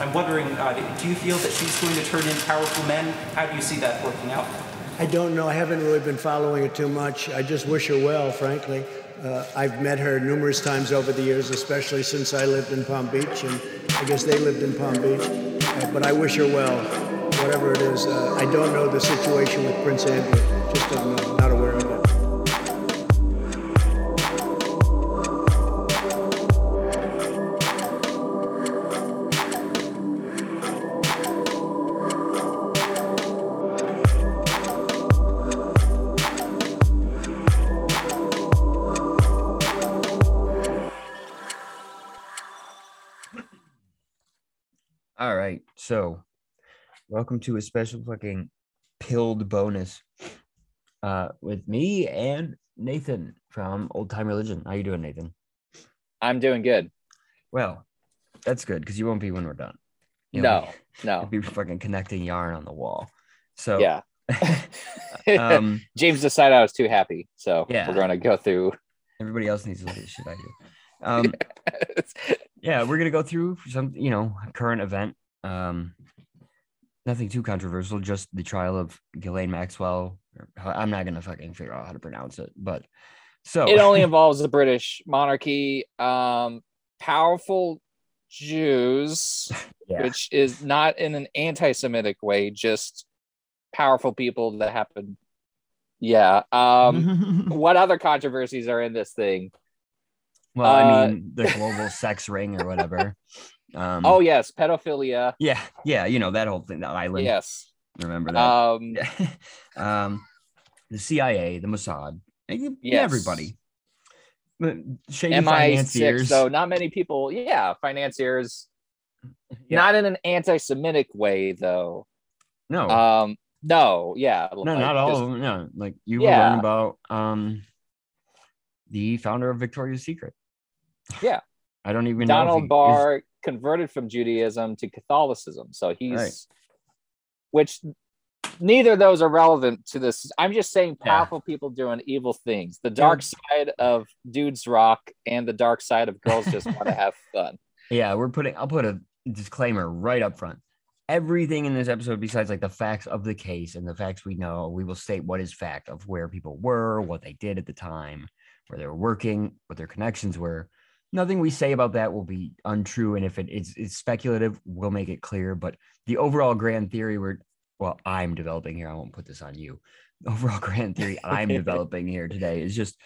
I'm wondering, uh, do you feel that she's going to turn in powerful men? How do you see that working out? I don't know. I haven't really been following it too much. I just wish her well, frankly. Uh, I've met her numerous times over the years, especially since I lived in Palm Beach, and I guess they lived in Palm Beach. Uh, but I wish her well, whatever it is. Uh, I don't know the situation with Prince Andrew. Just don't know. So, welcome to a special fucking pilled bonus uh with me and Nathan from Old Time Religion. How you doing, Nathan? I'm doing good. Well, that's good because you won't be when we're done. You'll No, be- no. be fucking connecting yarn on the wall. So Yeah. um James decided I was too happy. So Yeah. we're going to go through. everybody else needs to look at shit I do. Um yeah, we're gonna go through some, you know, current event. Um, nothing too controversial, just the trial of Ghislaine Maxwell. I'm not gonna fucking figure out how to pronounce it, but so it only involves the British monarchy, um, powerful Jews, yeah, which is not in an anti Semitic way, just powerful people that happen. Yeah. Um, what other controversies are in this thing? well, I uh, mean, the global sex ring or whatever. Um, Oh, yes. Pedophilia. yeah, yeah, you know that whole thing, that island. Yes. remember that? Um, Yeah. um, the CIA, the Mossad, eh, Yes. everybody. Shady MI6, financiers. though, not many people. Yeah. Financiers. Yeah. Not in an anti Semitic way, though. no, Um, no, yeah. No, like, not all just- of them. No, like you Yeah. learn about um the founder of Victoria's Secret. Yeah. I don't even know. Donald he is- Barr converted from Judaism to Catholicism. So he's, Right. which neither of those are relevant to this. I'm just saying Yeah. powerful people doing evil things. The dark side of dudes rock and the dark side of girls just want to have fun. yeah, we're putting. I'll put a disclaimer right up front. Everything in this episode, besides like the facts of the case and the facts we know, we will state what is fact of where people were, what they did at the time, where they were working, what their connections were. Nothing we say about that will be untrue, and if it is it's speculative, we'll make it clear. But the overall grand theory we're well, I'm developing here. I won't put this on you. The overall grand theory I'm developing here today is just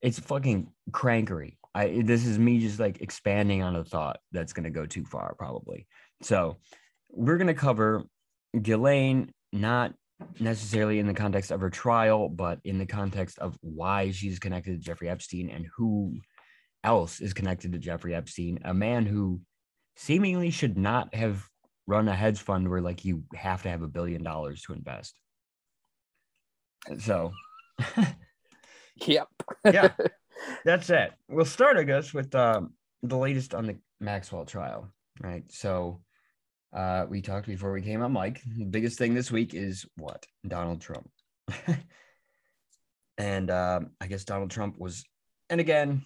it's fucking crankery. I this is me just like expanding on a thought that's gonna go too far, probably. So we're gonna cover Ghislaine, not necessarily in the context of her trial, but in the context of why she's connected to Jeffrey Epstein and who else is connected to Jeffrey Epstein, a man who seemingly should not have run a hedge fund where like you have to have a billion dollars to invest. So Yep. yeah, that's it. We'll start, I guess, with um, the latest on the Maxwell trial. Right. So uh, we talked before we came on, Mike. The biggest thing this week is what Donald Trump, and um, I guess Donald Trump was, and again,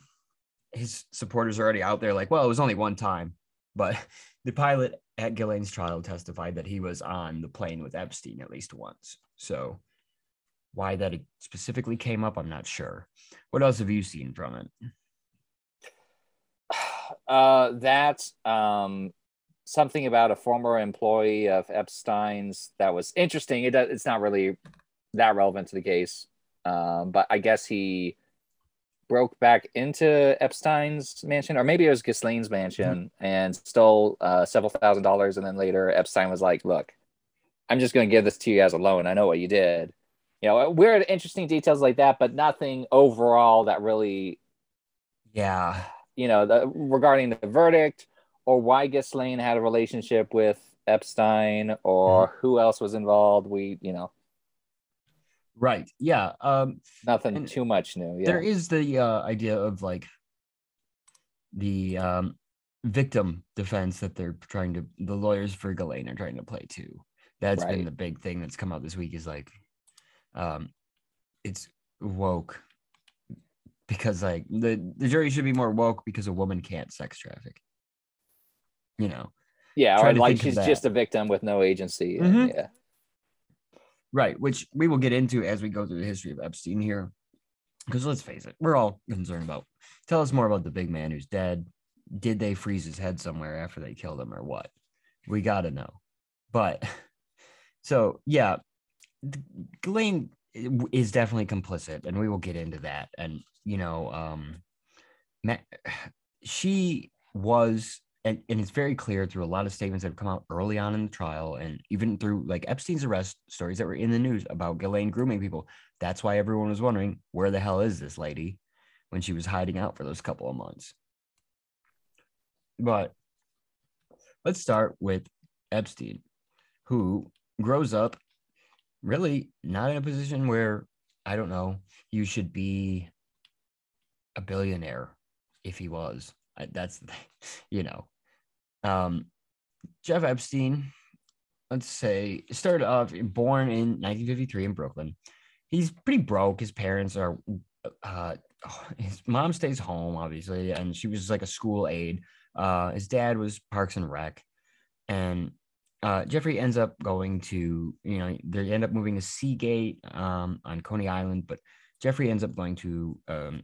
his supporters are already out there like, well, it was only one time, but the pilot at Ghislaine's trial testified that he was on the plane with Epstein at least once. So why that specifically came up, I'm not sure. What else have you seen from it? Uh, that's um, something about a former employee of Epstein's that was interesting. It it's not really that relevant to the case, um, but I guess he broke back into Epstein's mansion, or maybe it was Ghislaine's mansion, and stole uh, several thousand dollars. And then later, Epstein was like, "Look, I'm just going to give this to you as a loan. I know what you did." You know, weird, interesting details like that, but nothing overall that really Yeah. you know, the, regarding the verdict or why Ghislaine had a relationship with Epstein or who else was involved. We, you know, Right. Yeah. Um, nothing too much new. Yeah. There is the uh, idea of like the um, victim defense that they're trying to, the lawyers for Ghislaine are trying to play too. That's been the big thing that's come out this week is like, um, it's woke because like the, the jury should be more woke because a woman can't sex traffic. You know, Yeah, or like she's just a victim with no agency. Mhm. Yeah. Right, which we will get into as we go through the history of Epstein here. Because let's face it, we're all concerned about. Tell us more about the big man who's dead. Did they freeze his head somewhere after they killed him or what? We got to know. But so, yeah, Ghislaine is definitely complicit, and we will get into that. And, you know, um, she was and, and it's very clear through a lot of statements that have come out early on in the trial and even through like Epstein's arrest stories that were in the news about Ghislaine grooming people. That's why everyone was wondering where the hell is this lady when she was hiding out for those couple of months. But let's start with Epstein, who grows up really not in a position where I don't know, you should be a billionaire if he was. That's the thing, you know. Um, Jeff Epstein, let's say, started off born in 1953 in Brooklyn. He's pretty broke. His parents are, uh, his mom stays home, obviously, and she was like a school aide. Uh, his dad was Parks and Rec, and uh, Jeffrey ends up going to, you know, they end up moving to Seagate um, on Coney Island, but Jeffrey ends up going to um,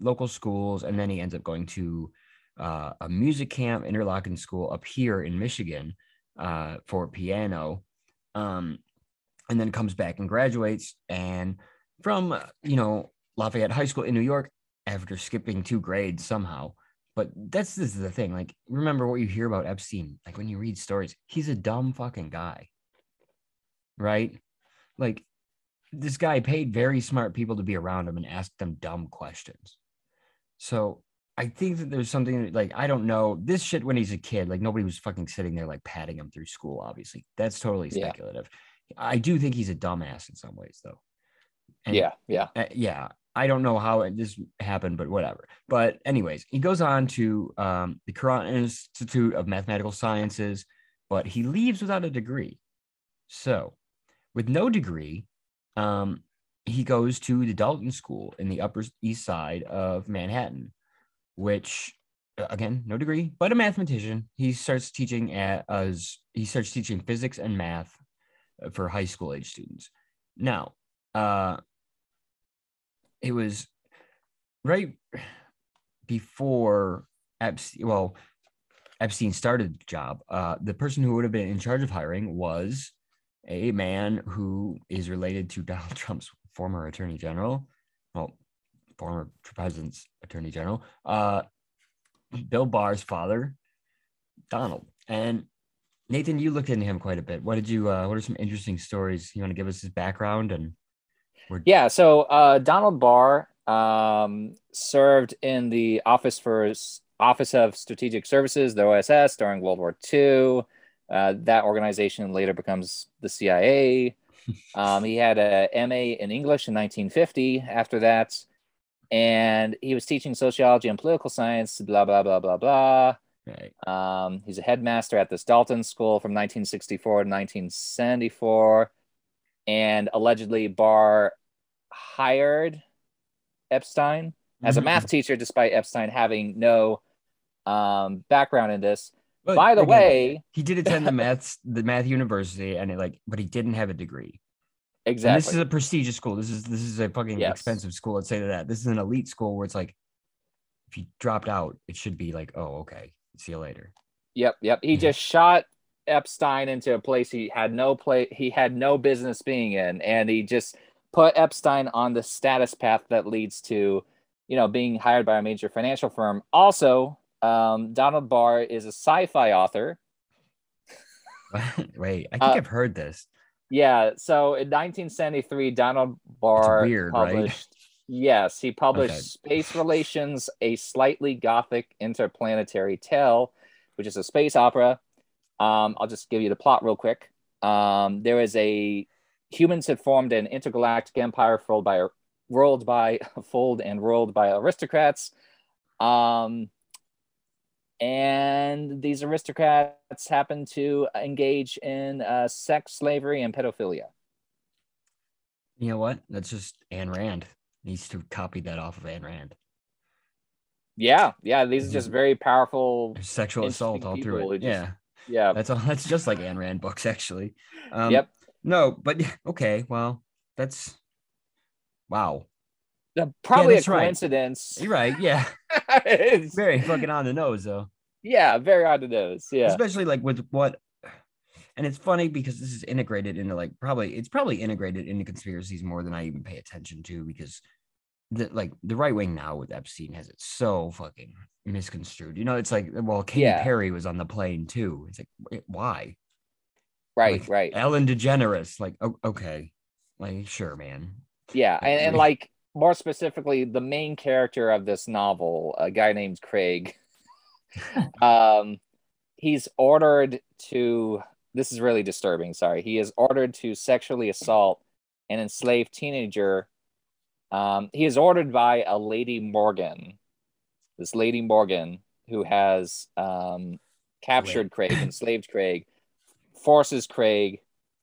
local schools, and then he ends up going to uh, a music camp, Interlochen School up here in Michigan uh, for piano, um, and then comes back and graduates. And from uh, you know Lafayette High School in New York after skipping two grades somehow. But that's this is the thing. Like, remember what you hear about Epstein. Like when you read stories, he's a dumb fucking guy, right? Like this guy paid very smart people to be around him and ask them dumb questions. So I think that there's something like I don't know this shit when he's a kid. Like nobody was fucking sitting there like patting him through school. Obviously, that's totally Yeah. speculative. I do think he's a dumbass in some ways, though. And, yeah, yeah. uh, yeah. I don't know how it, this happened, but whatever. But anyways, he goes on to um, the Courant Institute of Mathematical Sciences, but he leaves without a degree. So, with no degree, um, he goes to the Dalton School in the Upper East Side of Manhattan, which uh, again, no degree, but a mathematician. He starts teaching at as he starts teaching physics and math uh, for high school age students. Now, uh, it was right before Epstein. Well, Epstein started the job. Uh, the person who would have been in charge of hiring was a man who is related to Donald Trump's former attorney general, well, former president's attorney general, uh, Bill Barr's father, Donald. And Nathan, you looked into him quite a bit. What did you? Uh, what are some interesting stories? You want to give us his background and? We're, Yeah, so uh, Donald Barr um, served in the Office for Office of Strategic Services, the OSS, during World War II. Uh, that organization later becomes the CIA. Um, he had a MA in English in 1950. After that, and he was teaching sociology and political science. Blah blah blah blah blah. Right. Um, he's a headmaster at this Dalton School from 1964 to 1974 and allegedly Barr hired Epstein as a Mhm. math teacher, despite Epstein having no um, background in this. But By the again, way, he did attend the math the math university, and it like, but he didn't have a degree. And this is a prestigious school. This is this is a fucking Yes. expensive school. Let's say that. This is an elite school where it's like, if you dropped out, it should be like, oh, okay, see you later. Yep, yep. He Mhm. just shot Epstein into a place he had no play he had no business being in, and he just put Epstein on the status path that leads to, you know, being hired by a major financial firm. Also, um, Donald Barr is a sci-fi author. Wait, I think Uh, I've heard this. Yeah, so in 1973, Donald Barr weird, right? published. Yes, he published Okay. Space Relations: A Slightly Gothic Interplanetary Tale, which is a space opera. Um, I'll just give you the plot real quick. Um, there is a humans had formed an intergalactic empire ruled by ruled by fold and ruled by aristocrats. Um, and these aristocrats happen to engage in uh, sex slavery and pedophilia. You know what? That's just Ayn Rand needs to copy that off of Ayn Rand. Yeah, yeah, these are just very powerful. There's sexual assault all through it. just- Yeah. Yeah. That's all. That's just like Ayn Rand books, actually. Um, Yep. No, but okay. Well, that's wow. Uh, Probably a that's right. coincidence. You're right. Yeah, It's- very fucking on the nose though. Yeah, very on the nose. Yeah. Especially like with what. And it's funny because this is integrated into like probably it's probably integrated into conspiracies more than I even pay attention to because the like the right wing now with Epstein has it so fucking misconstrued. You know, it's like well, Katy Yeah. Perry was on the plane too. It's like why? Right, Like, right. Ellen DeGeneres, like okay, like sure, man. Yeah, and, and like more specifically, the main character of this novel, a guy named Craig, um, he's ordered to. This is really disturbing. Sorry, he is ordered to sexually assault an enslaved teenager. Um, he is ordered by a lady Morgan, this lady Morgan who has um, captured Craig, enslaved Craig, forces Craig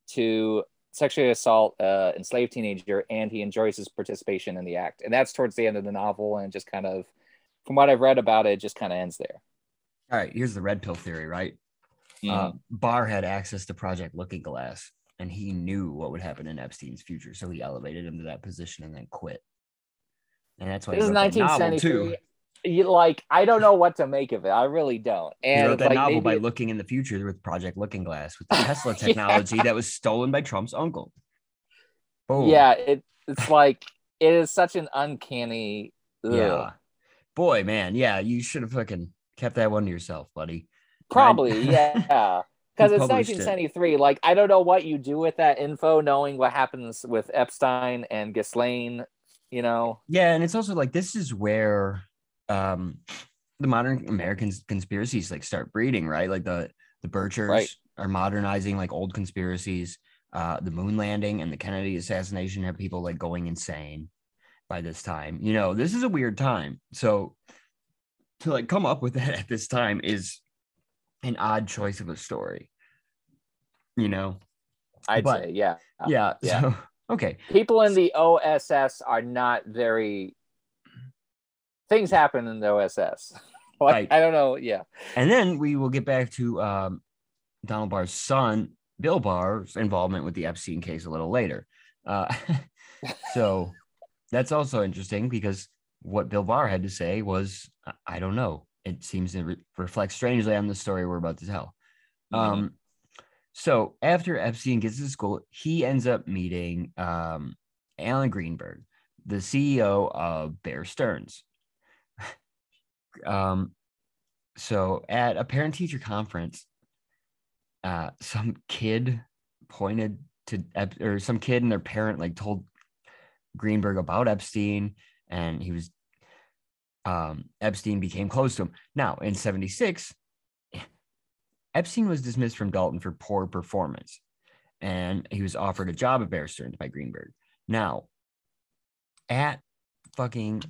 to sexually assault uh, enslaved teenager, and he enjoys his participation in the act. And that's towards the end of the novel, and just kind of, from what I've read about it, just kind of ends there. All right, here's the red pill theory, right? Uh, Barr had access to Project Looking Glass, and he knew what would happen in Epstein's future, so he elevated him to that position and then quit. And that's why this he is wrote that novel 1973. too. You like, I don't know what to make of it. I really don't. He And wrote that like, novel by maybe- looking in the future with Project Looking Glass with the Tesla technology that was stolen by Trump's uncle. Boom. yeah, it it's like it is such an uncanny. ugh. Yeah. Boy, man. Yeah, you should have fucking kept that one to yourself, buddy. Probably, yeah. Because it's published it. 1973. Like, I don't know what you do with that info, knowing what happens with Epstein and Ghislaine. You know, Yeah, and it's also like this is where um the modern American conspiracies like start breeding, right? Like the the Birchers Right. are modernizing like old conspiracies. Uh the moon landing and the Kennedy assassination have people like going insane by this time. You know, this is a weird time. So to like come up with that at this time is an odd choice of a story. You know? I'd But- say, yeah. Yeah. yeah. So okay. People in the OSS are not very. Things happen in the OSS. like, Right. I don't know. Yeah. And then we will get back to um, Donald Barr's son, Bill Barr's involvement with the Epstein case a little later. Uh, so that's also interesting because what Bill Barr had to say was, I- don't know. It seems to re- reflect strangely on the story we're about to tell. Um, so after Epstein gets to school, he ends up meeting um, Alan Greenberg, the CEO of Bear Stearns. um, so at a parent teacher conference, uh, some kid pointed to Ep- or some kid and their parent like told Greenberg about Epstein, and he was um, Epstein became close to him. Now in '76, Epstein was dismissed from Dalton for poor performance, and he was offered a job at Bear Stearns by Greenberg. Now, at fucking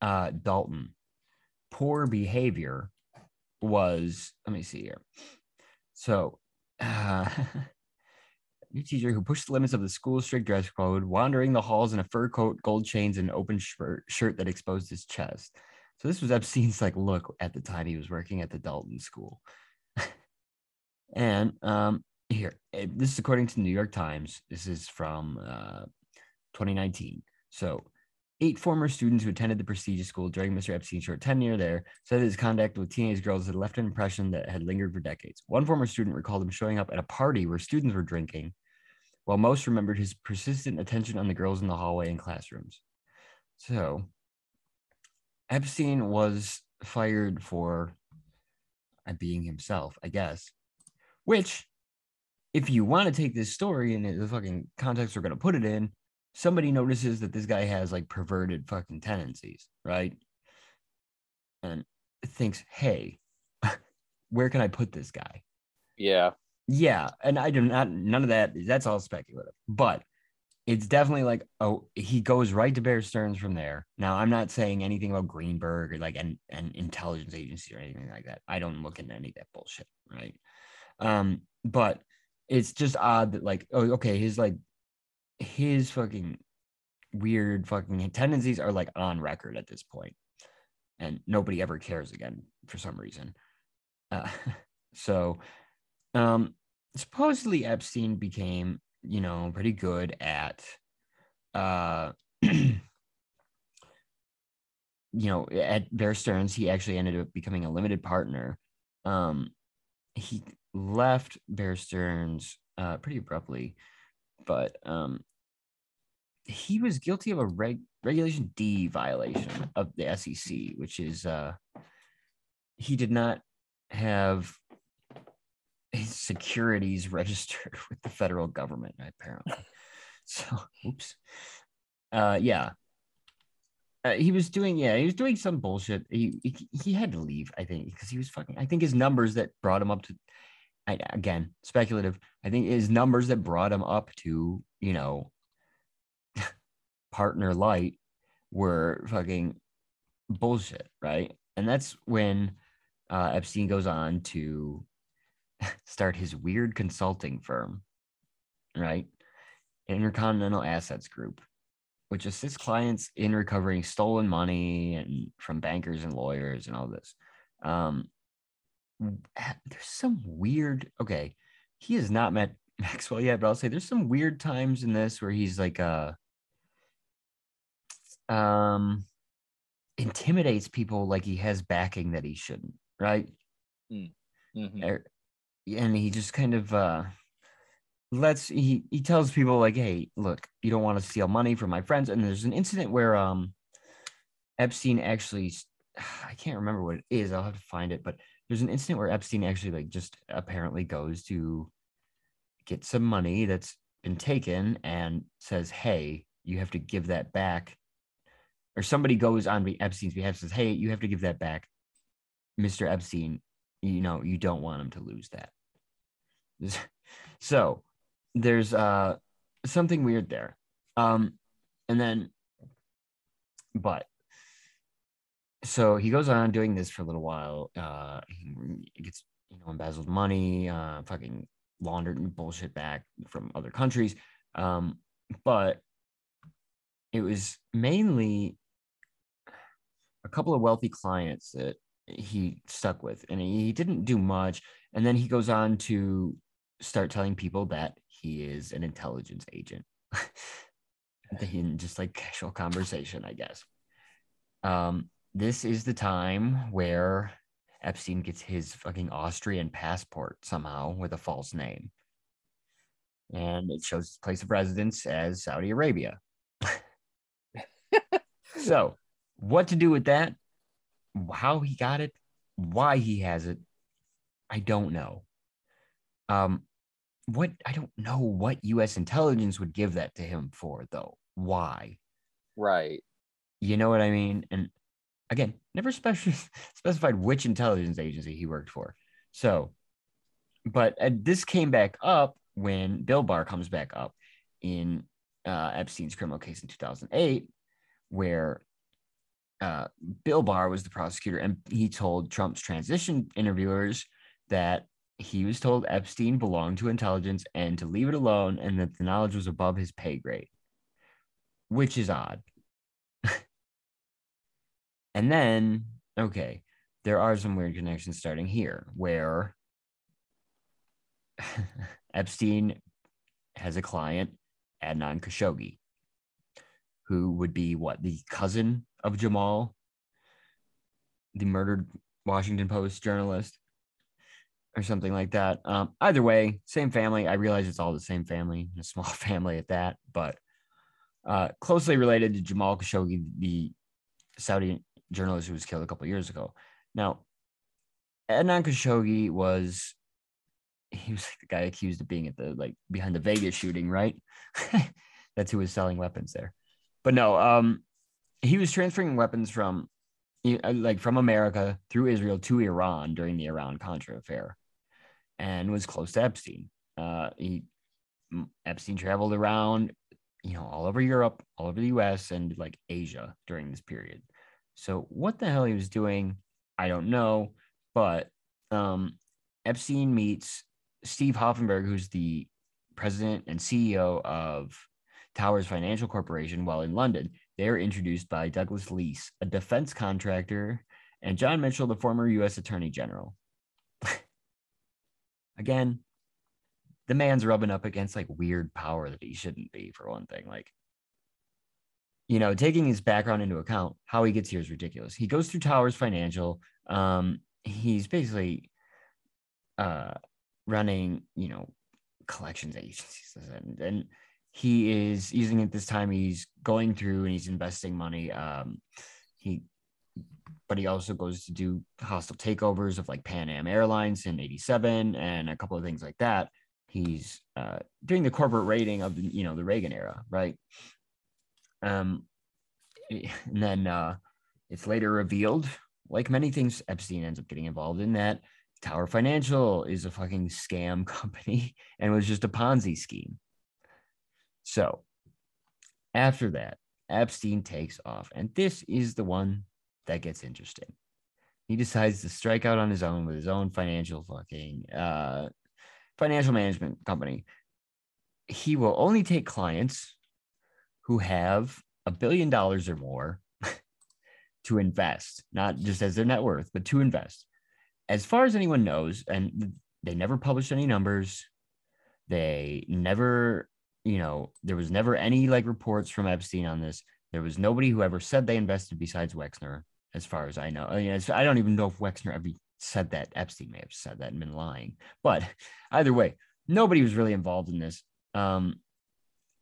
uh, Dalton, poor behavior was. Let me see here. So, uh, new teacher who pushed the limits of the school's strict dress code, wandering the halls in a fur coat, gold chains, and open shirt, shirt that exposed his chest. So this was Epstein's like look at the time he was working at the Dalton school. and um, here, eh, this is according to the New York Times. This is from uh, 2019. So, eight former students who attended the prestigious school during Mr. Epstein's short tenure there said his conduct with teenage girls had left an impression that had lingered for decades. One former student recalled him showing up at a party where students were drinking, while most remembered his persistent attention on the girls in the hallway and classrooms. So, Epstein was fired for uh, being himself, I guess. Which, if you want to take this story in the fucking context we're going to put it in, somebody notices that this guy has like perverted fucking tendencies, right? And thinks, hey, where can I put this guy? Yeah. Yeah, and I do not none of that. That's all speculative, but it's definitely like oh, he goes right to Bear Stearns from there. Now, I'm not saying anything about Greenberg or like an an intelligence agency or anything like that. I don't look into any of that bullshit, right? Um, but it's just odd that like oh, okay, his like his fucking weird fucking tendencies are like on record at this point, and nobody ever cares again for some reason. Uh, so um, supposedly Epstein became, you know, pretty good at, uh, you know, at Bear Stearns, he actually ended up becoming a limited partner. Um, he left Bear Stearns uh, pretty abruptly, but um, he was guilty of a reg- regulation D violation of the SEC, which is uh, he did not have securities registered with the federal government, apparently. so, oops. Uh, yeah. Uh, he was doing, yeah, he was doing some bullshit. He, he, he had to leave, I think, because he was fucking. I think his numbers that brought him up to, I, again, speculative. I think his numbers that brought him up to, you know, partner light were fucking bullshit, right? And that's when uh, Epstein goes on to start his weird consulting firm, right? Intercontinental Assets Group, which assists clients in recovering stolen money and from bankers and lawyers and all this. Um, there's some weird. Okay, he has not met Maxwell yet, but I'll say there's some weird times in this where he's like uh um intimidates people like he has backing that he shouldn't, right? Mm. Mm-hmm. And he just kind of uh lets he he tells people like hey look you don't want to steal money from my friends. And there's an incident where um epstein actually i can't remember what it is i'll have to find it but there's an incident where epstein actually like just apparently goes to get some money that's been taken and says hey you have to give that back. Or somebody goes on epstein's behalf says hey you have to give that back mr epstein. You know you don't want him to lose that so there's uh something weird there. Um and then but so he goes on doing this for a little while uh he gets you know embezzled money uh fucking laundered bullshit back from other countries. Um but it was mainly a couple of wealthy clients that he stuck with and he didn't do much. And then he goes on to start telling people that he is an intelligence agent. In just like casual conversation i guess. Um this is the time where epstein gets his fucking austrian passport somehow with a false name. And it shows his place of residence as saudi arabia. So what to do with that? How he got it? Why he has it? I don't know. Um what I don't know what U.S. intelligence would give that to him for, though. Why? Right. You know what I mean? And again, never special, specified which intelligence agency he worked for. So, but uh, this came back up when Bill Barr comes back up in uh, Epstein's criminal case in 2008, where uh, Bill Barr was the prosecutor, and he told Trump's transition interviewers that he was told Epstein belonged to intelligence and to leave it alone and that the knowledge was above his pay grade, which is odd. and then, okay, there are some weird connections starting here where Epstein has a client, Adnan Khashoggi, who would be what, the cousin of Jamal, the murdered Washington Post journalist or something like that. Um, either way, same family. I realize it's all the same family, a small family at that, but uh, closely related to Jamal Khashoggi, the Saudi journalist who was killed a couple years ago. Now, Adnan Khashoggi was he was the guy accused of being at the like behind the Vegas shooting, right? That's who was selling weapons there. But no, um, he was transferring weapons from like from America through Israel to Iran during the Iran Contra affair and was close to Epstein. Uh, he Epstein traveled around, you know, all over Europe, all over the U.S. and like Asia during this period. So what the hell he was doing, I don't know. But um, Epstein meets Steve Hoffenberg, who's the president and CEO of Towers Financial Corporation, while in London. They are introduced by Douglas Leese, a defense contractor, and John Mitchell, the former U.S. Attorney General. Again, the man's rubbing up against like weird power that he shouldn't be, for one thing. Like, you know, taking his background into account, how he gets here is ridiculous. He goes through Towers Financial. Um, he's basically uh running, you know, collections agencies and, and he is using it this time he's going through and he's investing money um he but he also goes to do hostile takeovers of like pan am airlines in 87 and a couple of things like that he's uh doing the corporate raiding of you know the reagan era right um and then uh it's later revealed like many things epstein ends up getting involved in that tower financial is a fucking scam company and was just a ponzi scheme so after that, Epstein takes off. And this is the one that gets interesting. He decides to strike out on his own with his own financial fucking uh, financial management company. He will only take clients who have a billion dollars or more to invest, not just as their net worth, but to invest. As far as anyone knows, and they never published any numbers, they never you know, there was never any like reports from Epstein on this. There was nobody who ever said they invested besides Wexner, as far as I know. I, mean, I don't even know if Wexner ever said that. Epstein may have said that and been lying. But either way, nobody was really involved in this. Um,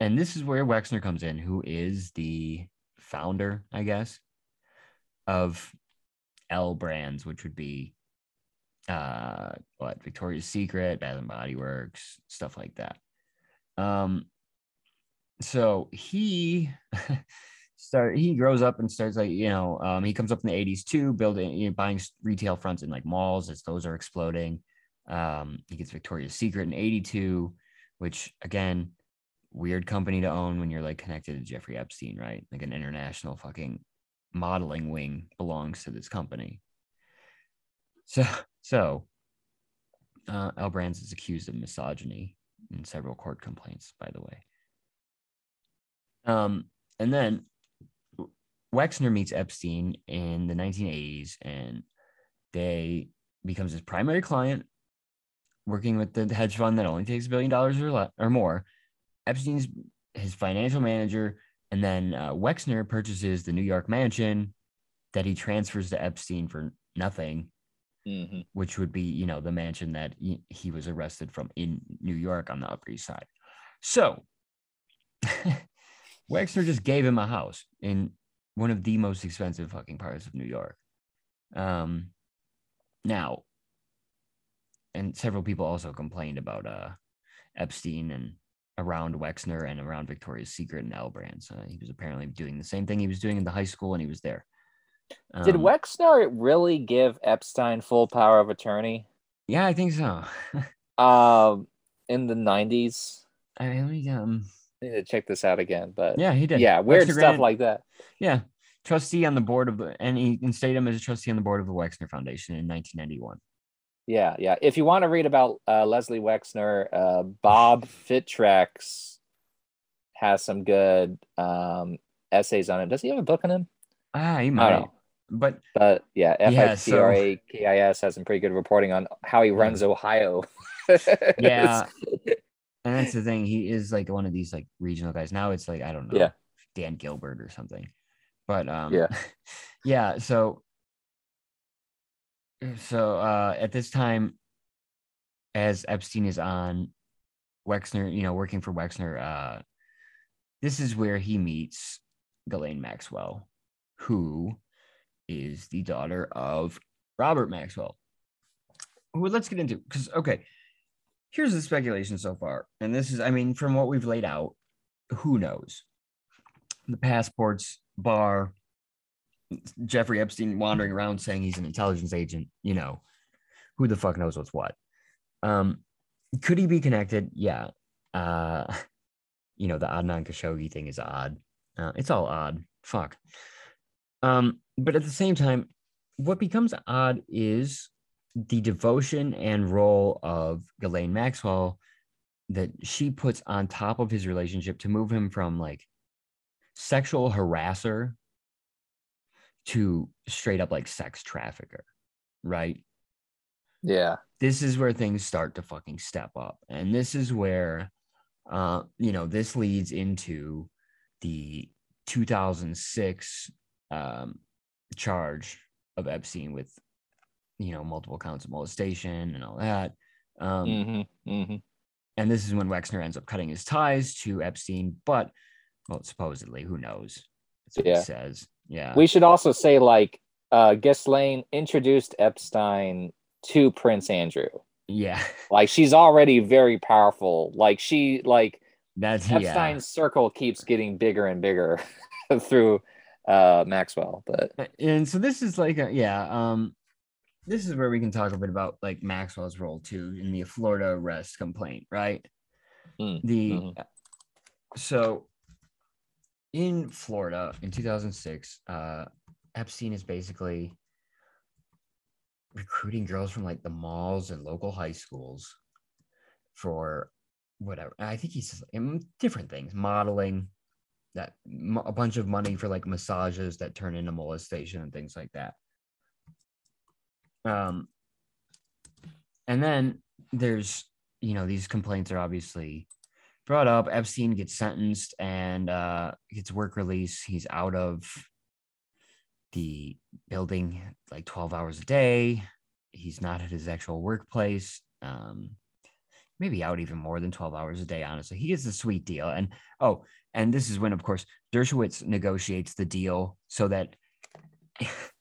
and this is where Wexner comes in, who is the founder, I guess, of L Brands, which would be uh what Victoria's Secret, Bath and Body Works, stuff like that. Um, so he start he grows up and starts like you know um, he comes up in the 80s too building you know, buying retail fronts in like malls as those are exploding. Um, he gets victoria's secret in 82 which again weird company to own when you're like connected to jeffrey epstein right? Like an international fucking modeling wing belongs to this company. So so uh, L Brands is accused of misogyny in several court complaints by the way. Um, and then Wexner meets Epstein in the 1980s, and they becomes his primary client, working with the hedge fund that only takes a billion dollars or, le- or more. Epstein's his financial manager, and then uh, Wexner purchases the New York mansion that he transfers to Epstein for nothing, mm-hmm. which would be you know the mansion that he, he was arrested from in New York on the Upper East Side. So. Wexner just gave him a house in one of the most expensive fucking parts of New York. Um, now, and several people also complained about uh Epstein and around Wexner and around Victoria's Secret and L Brands. Uh, he was apparently doing the same thing he was doing in the high school and he was there. Um, Did Wexner really give Epstein full power of attorney? Yeah, I think so. um, in the nineties. I mean, um, need to check this out again. But yeah, he did. Yeah, weird stuff granted, like that. Yeah, trustee on the board of the, and he instated him as a trustee on the board of the Wexner Foundation in 1991. Yeah, yeah. If you want to read about uh, Leslie Wexner, uh, Bob Fitrakis has some good um, essays on it. Does he have a book on him? Ah, he might. But but yeah, F I T R A K I S has some pretty good reporting on how he runs Ohio. yeah, and that's the thing. He is like one of these like regional guys. Now it's like I don't know, yeah. Dan Gilbert or something. But um, yeah, yeah. So so uh, at this time, as Epstein is on Wexner, you know, working for Wexner, uh, this is where he meets Ghislaine Maxwell, who is the daughter of Robert Maxwell. Who let's get into because okay, here's the speculation so far. And this is, I mean, from what we've laid out, who knows? The passports bar, Jeffrey Epstein wandering around saying he's an intelligence agent, you know, who the fuck knows what's what. Um, could he be connected? Yeah. Uh, you know, the Adnan Khashoggi thing is odd. Uh, it's all odd. Fuck. Um, but at the same time, what becomes odd is the devotion and role of Ghislaine Maxwell that she puts on top of his relationship to move him from like sexual harasser to straight up like sex trafficker, right? Yeah. this is where things start to fucking step up and this is where uh you know this leads into the 2006 um charge of epstein with you know multiple counts of molestation and all that um Mm-hmm. Mm-hmm. and this is when wexner ends up cutting his ties to epstein but well supposedly who knows that's what Yeah. he says yeah We should also say like uh Ghislaine introduced Epstein to Prince Andrew. yeah Like she's already very powerful. Like she like that's yeah Epstein's circle keeps getting bigger and bigger through uh Maxwell. But and so this is like a, yeah um this is where we can talk a bit about like maxwell's role too in the florida arrest complaint right Mm, the mhm. so in florida in 2006 uh epstein is basically recruiting girls from like the malls and local high schools for whatever i think he's um, different things modeling that a bunch of money for like massages that turn into molestation and things like that um and then there's you know these complaints are obviously brought up. Epstein gets sentenced and uh gets work release. He's out of the building like 12 hours a day. He's not at his actual workplace. Um maybe out even more than 12 hours a day honestly. He gets a sweet deal. And oh and this is when of course dershowitz negotiates the deal so that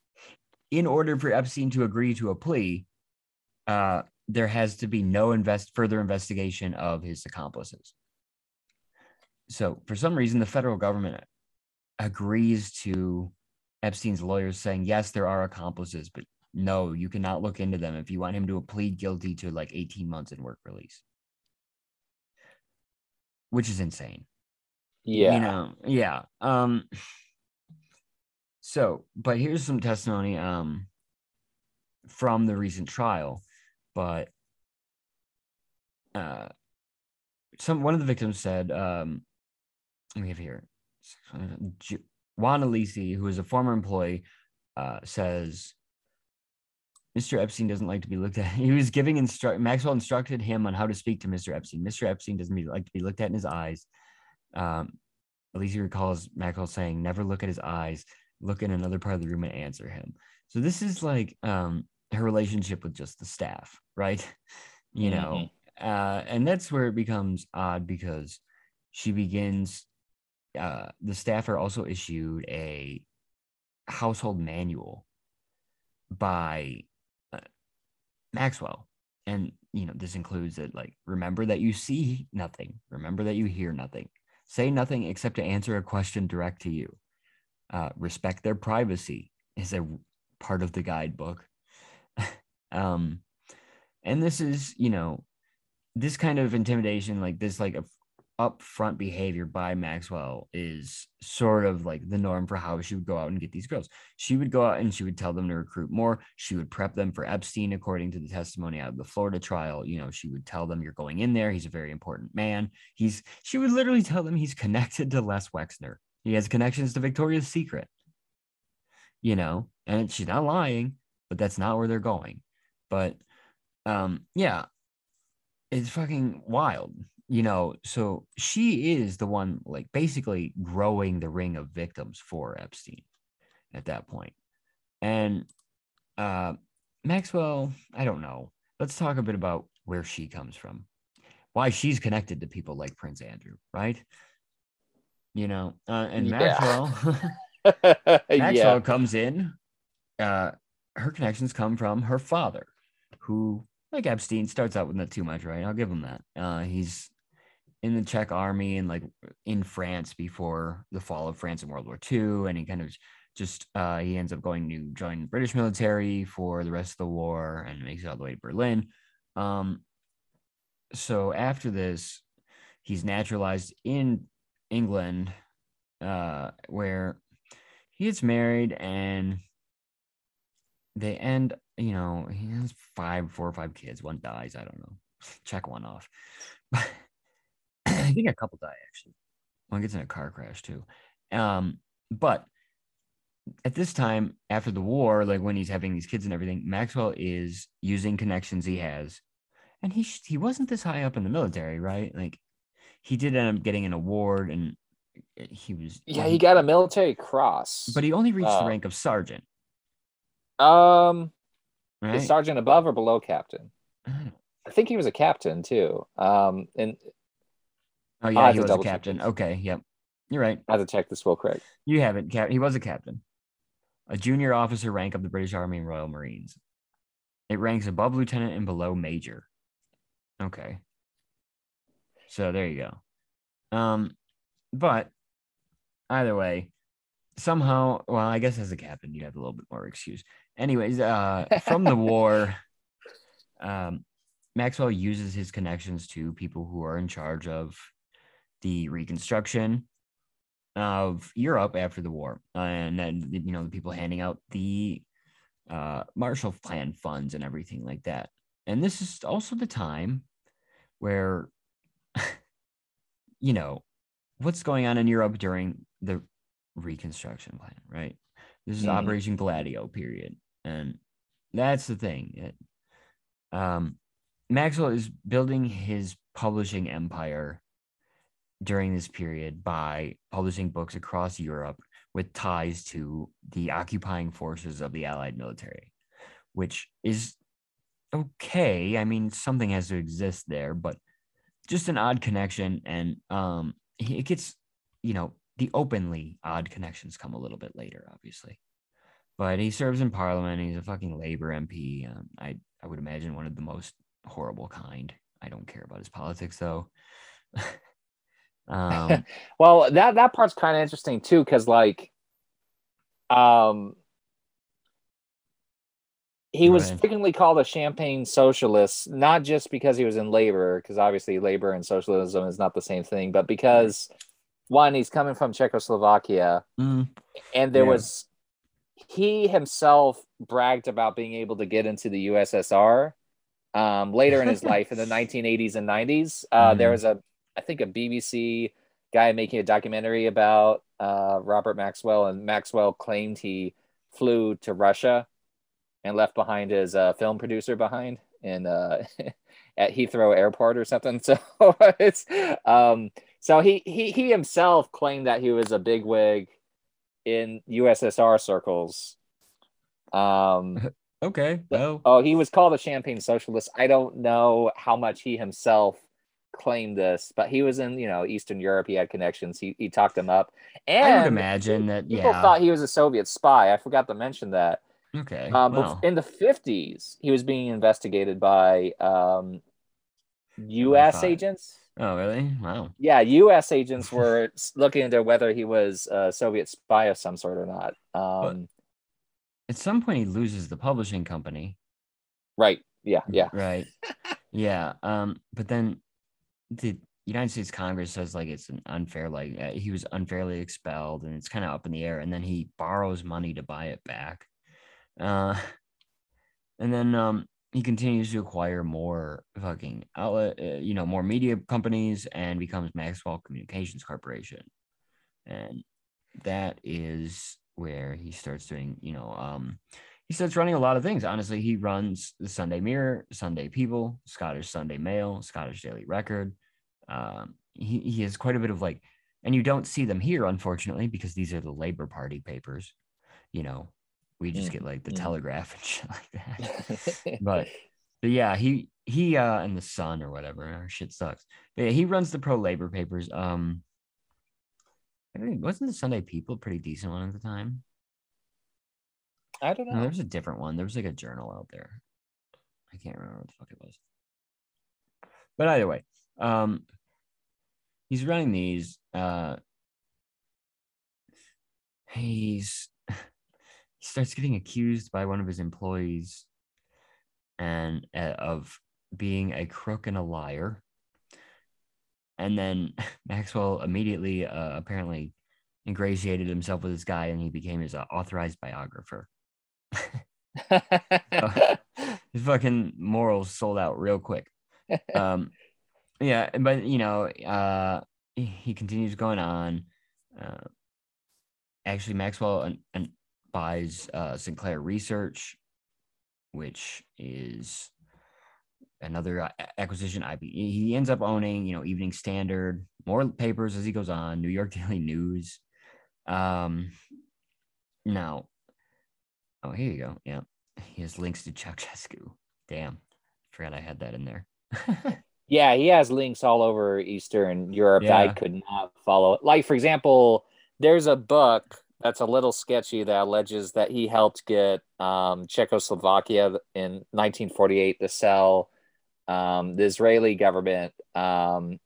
in order for epstein to agree to a plea uh there has to be no invest further investigation of his accomplices. So for some reason the federal government agrees to epstein's lawyers saying yes there are accomplices but no you cannot look into them if you want him to plead guilty to like 18 months in work release. Which is insane. Yeah. you know yeah um so but here's some testimony um from the recent trial but uh some one of the victims said um we have here Juan Alessi, who is a former employee, uh, says Mr. Epstein doesn't like to be looked at. He was giving instruct Maxwell instructed him on how to speak to Mr. Epstein. Mr. Epstein doesn't like to be looked at in his eyes. Um, Alessi recalls Maxwell saying, "Never look at his eyes. Look in another part of the room and answer him." So this is like um, her relationship with just the staff, right? You know, uh, and that's where it becomes odd because she begins. Uh, the staff are also issued a household manual by uh, Maxwell. And, you know, this includes that, like, remember that you see nothing, remember that you hear nothing, say nothing except to answer a question direct to you. Uh, respect their privacy is a part of the guidebook. um, and this is, you know, this kind of intimidation, like this, like a upfront behavior by Maxwell is sort of like the norm for how she would go out and get these girls. She would go out and she would tell them to recruit more. She would prep them for Epstein, according to the testimony out of the Florida trial. You know, she would tell them, You're going in there. He's a very important man. He's, she would literally tell them he's connected to Les Wexner. He has connections to Victoria's Secret, you know, and she's not lying, but that's not where they're going. But um, yeah, it's fucking wild you know so she is the one like basically growing the ring of victims for epstein at that point. and uh maxwell i don't know let's talk a bit about where she comes from why she's connected to people like prince andrew right you know uh, and Yeah. maxwell maxwell yeah. comes in uh her connections come from her father who like epstein starts out with not too much right i'll give him that uh he's in the czech army and like in france before the fall of france in world war ii and he kind of just uh he ends up going to join the british military for the rest of the war and makes it all the way to berlin um so after this he's naturalized in england uh where he gets married and they end you know he has five four or five kids. One dies. I don't know. Check one off. I think a couple die actually. One gets in a car crash too. Um but at this time after the war, like when he's having these kids and everything, Maxwell is using connections he has, and he sh- he wasn't this high up in the military, right? Like he did end up getting an award, and he was Yeah, he got a military cross. but he only reached uh, the rank of sergeant, um right? sergeant above or below captain? I think he was a captain too. Um and oh yeah, he was a captain. Okay, yep, you're right. I have to check this real quick. You haven't Cap- he was a captain, a junior officer rank of the British Army and Royal Marines. It ranks above lieutenant and below major. Okay. So there you go. Um, but either way, somehow, well, I guess as a captain, you have a little bit more excuse. Anyways, uh, from the war, um, Maxwell uses his connections to people who are in charge of the reconstruction of Europe after the war, uh, and then you know the people handing out the uh, Marshall Plan funds and everything like that. And this is also the time where, you know, what's going on in Europe during the Reconstruction Plan, right? This is Mhm. Operation Gladio period, and that's the thing. It, um, Maxwell is building his publishing empire during this period by publishing books across Europe with ties to the occupying forces of the Allied military, which is okay. I mean, something has to exist there, but just an odd connection. And um, it gets, you know, the openly odd connections come a little bit later, obviously. But he serves in parliament. He's a fucking labor MP. Um, I I would imagine one of the most horrible kind. I don't care about his politics though. um, Well, that that part's kind of interesting too, because like, um, he was Right. frequently called a champagne socialist, not just because he was in labor, because obviously labor and socialism is not the same thing, but because one, he's coming from Czechoslovakia, mm, and there Yeah. was he himself bragged about being able to get into the USSR um, later in his life in the 1980s and 90s. Uh, There Mhm. was a, I think, a BBC guy making a documentary about uh, Robert Maxwell, and Maxwell claimed he flew to Russia and left behind his uh, film producer behind in uh, at Heathrow Airport or something. So it's um, so he he he himself claimed that he was a bigwig in USSR circles. Um, okay. Well, oh, he was called a champagne socialist. I don't know how much he himself claimed this, but he was in you know Eastern Europe. He had connections. He he talked them up, and I would imagine that. people Yeah. thought he was a Soviet spy. I forgot to mention that. Okay. Um, well, in the fifties, he was being investigated by um, U.S. Agents. oh, really? Wow. Yeah, U.S. agents were looking into whether he was a Soviet spy of some sort or not. Um, At some point, he loses the publishing company. right? Yeah, yeah. Right. yeah. Um. But then, the United States Congress says like it's an unfair, like uh, he was unfairly expelled, and it's kind of up in the air. And then he borrows money to buy it back. Uh. And then um he continues to acquire more fucking outlet, uh, you know, more media companies, and becomes Maxwell Communications Corporation, and that is where he starts doing, you know, um, he starts running a lot of things. Honestly, he runs the Sunday Mirror, Sunday People, Scottish Sunday Mail, Scottish Daily Record. Um, he he has quite a bit of like, and you don't see them here, unfortunately, because these are the Labor Party papers. You know, we just Mm, get like the mm. Telegraph and shit like that but but yeah, he he uh and the Sun or whatever, our shit sucks. But yeah, he runs the pro labor papers. Um, I think wasn't the Sunday People a pretty decent one at the time? I don't No, know. there was a different one. There was like a journal out there. I can't remember what the fuck it was. But either way, um, he's running these. Uh, he's he starts getting accused by one of his employees and uh, of being a crook and a liar. And then Maxwell immediately, uh, apparently, ingratiated himself with this guy, and he became his uh, authorized biographer. his fucking morals sold out real quick. Um, yeah, but you know, uh, he, he continues going on. Uh, actually, Maxwell, and, and buys uh, Sinclair Research, which is another uh, acquisition. IB. He ends up owning, you know, Evening Standard, more papers as he goes on, New York Daily News. Um, now, oh, here you go. Yeah, he has links to Ceausescu. Damn, forgot I had that in there. Yeah, he has links all over Eastern Europe that I could not follow. Like, for example, there's a book that's a little sketchy that alleges that he helped get um, Czechoslovakia in 1948 to sell um, the Israeli government um,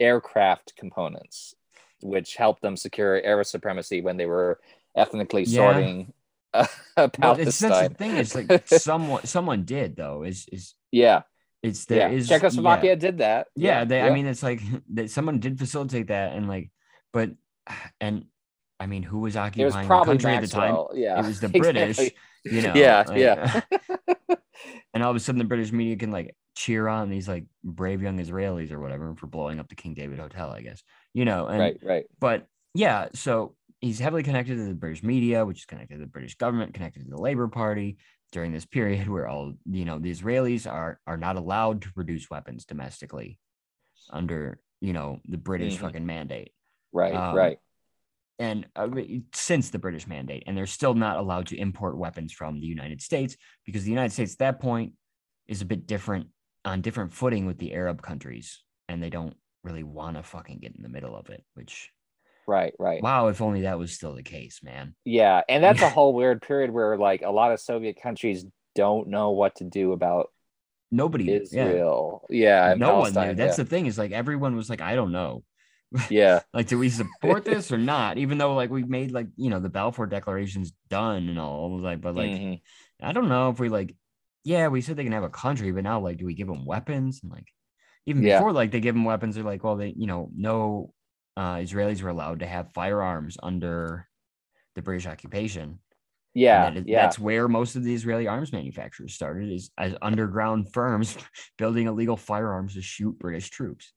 aircraft components, which helped them secure air supremacy when they were ethnically Yeah. sorting uh, well, it's that's Palestine. the thing. It's like someone someone did though. Is is yeah, it's there yeah. is Czechoslovakia yeah. did that. yeah, they, I mean, it's like that someone did facilitate that, and like, but, and I mean, who was it was occupying the country at the time? Yeah, It was the British, Exactly. you know. Yeah, like, yeah. and all of a sudden, the British media can like cheer on these like brave young Israelis or whatever for blowing up the King David Hotel, I guess, you know. And, right, right. But yeah, so he's heavily connected to the British media, which is connected to the British government, connected to the Labour Party during this period where all you know the Israelis are are not allowed to produce weapons domestically under you know the British Mhm. fucking mandate Right, Um, right. And uh, since the British mandate, and they're still not allowed to import weapons from the United States because the United States at that point is a bit different on different footing with the Arab countries, and they don't really want to fucking get in the middle of it. Which Right, right. wow, if only that was still the case, man. Yeah, and that's a whole weird period where like a lot of Soviet countries don't know what to do about Nobody, yeah, Israel. Yeah, and no one knew. That's the thing is like everyone was like, I don't know. Yeah. Like, do we support this or not? Even though like we made like you know the Balfour declarations done and all, like, but like. Mhm. I don't know if we like, yeah, we said they can have a country, but now like, do we give them weapons? And like, even Yeah. before like they give them weapons, they're like, well, they, you know, no uh, Israelis were allowed to have firearms under the British occupation. Yeah, that is- yeah, that's where most of the Israeli arms manufacturers started, is as underground firms building illegal firearms to shoot British troops.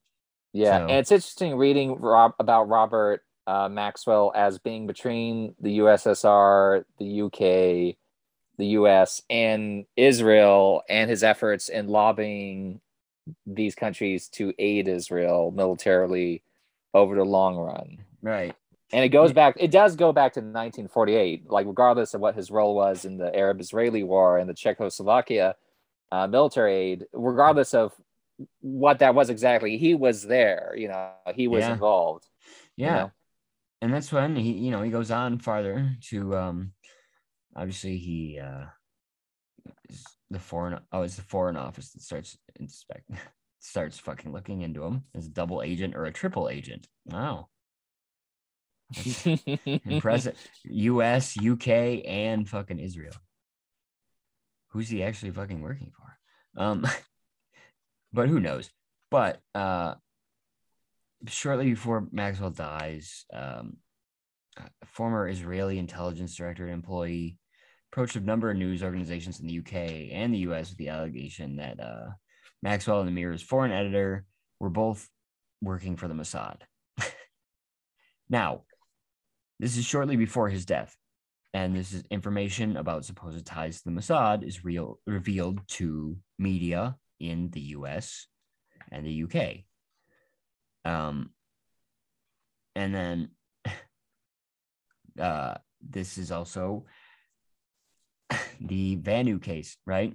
Yeah. so- And it's interesting reading Rob about Robert uh, Maxwell as being between the USSR, the UK, the US, and Israel, and his efforts in lobbying these countries to aid Israel militarily over the long run. Right. And it goes back, it does go back to 1948, like regardless of what his role was in the Arab Israeli War and the Czechoslovakia uh, military aid, regardless of what that was exactly, he was there, you know, he was Yeah. involved. you Yeah. know? and that's when he you know he goes on farther to um obviously he uh is the foreign oh it's the foreign office that starts inspect starts fucking looking into him as a double agent or a triple agent wow impressive us uk and fucking israel who's he actually fucking working for um but who knows but uh shortly before Maxwell dies, um, a former Israeli intelligence director and employee approached a number of news organizations in the UK and the US with the allegation that uh, Maxwell and the Mirror's foreign editor were both working for the Mossad. now, this is shortly before his death, and this is information about supposed ties to the Mossad is real revealed to media in the US and the UK. Um, and then uh, this is also the Vanu case, right?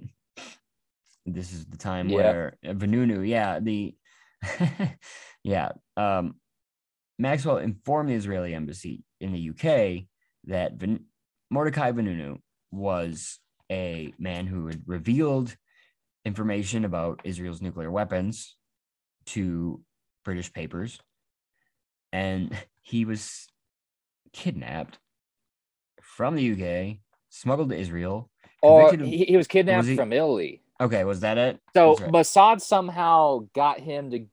This is the time Yeah. where uh, Vanunu, yeah, the yeah, um, Maxwell informed the Israeli embassy in the UK that Van- Mordecai Vanunu was a man who had revealed information about Israel's nuclear weapons to British papers, and he was kidnapped from the UK, smuggled to Israel. Or of- he, he was kidnapped Was he- from Italy. okay, was that it? So right. Mossad somehow got him to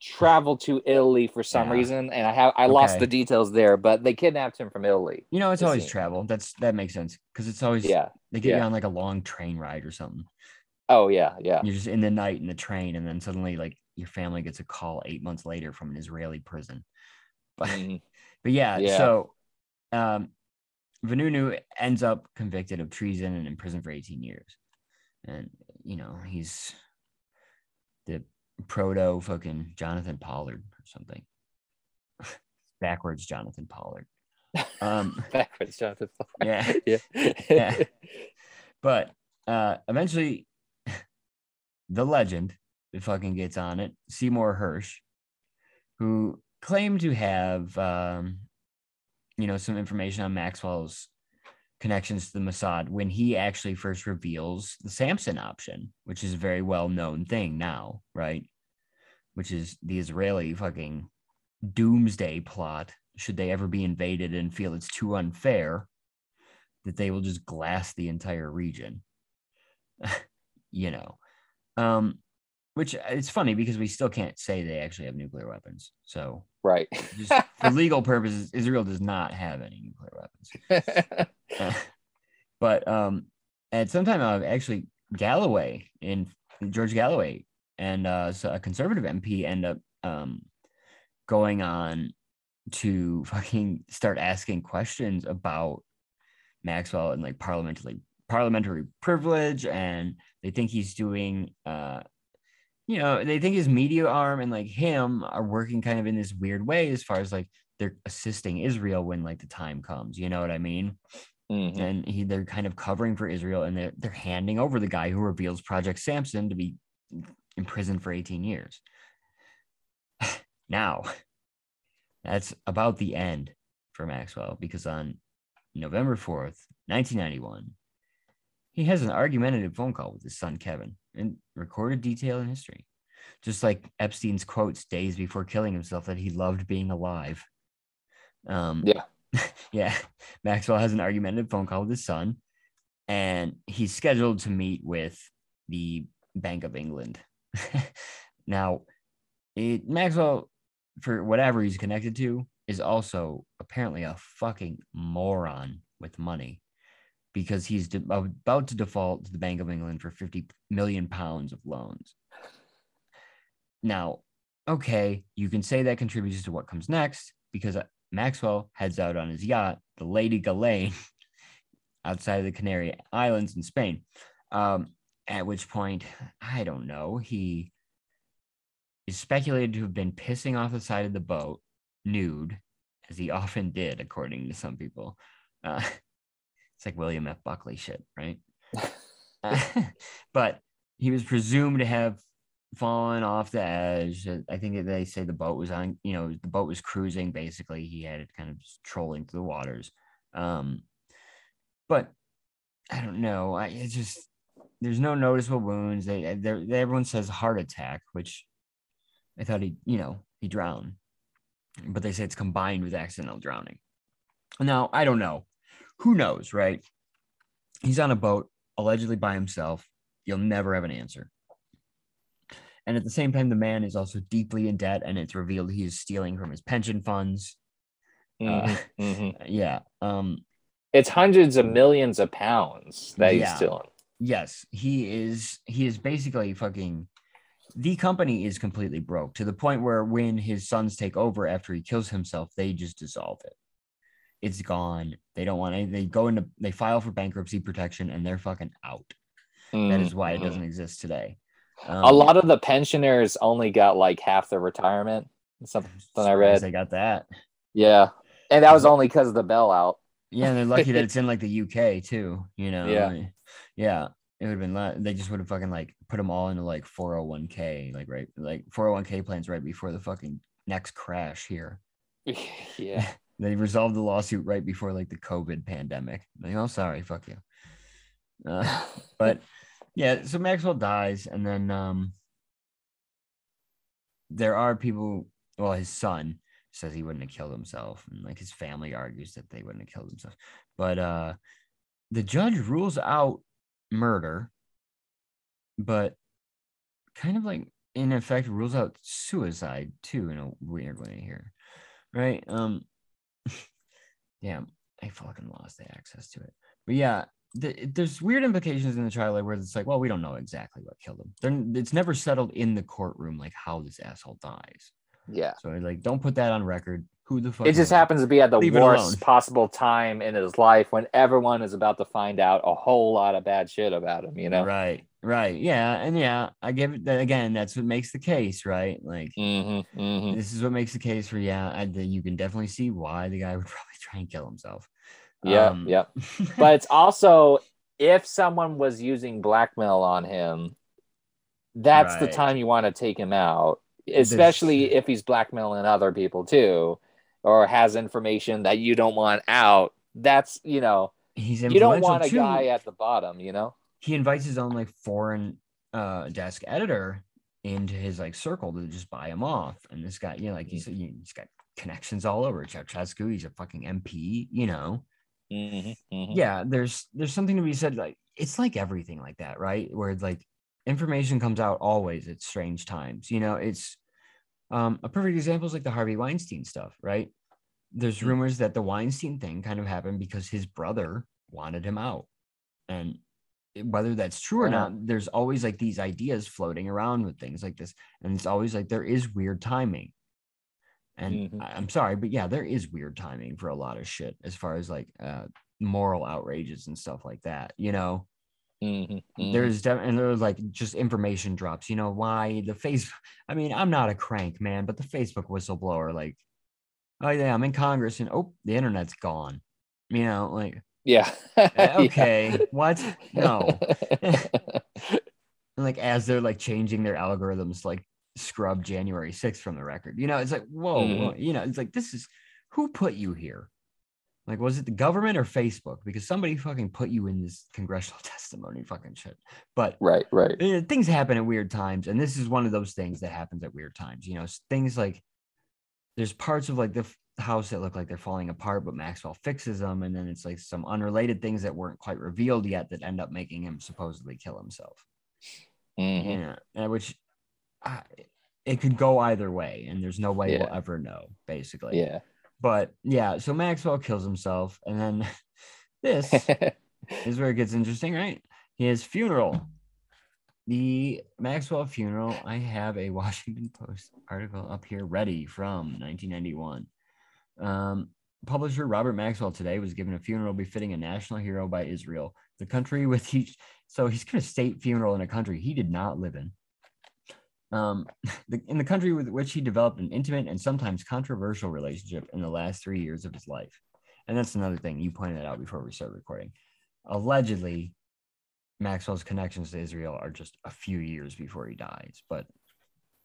travel to Italy for some Yeah. reason, and I have I lost the details there, but they kidnapped him from Italy. you know, it's always seems. travel. That's that makes sense because it's always Yeah. they get you on like a long train ride or something. Oh yeah, yeah. You're just in the night in the train, and then suddenly like your family gets a call eight months later from an Israeli prison. But Mhm. but yeah, Yeah. so um Vanunu ends up convicted of treason and in prison for 18 years. And, you know, he's the proto fucking Jonathan Pollard or something. Backwards Jonathan Pollard. Um, Backwards, Jonathan. yeah. yeah. Yeah. But uh, eventually, the legend that fucking gets on it. Seymour Hersh, who claimed to have, um, you know, some information on Maxwell's connections to the Mossad when he actually first reveals the Samson option, which is a very well known thing now, right? Which is the Israeli fucking doomsday plot. Should they ever be invaded and feel it's too unfair, that they will just glass the entire region. you know. Um, which uh, it's funny because we still can't say they actually have nuclear weapons. So Right. just for legal purposes, Israel does not have any nuclear weapons. Uh, but um, at some time, uh, actually, Galloway in George Galloway and uh, so a conservative MP end up um, going on to fucking start asking questions about Maxwell and like parliamentary parliamentary privilege, and they think he's doing uh, you know, they think his media arm and like him are working kind of in this weird way as far as like they're assisting Israel when like the time comes. You know what I mean? Mhm. and he they're kind of covering for Israel and they're they're handing over the guy who reveals Project Samson to be imprisoned for 18 years. now, that's about the end for Maxwell because on November 4th, 1991, he has an argumentative phone call with his son Kevin in recorded detail in history. Just like Epstein's quotes days before killing himself that he loved being alive. Um, Yeah. yeah. Maxwell has an argumentative phone call with his son, and he's scheduled to meet with the Bank of England. now, it, Maxwell, for whatever he's connected to, is also apparently a fucking moron with money because he's de- about to default to the Bank of England for 50 million pounds of loans. Now, okay, you can say that contributes to what comes next because uh, Maxwell heads out on his yacht, the Lady Ghislaine, outside of the Canary Islands in Spain. Um, at which point, I don't know, he is speculated to have been pissing off the side of the boat nude, as he often did, according to some people. Uh, it's like William F. Buckley shit, right? Uh, but he was presumed to have fallen off the edge. Uh, I think they say the boat was on, you know, the boat was cruising. Basically, he had it kind of trolling through the waters. Um, but I don't know. I it's just there's no noticeable wounds. They, they everyone says heart attack, which I thought he, you know, he drowned, but they say it's combined with accidental drowning. Now I don't know. Who knows, right? He's on a boat allegedly by himself. You'll never have an answer. And at the same time, the man is also deeply in debt, and it's revealed he is stealing from his pension funds. Mhm, Uh, mhm. yeah. Um, It's hundreds of millions of pounds that he's stealing. yes, he is. He is basically fucking. The company is completely broke to the point where when his sons take over after he kills himself, they just dissolve it. It's gone. They don't want any. They go into. They file for bankruptcy protection, and they're fucking out. That is why it doesn't exist today. A Um, lot of the pensioners only got like half their retirement. Something I read. They got that. Yeah. And that was only because of the bailout. Yeah, they're lucky that it's in like the UK too. You know. Yeah. yeah. It would have been. They just would have fucking like put them all into like 401k, like right, like 401k plans right before the fucking next crash here. yeah. They resolved the lawsuit right before like the COVID pandemic. Like, oh, sorry, fuck you. Uh, but yeah, so Maxwell dies, and then um, there are people. Well, his son says he wouldn't have killed himself, and like his family argues that they wouldn't have killed themselves. But uh, the judge rules out murder, but kind of like in effect rules out suicide too in a weird way here, right? Um, damn, I fucking lost the access to it. But yeah, th- there's weird implications in the trial where it's like, well, we don't know exactly what killed him. They're, it's never settled in the courtroom like how this asshole dies. Yeah. So like, don't put that on record. Who the fuck? it just happens to be at the Leave worst possible time in his life when everyone is about to find out a whole lot of bad shit about him. You know. Right, right, yeah, and yeah, I give it that again. That's what makes the case, right? Like Mm-hmm, mm-hmm. this is what makes the case for yeah. I, the, you can definitely see why the guy would probably try and kill himself. Yeah, Um, yeah. But it's also if someone was using blackmail on him, that's the time you want to take him out, especially if he's blackmailing other people too, or has information that you don't want out. That's you know he's you don't want a too. guy at the bottom. You know. he invites his own like foreign uh desk editor into his like circle to just buy him off. And this guy, you know, like he's he's got connections all over. Ceausescu, he's a fucking MP, you know. Mhm, mhm. Yeah, there's there's something to be said. Like it's like everything like that, right? Where like information comes out always at strange times. You know, it's um a perfect example is like the Harvey Weinstein stuff, right? There's Mhm. rumors that the Weinstein thing kind of happened because his brother wanted him out. And whether that's true or not, there's always like these ideas floating around with things like this. And it's always like there is weird timing. And Mhm. I- I'm sorry, but yeah, there is weird timing for a lot of shit as far as like uh moral outrages and stuff like that, you know. Mhm, mhm. There's def- and there's like just information drops, you know, why the face I mean, I'm not a crank, man, but the Facebook whistleblower, like, oh yeah, I'm in Congress and oh, the internet's gone. You know, like yeah. Yeah. okay, what? No. And like as they're like changing their algorithms, like scrub January 6th from the record. You know, it's like, whoa, Mhm. whoa, you know, it's like this is who put you here? Like, was it the government or Facebook? Because somebody fucking put you in this congressional testimony fucking shit. But right, right. uh, things happen at weird times, and this is one of those things that happens at weird times. You know, things like there's parts of like the house that look like they're falling apart, but Maxwell fixes them, and then it's like some unrelated things that weren't quite revealed yet that end up making him supposedly kill himself. Mhm. Yeah, which uh, it could go either way, and there's no way we'll ever know, basically. Yeah. But yeah, so Maxwell kills himself, and then this is where it gets interesting, right? His funeral. The Maxwell funeral. I have a Washington Post article up here ready from 1991. Um, publisher Robert Maxwell today was given a funeral befitting a national hero by Israel, the country with each. So he's given a state funeral in a country he did not live in. Um, the, in the country with which he developed an intimate and sometimes controversial relationship in the last three years of his life. And that's another thing you pointed out before we started recording. Allegedly, Maxwell's connections to Israel are just a few years before he dies, but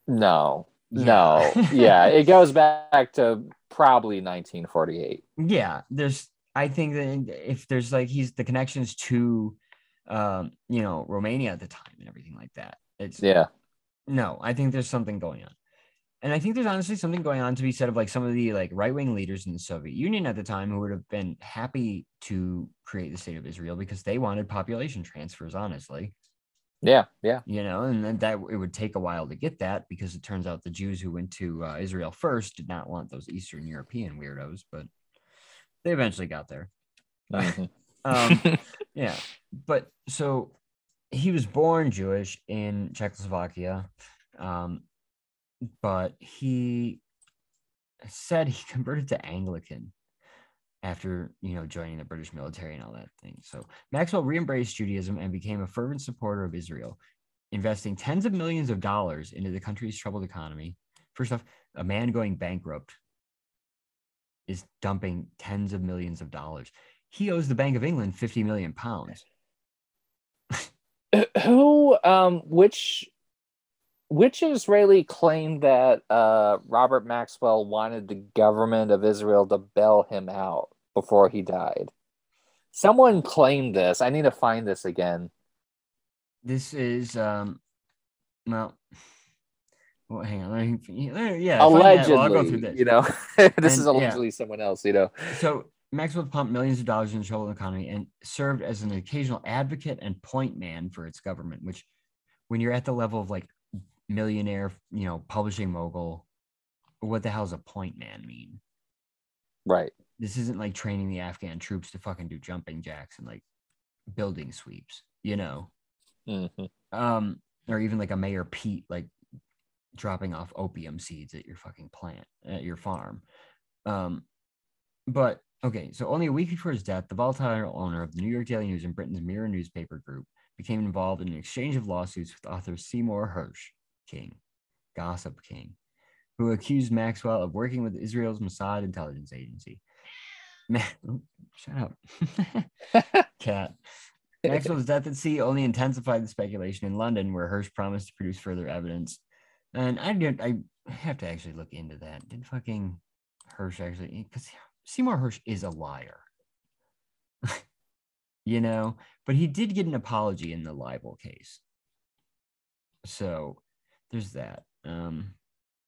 No, Yeah. no, yeah, it goes back to probably 1948. yeah, there's I think that if there's like he's the connections to um, you know, Romania at the time and everything like that. It's Yeah, no, I think there's something going on. And I think there's honestly something going on to be said of like some of the like right wing leaders in the Soviet Union at the time who would have been happy to create the state of Israel because they wanted population transfers, honestly. yeah, yeah. you know, and then that it would take a while to get that because it turns out the Jews who went to uh, Israel first did not want those Eastern European weirdos, but they eventually got there. Mhm. Um, yeah, but so he was born Jewish in Czechoslovakia, um, but he said he converted to Anglican after you know joining the British military and all that thing. So Maxwell re-embraced Judaism and became a fervent supporter of Israel, investing tens of millions of dollars into the country's troubled economy. First off, a man going bankrupt is dumping tens of millions of dollars. He owes the Bank of England 50 million pounds. Who, um, which, which Israeli claimed that uh, Robert Maxwell wanted the government of Israel to bail him out before he died? Someone claimed this. I need to find this again. This is um well well hang on. let me- Yeah, that. allegedly, Well, I'll go through this. you know, this And, is yeah. allegedly someone else. You know, So Maxwell pumped millions of dollars into the troubled economy and served as an occasional advocate and point man for its government, which when you're at the level of like millionaire, you know, publishing mogul, what the hell does a point man mean? right? This isn't like training the Afghan troops to fucking do jumping jacks and like building sweeps, you know? Mhm. Um, or even like a Mayor Pete like dropping off opium seeds at your fucking plant at your farm. Um, but okay, so only a week before his death, the volatile owner of the New York Daily News and Britain's Mirror newspaper group became involved in an exchange of lawsuits with author Seymour Hersh King, Gossip King, who accused Maxwell of working with Israel's Mossad intelligence agency. Shut up, cat. Maxwell's death at sea only intensified the speculation in London, where Hersh promised to produce further evidence. And I did, I have to actually look into that. Did fucking Hersh actually? Because Seymour Hersh is a liar, you know. But he did get an apology in the libel case, so there's that. Um,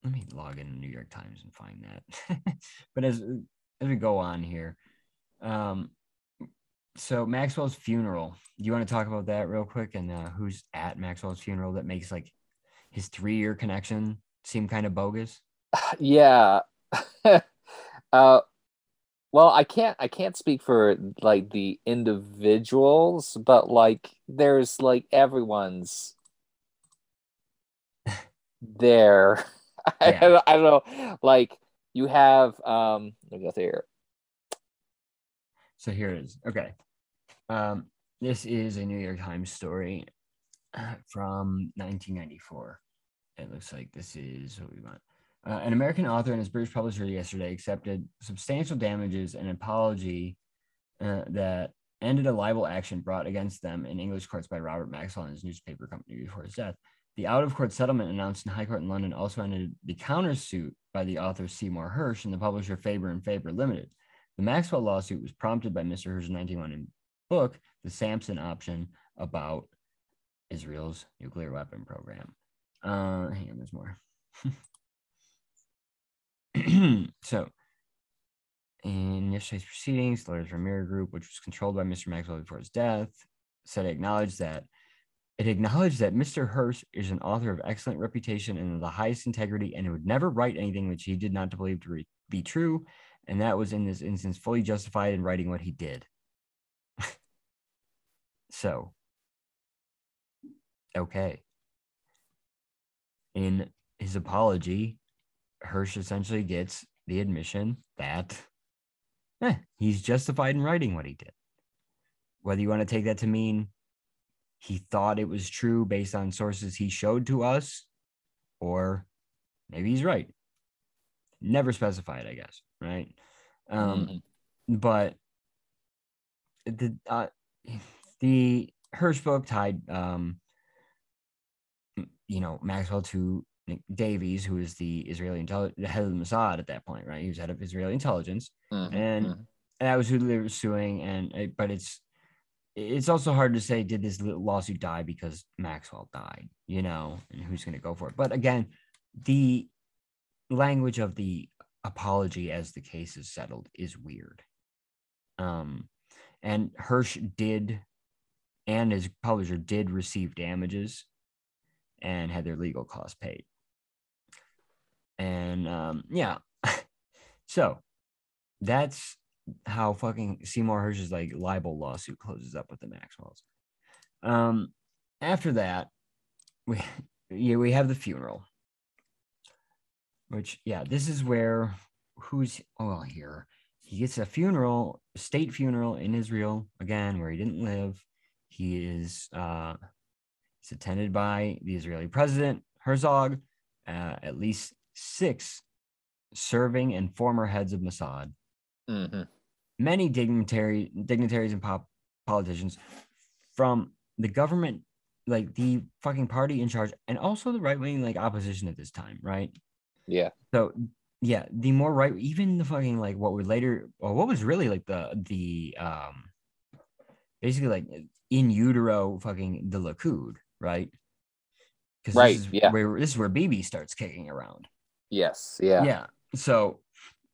let me log in the New York Times and find that. but as as we go on here, um, so Maxwell's funeral. Do you want to talk about that real quick and uh, who's at Maxwell's funeral that makes like his three year connection seem kind of bogus? yeah. uh, well, I can't I can't speak for like the individuals, but like there's like everyone's there. I, Yeah. don't, I don't know. Like you have um let me go here. So here it is. Okay. Um, this is a New York Times story from 1994. It looks like this is what we want. Uh, an American author and his British publisher yesterday accepted substantial damages and apology uh, that ended a libel action brought against them in English courts by Robert Maxwell and his newspaper company before his death. The out of court settlement announced in High Court in London also ended the countersuit by the author Seymour Hersh and the publisher Faber and Faber Limited. The Maxwell lawsuit was prompted by Mr. Hersh's 1991 book, The Samson Option, about Israel's nuclear weapon program. Uh, hang on, there's more. so, in yesterday's proceedings, the lawyers Mirror Group, which was controlled by Mr. Maxwell before his death, said it acknowledged that it acknowledged that Mr. Hersh is an author of excellent reputation and of the highest integrity, and would never write anything which he did not believe to re- be true, and that was in this instance fully justified in writing what he did. so, okay. In his apology, Hersh essentially gets the admission that eh, he's justified in writing what he did. Whether you want to take that to mean he thought it was true based on sources he showed to us, or maybe he's right. Never specified, I guess, right? Um, but the uh, the Hersh book tied um, you know Maxwell to Davies, who is the Israeli intelli- the head of the Mossad at that point, right? He was head of Israeli intelligence, Mhm, and mhm. and that was who they were suing. And uh, but it's it's also hard to say did this lawsuit die because Maxwell died, you know, and who's going to go for it. But again, the language of the apology as the case is settled is weird. Um, and Hersh did, and his publisher did receive damages, and had their legal costs paid. And um, yeah, so that's how fucking Seymour Hersh's like libel lawsuit closes up with the Maxwells. Um, after that, we yeah we have the funeral, which yeah this is where who's well here he gets a funeral, state funeral in Israel again where he didn't live. He is uh, he's attended by the Israeli president Herzog, uh, at least six serving and former heads of Mossad Mhm. many dignitary dignitaries and pop politicians from the government, like the fucking party in charge, and also the right wing like opposition at this time, right? Yeah. So yeah, the more right, even the fucking like what would later, or what was really like the the um, basically like in utero fucking the Likud, right? Because Right, This is yeah. Where this is where Bibi starts kicking around. Yes. Yeah. Yeah. So,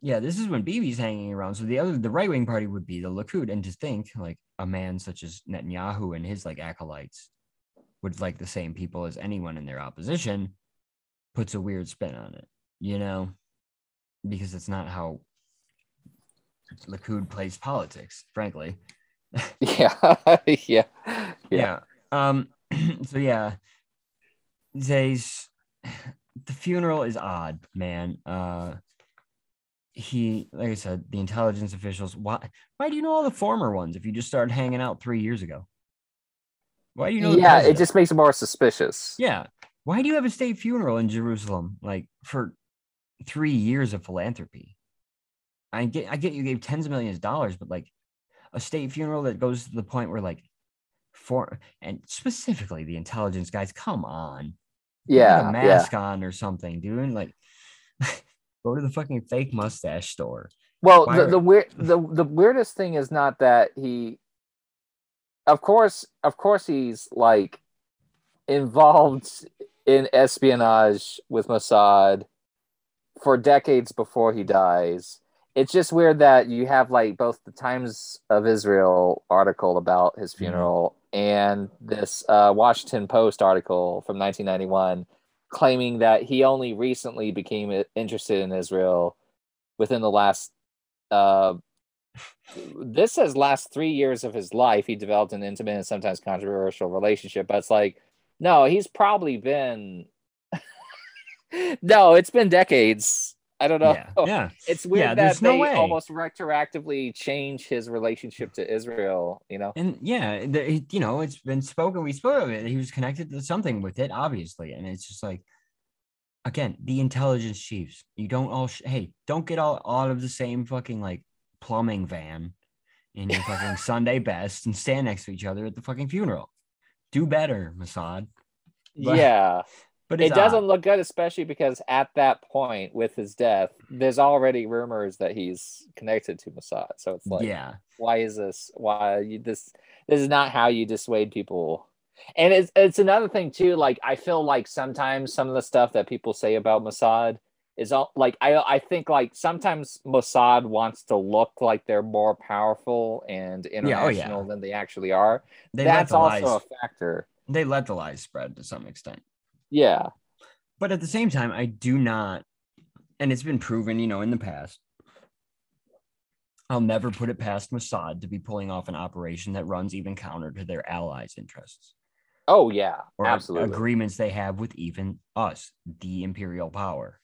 yeah, this is when Bibi's hanging around. So the other, the right wing party would be the Likud, and to think like a man such as Netanyahu and his like acolytes would like the same people as anyone in their opposition puts a weird spin on it, you know, because it's not how Likud plays politics, frankly. Yeah. yeah. yeah. Um. so yeah, Zay's the funeral is odd, man. Uh, he, like I said, the intelligence officials. Why? Why do you know all the former ones if you just started hanging out three years ago? Why do you know? yeah, it just makes it more suspicious. Yeah. Why do you have a state funeral in Jerusalem? Like for three years of philanthropy. I get I get you gave tens of millions of dollars, but like a state funeral that goes to the point where like for and specifically the intelligence guys, come on. Yeah, a yeah. mask on or something, dude. Like go to the fucking fake mustache store. Well, Why the, are- the weird the the weirdest thing is not that he of course of course he's like involved in espionage with Mossad for decades before he dies. It's just weird that you have like both the Times of Israel article about his mm-hmm. funeral and this uh, Washington Post article from 1991 claiming that he only recently became interested in Israel within the last uh, this says last three years of his life he developed an intimate and sometimes controversial relationship but it's like no he's probably been no it's been decades i don't know Yeah. Yeah. it's weird Yeah, that no they way. almost retroactively change his relationship to israel you know And yeah, the, you know, it's been spoken. We spoke of it. He was connected to something with it, obviously. And it's just like, again, the intelligence chiefs. You don't all. Sh- hey, don't get all out of the same fucking like plumbing van in your fucking Sunday best and stand next to each other at the fucking funeral. Do better, Mossad. But- yeah But it doesn't odd. look good especially because at that point with his death there's already rumors that he's connected to mossad so it's like yeah, why is this why you this this is not how you dissuade people and it's it's another thing too like i feel like sometimes some of the stuff that people say about mossad is all like i i think like sometimes mossad wants to look like they're more powerful and Yeah, oh, yeah. international than they actually are they that's also lies. a factor They let the lies spread to some extent. Yeah But at the same time, I do not, and it's been proven, you know, in the past. I'll never put it past Mossad to be pulling off an operation that runs even counter to their allies' interests oh yeah or absolutely agreements they have with even us, the imperial power.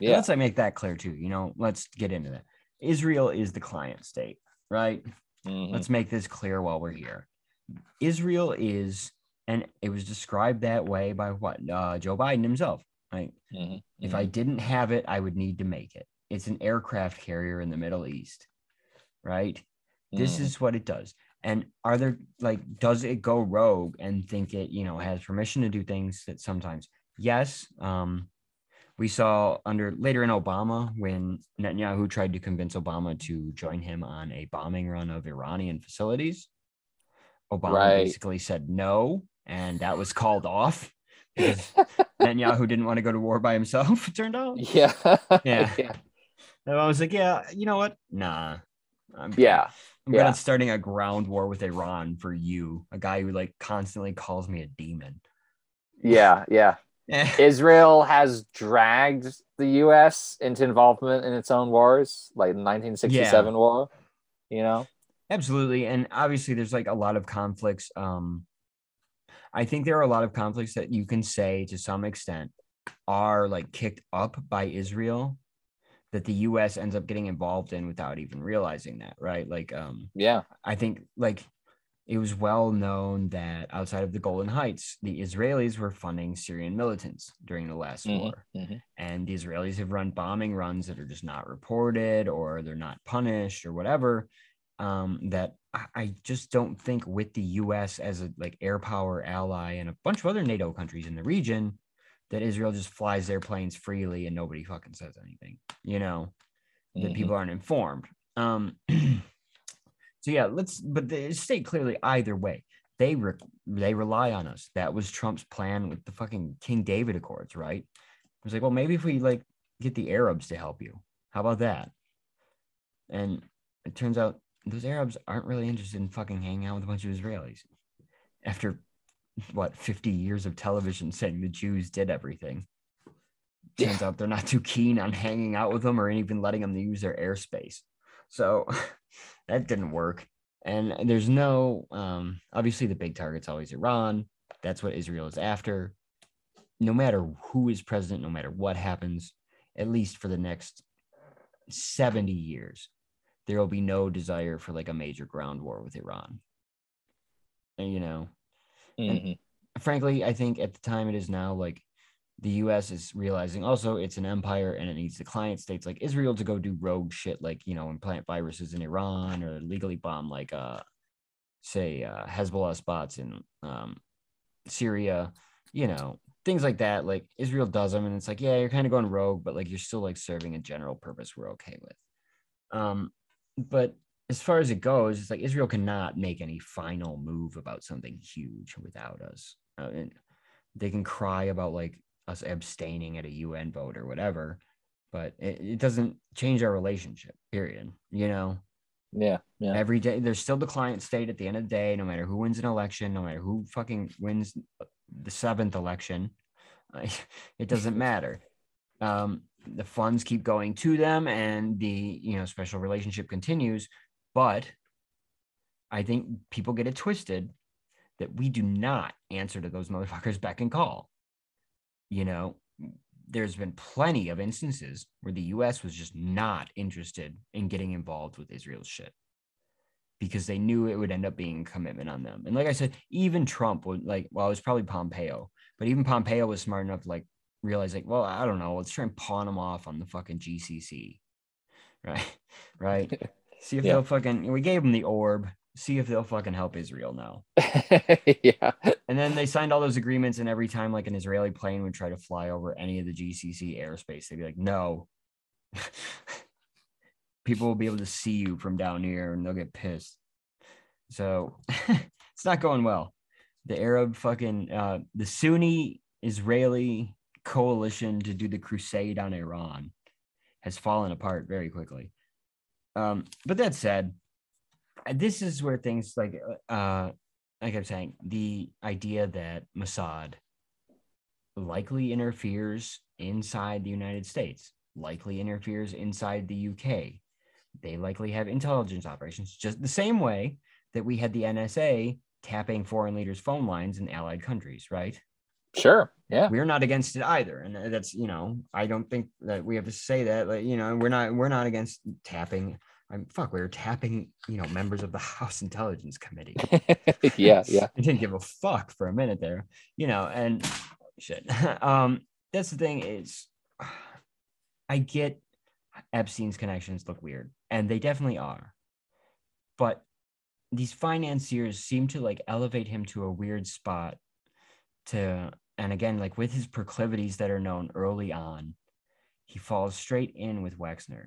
And yeah Let's like, make that clear too. You know, let's get into that. Israel is the client state, right? Mhm. Let's make this clear while we're here. Israel is, and it was described that way by what uh, Joe Biden himself. Right? Mhm. If Mhm. I didn't have it, I would need to make it. It's an aircraft carrier in the Middle East, right? This Mhm. is what it does. And are there like, does it go rogue and think it, you know, has permission to do things that sometimes? Yes. Um, we saw under later in Obama when Netanyahu tried to convince Obama to join him on a bombing run of Iranian facilities. Obama Right. basically said no, and that was called off because Netanyahu didn't want to go to war by himself. It turned out. yeah Yeah. yeah And I was like, yeah, you know what? Nah. I'm, yeah I'm yeah. gonna starting a ground war with Iran for you, a guy who like constantly calls me a demon. yeah yeah Eh, Israel has dragged the U.S. into involvement in its own wars, like the 1967 war. You know, Absolutely. And obviously there's like a lot of conflicts. Um I think there are a lot of conflicts that you can say to some extent are like kicked up by Israel that the US ends up getting involved in without even realizing that, right? Like um yeah, I think like it was well known that outside of the Golan Heights, the Israelis were funding Syrian militants during the last Mhm, war. mhm. And the Israelis have run bombing runs that are just not reported or they're not punished or whatever. Um, that I, I just don't think with the US as a like air power ally and a bunch of other NATO countries in the region that Israel just flies their planes freely and nobody fucking says anything, you know that Mhm. people aren't informed. Um, so yeah, let's. But they state clearly either way, they re- they rely on us. That was Trump's plan with the fucking King David Accords, right? It was like, well, maybe if we like get the Arabs to help you, how about that? And it turns out those Arabs aren't really interested in fucking hanging out with a bunch of Israelis. After what 50 years of television saying the Jews did everything turns out they're not too keen on hanging out with them or even letting them use their airspace. So that didn't work. And there's no, um, obviously, the big target's always Iran. That's what Israel is after. No matter who is president, no matter what happens, at least for the next 70 years, there will be no desire for like a major ground war with Iran. And you know, Mhm. frankly, I think at the time it is now, like the US is realizing also it's an empire and it needs the client states like Israel to go do rogue shit like, you know, implant viruses in Iran or legally bomb like uh say uh Hezbollah spots in um Syria, you know, things like that. Like Israel does them and it's like, yeah, you're kind of going rogue, but like you're still like serving a general purpose we're okay with. Um, but as far as it goes, it's like Israel cannot make any final move about something huge without us. Uh, and they can cry about like us abstaining at a UN vote or whatever, but it, it doesn't change our relationship. Period. You know, Yeah, yeah. every day there's still the client state at the end of the day. No matter who wins an election, no matter who fucking wins the seventh election, it doesn't matter. Um, the funds keep going to them, and the you know special relationship continues. But I think people get it twisted that we do not answer to those motherfuckers beck and call. You know, there's been plenty of instances where the US was just not interested in getting involved with Israel's shit because they knew it would end up being a commitment on them. And like I said, even Trump would like, well, it was probably Pompeo, but even Pompeo was smart enough like realize, like, well, I don't know, let's try and pawn them off on the fucking GCC. Right. Right. See if Yeah. they'll fucking, we gave them the orb. See if they'll fucking help Israel now. yeah. And then they signed all those agreements, and every time like an Israeli plane would try to fly over any of the GCC airspace, they'd be like, "No." People will be able to see you from down here, and they'll get pissed. So it's not going well. The Arab fucking uh, the Sunni Israeli coalition to do the crusade on Iran has fallen apart very quickly. Um, but that said, this is where things like uh, like I'm saying, the idea that Mossad likely interferes inside the United States, likely interferes inside the UK. They likely have intelligence operations, just the same way that we had the NSA tapping foreign leaders' phone lines in allied countries, right? Sure. Yeah. We're not against it either, and that's you know, I don't think that we have to say that. Like, you know, we're not we're not against tapping. I'm fuck. We were tapping, you know, members of the House Intelligence Committee. yeah. Yeah. I didn't give a fuck for a minute there, you know, and shit. um, that's the thing is, I get Epstein's connections look weird, and they definitely are, but these financiers seem to like elevate him to a weird spot to and again like with his proclivities that are known early on he falls straight in with wexner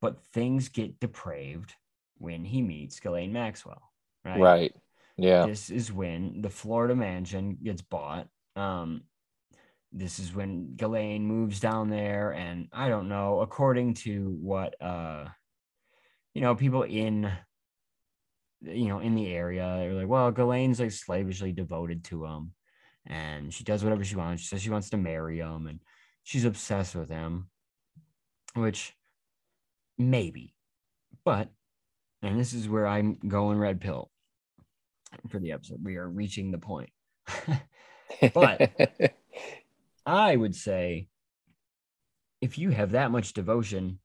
but things get depraved when he meets Ghislaine Maxwell right Right. Yeah. this is when the Florida mansion gets bought. Um, this is when Ghislaine moves down there, and I don't know, according to what uh, you know, people in you know in the area are like, well, Ghislaine's like slavishly devoted to him, and she does whatever she wants. She says she wants to marry him, and she's obsessed with him, which maybe, but and this is where I'm going red pill for the episode. We are reaching the point. but- I would say if you have that much devotion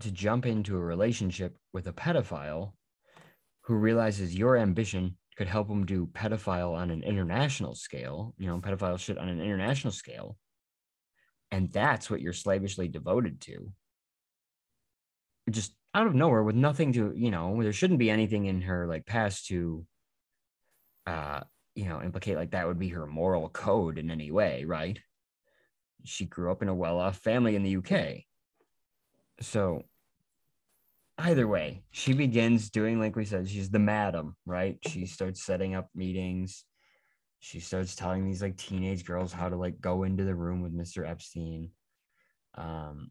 to jump into a relationship with a pedophile who realizes your ambition could help him do pedophile on an international scale, you know, pedophile shit on an international scale, and that's what you're slavishly devoted to, just out of nowhere with nothing to, you know, there shouldn't be anything in her like past to uh you know implicate like that would be her moral code in any way right? She grew up in a well-off family in the uk so either way she begins doing like we said she's the madam right? She starts setting up meetings. She starts telling these like teenage girls how to like go into the room with mr epstein. Um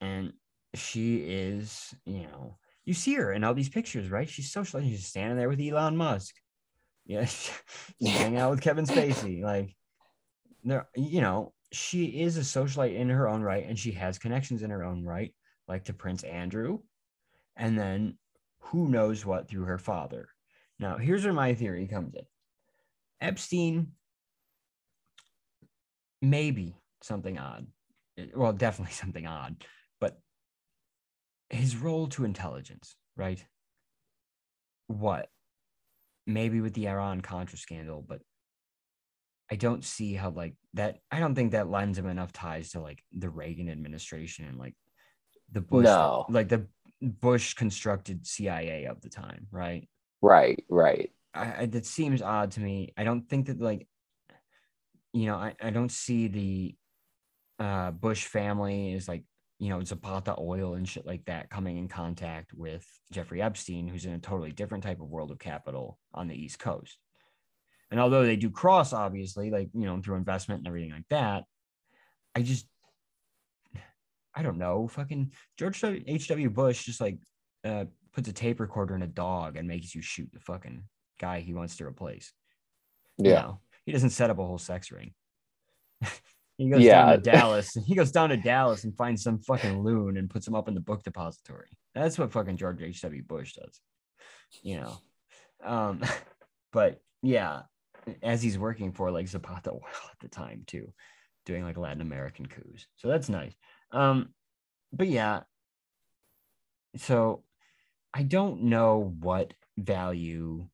and she is you know you see her in all these pictures right? She's socializing she's standing there with elon musk. Yeah, she's hanging out with Kevin Spacey. Like, there, you know, she is a socialite in her own right, and she has connections in her own right, like to Prince Andrew, and then who knows what through her father. Now, here's where my theory comes in. Epstein, maybe something odd. Well, definitely something odd, but his role to intelligence, right? What? Maybe with the Iran Contra scandal, but I don't see how like that. I don't think that lends him enough ties to like the Reagan administration and like the Bush, No. like the Bush constructed CIA of the time, right? Right, right. I, I that seems odd to me. I don't think that like, you know, I, I don't see the uh Bush family is like, you know, Zapata oil and shit like that coming in contact with Jeffrey Epstein, who's in a totally different type of world of capital on the East Coast. And although they do cross, obviously, like you know, through investment and everything like that, I just I don't know. Fucking George H.W. Bush just like uh, puts a tape recorder in a dog and makes you shoot the fucking guy he wants to replace. You Yeah. know, he doesn't set up a whole sex ring. he goes Yeah. down to Dallas. He goes down to Dallas and finds some fucking loon and puts him up in the book depository. That's what fucking George H.W. Bush does. You know. Um, but yeah, as he's working for like Zapata oil at the time too, doing like Latin American coups. So that's nice. Um, but yeah, so I don't know what value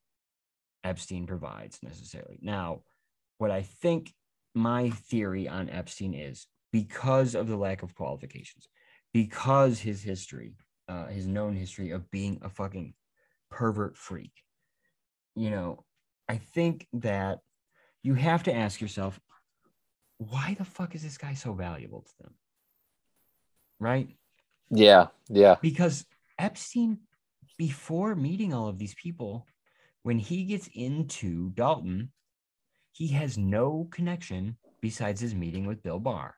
Epstein provides necessarily. Now, what I think my theory on Epstein is because of the lack of qualifications, because his history, uh, his known history of being a fucking pervert freak, you know, I think that you have to ask yourself, why the fuck is this guy so valuable to them? Right? Yeah, yeah. because Epstein, before meeting all of these people, when he gets into Dalton, he has no connection besides his meeting with Bill Barr.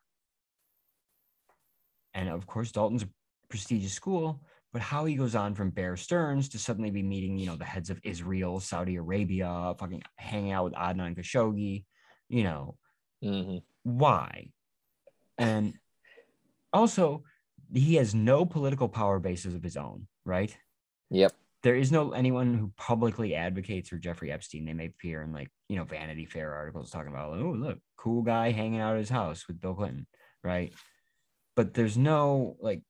And of course, Dalton's a prestigious school, but how he goes on from Bear Stearns to suddenly be meeting, you know, the heads of Israel, Saudi Arabia, fucking hanging out with Adnan Khashoggi, you know, hmm why? And also, he has no political power bases of his own, right? Yep. There is no anyone who publicly advocates for Jeffrey Epstein. They may appear in like, you know, Vanity Fair articles talking about, oh, look, cool guy hanging out at his house with Bill Clinton, right? But there's no like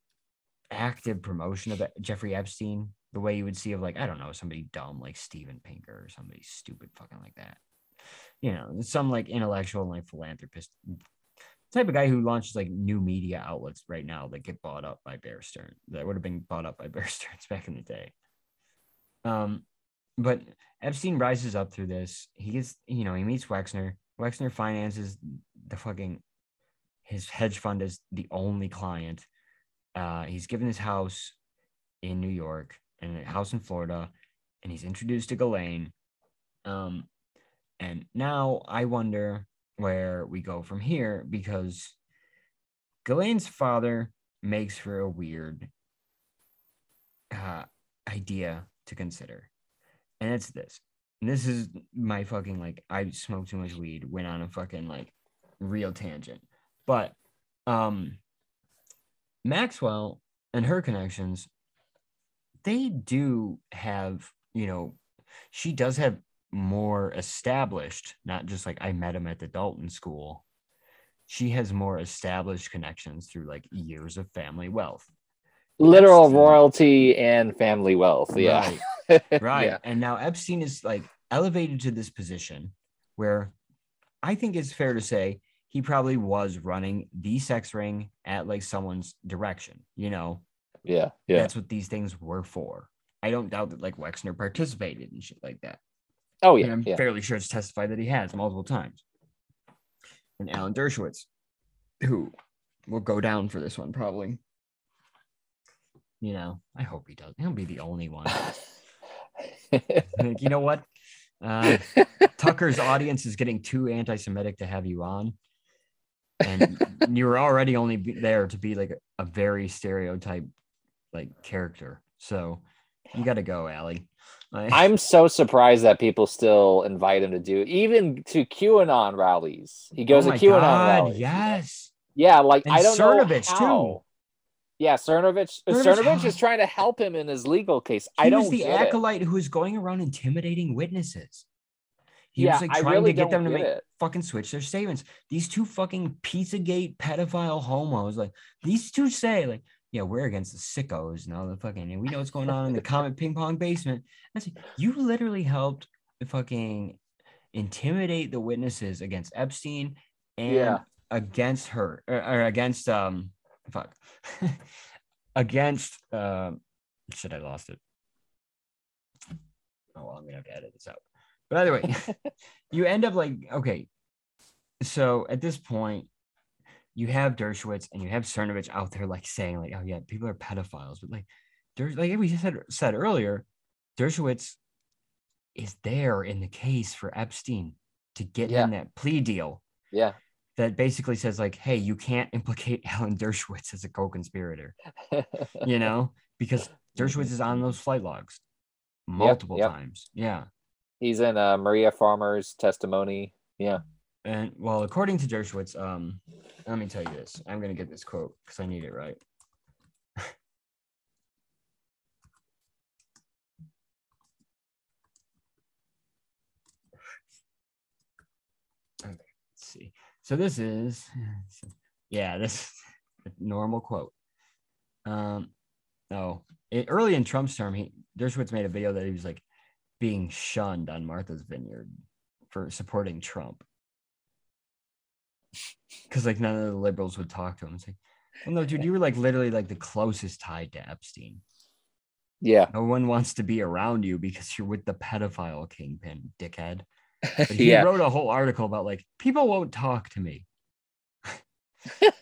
active promotion of Jeffrey Epstein the way you would see of like, I don't know, somebody dumb like Steven Pinker or somebody stupid fucking like that. You know, some like intellectual like philanthropist type of guy who launches like new media outlets right now that get bought up by Bear Stearns that would have been bought up by Bear Stearns back in the day. Um, but Epstein rises up through this. He gets, you know, he meets Wexner. Wexner finances the fucking his hedge fund is the only client. Uh, he's given his house in New York and a house in Florida, and he's introduced to Ghislaine. Um, and now I wonder where we go from here because Ghislaine's father makes for a weird uh, idea to consider. And it's this. And this is my fucking like I smoked too much weed, went on a fucking like real tangent. But um Maxwell and her connections, they do have, you know, she does have more established, not just like I met him at the Dalton school. She has more established connections through like years of family wealth. Literal Epstein- royalty and family wealth. Yeah. Right. right Yeah. and now epstein is like elevated to this position where i think it's fair to say he probably was running the sex ring at like someone's direction you know Yeah. Yeah. that's what these things were for i don't doubt that like wexner participated and shit like that Oh and yeah. i'm Yeah. fairly sure it's testified that he has multiple times and alan dershowitz who will go down for this one probably you know i hope he does he'll be the only one like, you know what? Uh, Tucker's audience is getting too anti-Semitic to have you on, and you were already only there to be like a, a very stereotype like character. So you got to go, Allie. Like, I'm so surprised that people still invite him to do even to QAnon rallies. He goes oh to QAnon God, rallies. Yes. Yeah, like And I don't Cernovich, know too. Yeah, Cernovich. Cernovich, Cernovich how- is trying to help him in his legal case. I don't was the it. acolyte who was going around intimidating witnesses. He Yeah, was like I trying really to get them to make it. fucking switch their statements. These two fucking Pizzagate pedophile homos, like these two say, like, yeah, we're against the sickos and all the fucking, and we know what's going on in the comet ping pong basement. I say, you literally helped the fucking intimidate the witnesses against Epstein and Yeah. against her or, or against um fuck against um shit I lost it. Oh well, I'm gonna have to edit this out. But either way, you end up like okay. So at this point, you have Dershowitz and you have Cernovich out there like saying like, oh yeah, people are pedophiles, but like, there's like we said said earlier, Dershowitz is there in the case for Epstein to get him that plea deal Yeah. that basically says like, hey, you can't implicate Alan Dershowitz as a co-conspirator, you know, because Dershowitz is on those flight logs multiple yep. times. Yeah. He's in uh, Maria Farmer's testimony. Yeah. And well, according to Dershowitz, um, let me tell you this. I'm gonna get this quote because I need it right. okay, let's see. So this is, yeah, this normal quote. Um, oh, it, early in Trump's term, he Dershowitz made a video that he was like being shunned on Martha's Vineyard for supporting Trump because like none of the liberals would talk to him. It's like, well, no, dude, you were like literally like the closest tied to Epstein. Yeah. No one wants to be around you because you're with the pedophile kingpin, dickhead. But he yeah. wrote a whole article about like people won't talk to me.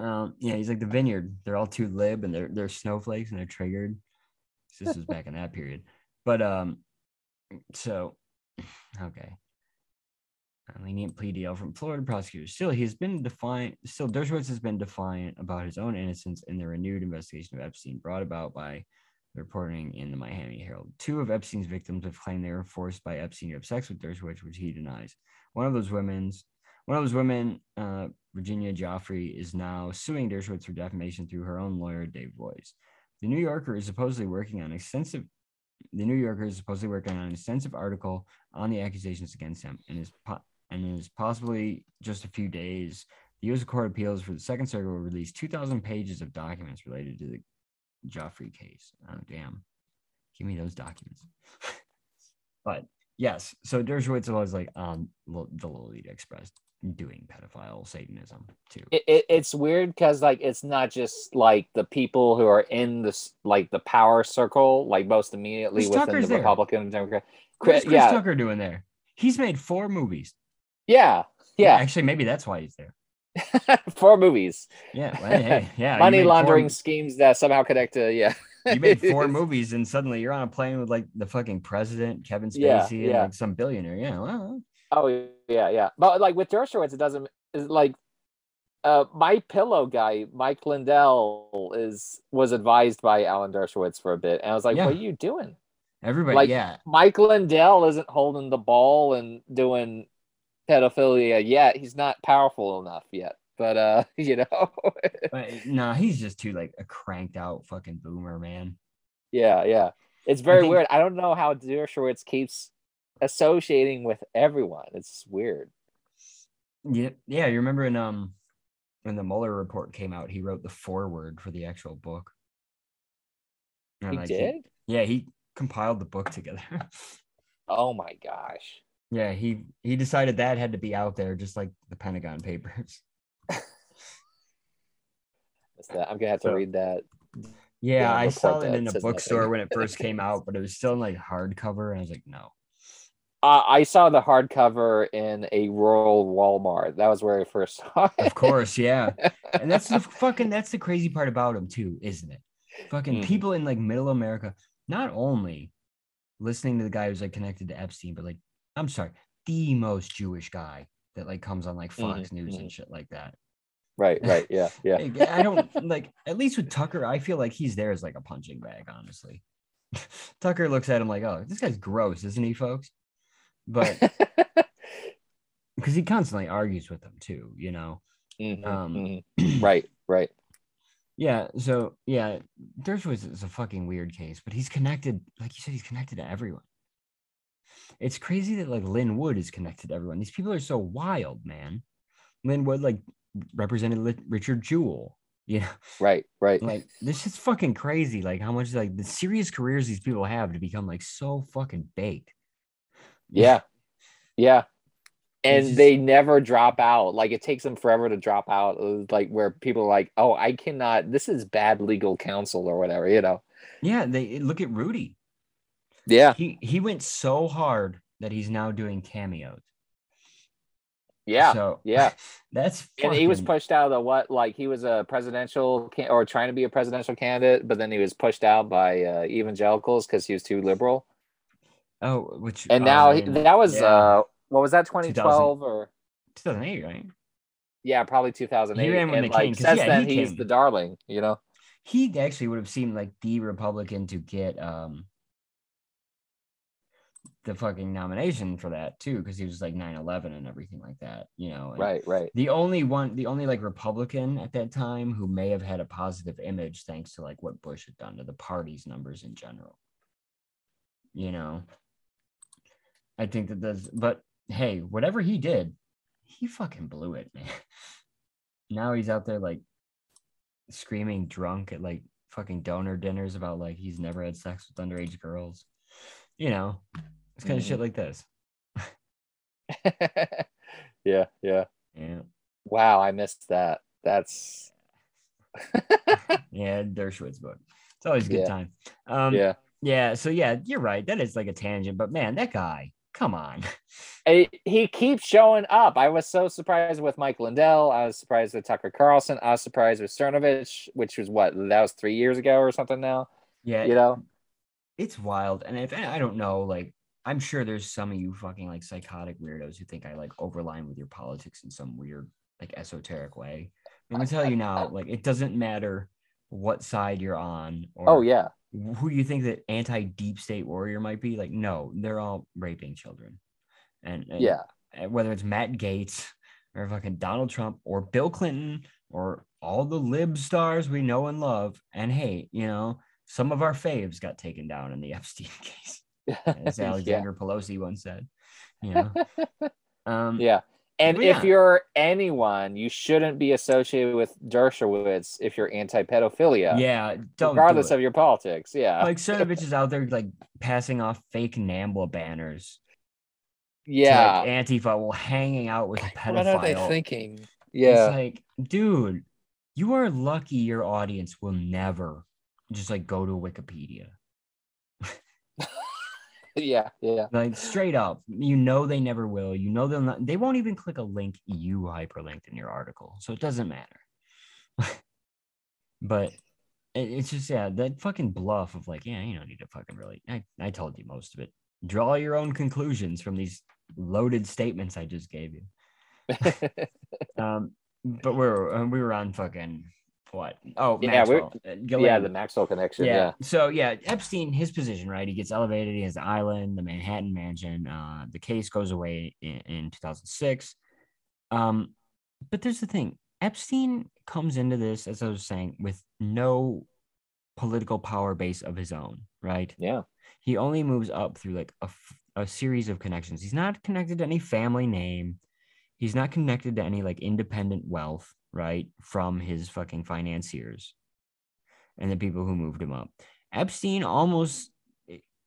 um, yeah, he's like the vineyard. They're all too lib and they're they're snowflakes and they're triggered. This was back in that period. But um, so okay. A lenient plea deal from Florida prosecutors. Still, he has been defiant. Still, Dershowitz has been defiant about his own innocence in the renewed investigation of Epstein brought about by the reporting in the Miami Herald. Two of Epstein's victims have claimed they were forced by Epstein to have sex with Dershowitz, which he denies. One of those women's, one of those women, uh, Virginia Giuffre, is now suing Dershowitz for defamation through her own lawyer, Dave Boies. The New Yorker is supposedly working on extensive. The New Yorker is supposedly working on an extensive article on the accusations against him, and is po- and is possibly just a few days. The U.S. Court of Appeals for the Second Circuit will release 2,000 pages of documents related to the Giuffre case. Oh, damn. Give me those documents. but yes, so Dershowitz was like um, on the Lolita Express doing pedophile Satanism too. It, it, it's weird because like it's not just like the people who are in this like the power circle, like most immediately Chris within Tucker's the there. Republican and Democrat. What's Chris yeah, Tucker doing there? He's made four movies. Yeah, yeah. Actually, maybe that's why he's there. Four movies. Yeah. well, hey, yeah. Money made four- laundering schemes that somehow connect to yeah. you made four movies and suddenly you're on a plane with like the fucking president, Kevin Spacey, Yeah, and like some billionaire. Yeah. Well, Oh yeah, yeah. But like with Dershowitz, it doesn't is like uh my pillow guy, Mike Lindell, is was advised by Alan Dershowitz for a bit. And I was like, Yeah. what are you doing? everybody, Like- yeah. Mike Lindell isn't holding the ball and doing pedophilia yet. He's not powerful enough yet. But uh, you know, But no, he's just too like a cranked out fucking boomer, man. yeah, yeah. It's very think- weird. I don't know how Dershowitz keeps associating with everyone. It's weird. Yeah, yeah. You remember in um when the Mueller report came out, he wrote the foreword for the actual book. And, He like, did? yeah, he compiled the book together. Oh my gosh. Yeah, he he decided that had to be out there, just like the Pentagon Papers. That's that. I'm gonna have to So- read that. Yeah, Yeah, I saw it in a bookstore nothing. when it first came out, but it was still in like hardcover, and I was like, no. Uh, I saw the hardcover in a rural Walmart. That was where I first saw it. Of course, yeah. And that's the fucking that's the crazy part about him too, isn't it? Fucking Mhm. people in like middle America, not only listening to the guy who's like connected to Epstein, but like I'm sorry, the most Jewish guy that like comes on like Fox Mhm, News and shit like that. Right, right, yeah, yeah. I don't like at least with Tucker, I feel like he's there as like a punching bag, honestly. Tucker looks at him like, oh, this guy's gross, isn't he, folks? But because he constantly argues with them too, you know. Mhm, Um, mhm. Right, right. Yeah, so yeah, Dershowitz is a fucking weird case, but he's connected, like you said, he's connected to everyone. It's crazy that like Lin Wood is connected to everyone. These people are so wild, man. Lin Wood like represented Richard Jewell Yeah, Right, right. like this is fucking crazy. Like how much like the serious careers these people have to become like so fucking baked. Yeah. Yeah. And just- they never drop out. Like it takes them forever to drop out. uh, Like where people are like, oh, I cannot, this is bad legal counsel or whatever, you know? Yeah, they look at Rudy. Yeah. He he went so hard that he's now doing cameos. Yeah. So yeah. that's and he was pushed out of the what? Like he was a presidential can- or trying to be a presidential candidate, but then he was pushed out by uh, evangelicals because he was too liberal. Oh, which And oh, now he, that was, Yeah. uh, what was that, 2012 or? 2008, right? Yeah, probably 2008. He ran with and like 'cause, since yeah, then, he he's came- the darling, you know? He actually would have seemed like the Republican to get um the fucking nomination for that too, because he was like 9-11 and everything like that, you know. and Right, right. The only one, the only like Republican at that time who may have had a positive image thanks to like what Bush had done to the party's numbers in general. You know, I think that does, but hey, whatever he did, he fucking blew it, man. Now he's out there like screaming drunk at like fucking donor dinners about like he's never had sex with underage girls. You know, it's kind of Mhm. shit like this. yeah, yeah. Yeah. Wow, I missed that. That's Yeah, Dershowitz book. It's always a good Yeah. time. Um, yeah. yeah. So yeah, you're right. That is like a tangent, but man, that guy, come on. He, he keeps showing up. I was so surprised with Mike Lindell. I was surprised with Tucker Carlson. I was surprised with Cernovich, which was what that was three years ago or something now. Yeah, You know? it's wild. And if I don't know, like I'm sure there's some of you fucking like psychotic weirdos who think I like overline with your politics in some weird like esoteric way. I'm gonna tell you now, like it doesn't matter what side you're on oh, or Oh yeah. who you think that anti deep state warrior might be. Like, no, they're all raping children. And, and Yeah. whether it's Matt Gaetz or fucking Donald Trump or Bill Clinton or all the lib stars we know and love. And hey, you know, some of our faves got taken down in the Epstein case, as yeah. Alexander Pelosi once said. You know, um, Yeah. And if yeah. you're anyone, you shouldn't be associated with Dershowitz if you're anti-pedophilia. yeah, don't regardless do of your politics. Yeah. like Cernovich is out there like passing off fake NAMBLA banners. to, yeah. like, Antifa while hanging out with a pedophile. What are they thinking? yeah. It's like, dude, you are lucky your audience will never just like go to Wikipedia. Yeah. Yeah. Like straight up, you know they never will. You know they'll not they won't even click a link you hyperlinked in your article. So it doesn't matter. but it- it's just yeah, that fucking bluff of like, yeah, you don't need to fucking really I, I told you most of it. Draw your own conclusions from these loaded statements I just gave you. Um, but we're uh, we were on fucking what? Oh, Yeah. Uh, yeah. The Maxwell connection. yeah. Yeah. So yeah, Epstein, his position, right? He gets elevated. He has the island, the Manhattan Mansion. Uh, the case goes away in, in 2006. Um, but there's the thing: Epstein comes into this, as I was saying, with no political power base of his own, right? Yeah. he only moves up through like a, f- a series of connections. He's not connected to any family name. He's not connected to any like independent wealth, right? From his fucking financiers and the people who moved him up. Epstein almost,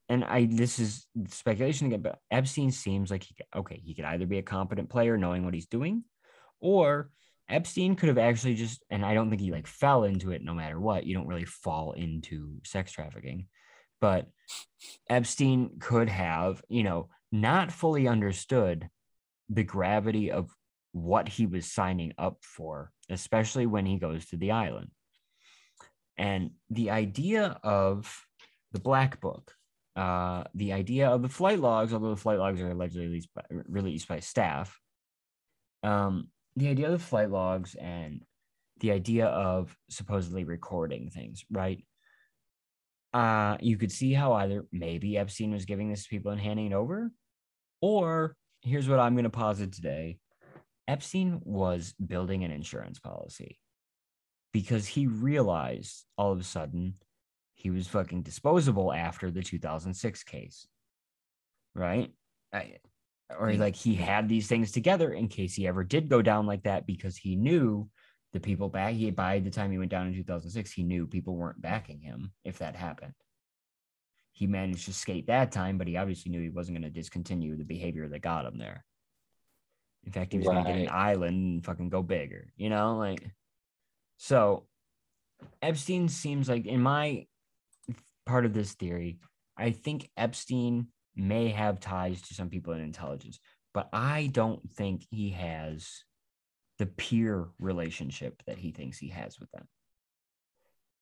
and I, this is speculation again, but Epstein seems like he, could- okay, he could either be a competent player knowing what he's doing, or Epstein could have actually just, and I don't think he like fell into it no matter what. You don't really fall into sex trafficking but Epstein could have, you know, not fully understood the gravity of what he was signing up for, especially when he goes to the island. And the idea of the black book, uh, the idea of the flight logs, although the flight logs are allegedly released by, released by staff, um, the idea of the flight logs and the idea of supposedly recording things, right? uh, you could see how either maybe Epstein was giving this to people and handing it over, or here's what I'm going to posit today Epstein was building an insurance policy because he realized all of a sudden he was fucking disposable after the 2006 case, right? I, or mm-hmm. like he had these things together in case he ever did go down like that because he knew the people back he by the time he went down in 2006 he knew people weren't backing him if that happened. He managed to skate that time but he obviously knew he wasn't going to discontinue the behavior that got him there in fact he was going to get an island and fucking go bigger you know like so epstein seems like in my part of this theory i think epstein may have ties to some people in intelligence but i don't think he has the peer relationship that he thinks he has with them.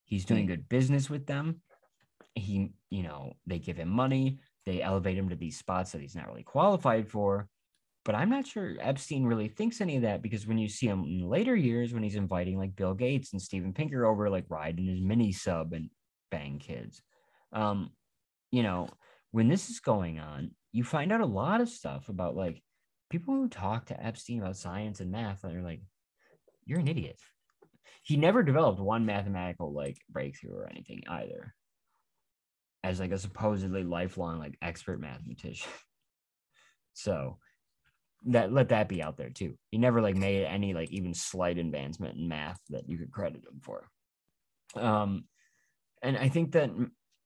He's doing Hmm. good business with them. He, you know, they give him money, they elevate him to these spots that he's not really qualified for. But I'm not sure Epstein really thinks any of that because when you see him in later years, when he's inviting like Bill Gates and Steven Pinker over, like riding his mini sub and bang kids, um, you know, when this is going on, you find out a lot of stuff about like people who talk to Epstein about science and math that are like, you're an idiot. He never developed one mathematical like breakthrough or anything either. As like a supposedly lifelong like expert mathematician. So that let that be out there too. He never like made any like even slight advancement in math that you could credit him for. Um and I think that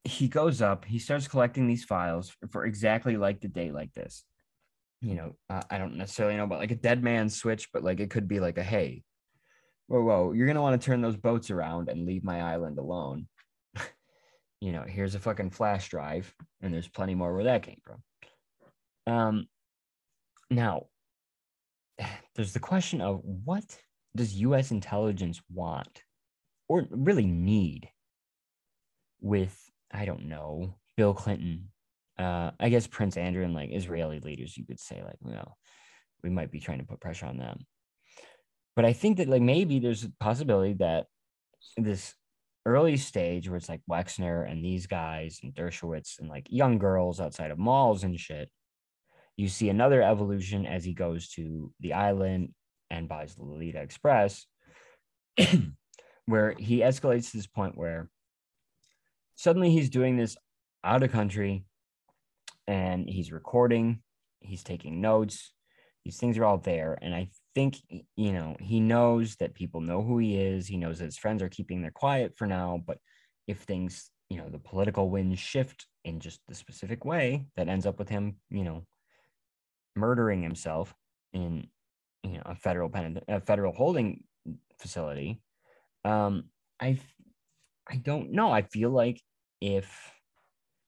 he goes up, he starts collecting these files for exactly like the day like this you know, uh, I don't necessarily know about like a dead man's switch, but like it could be like a hey, whoa, whoa, you're gonna want to turn those boats around and leave my island alone. you know, here's a fucking flash drive, and there's plenty more where that came from. Um, now, there's the question of what does U.S. intelligence want, or really need, with I don't know Bill Clinton uh, I guess Prince Andrew and like Israeli leaders, you could say like, well, we might be trying to put pressure on them. But I think that like maybe there's a possibility that this early stage where it's like Wexner and these guys and Dershowitz and like young girls outside of malls and shit, you see another evolution as he goes to the island and buys the Lolita Express, where he escalates to this point where suddenly he's doing this out of country and he's recording, he's taking notes. These things are all there. And I think, you know, he knows that people know who he is. He knows that his friends are keeping their quiet for now. But if things, you know, the political winds shift in just the specific way that ends up with him, you know, murdering himself in, you know, a federal pen, a federal holding facility, um, I, I don't know. I feel like if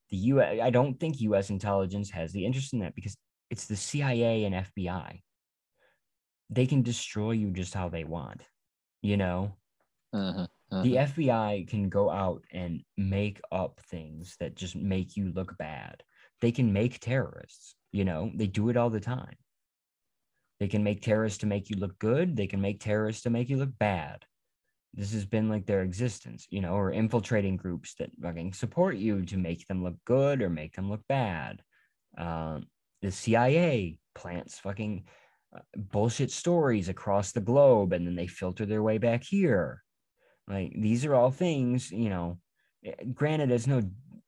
the U.S. I don't think U.S. intelligence has the interest in that because it's the CIA and FBI. They can destroy you just how they want, you know. Mhm, The mhm. FBI can go out and make up things that just make you look bad. They can make terrorists, you know. They do it all the time. They can make terrorists to make you look good. They can make terrorists to make you look bad this has been like their existence, you know, or infiltrating groups that fucking support you to make them look good or make them look bad. Um, the CIA plants fucking uh, bullshit stories across the globe and then they filter their way back here. Like these are all things, you know, eh, granted, it's no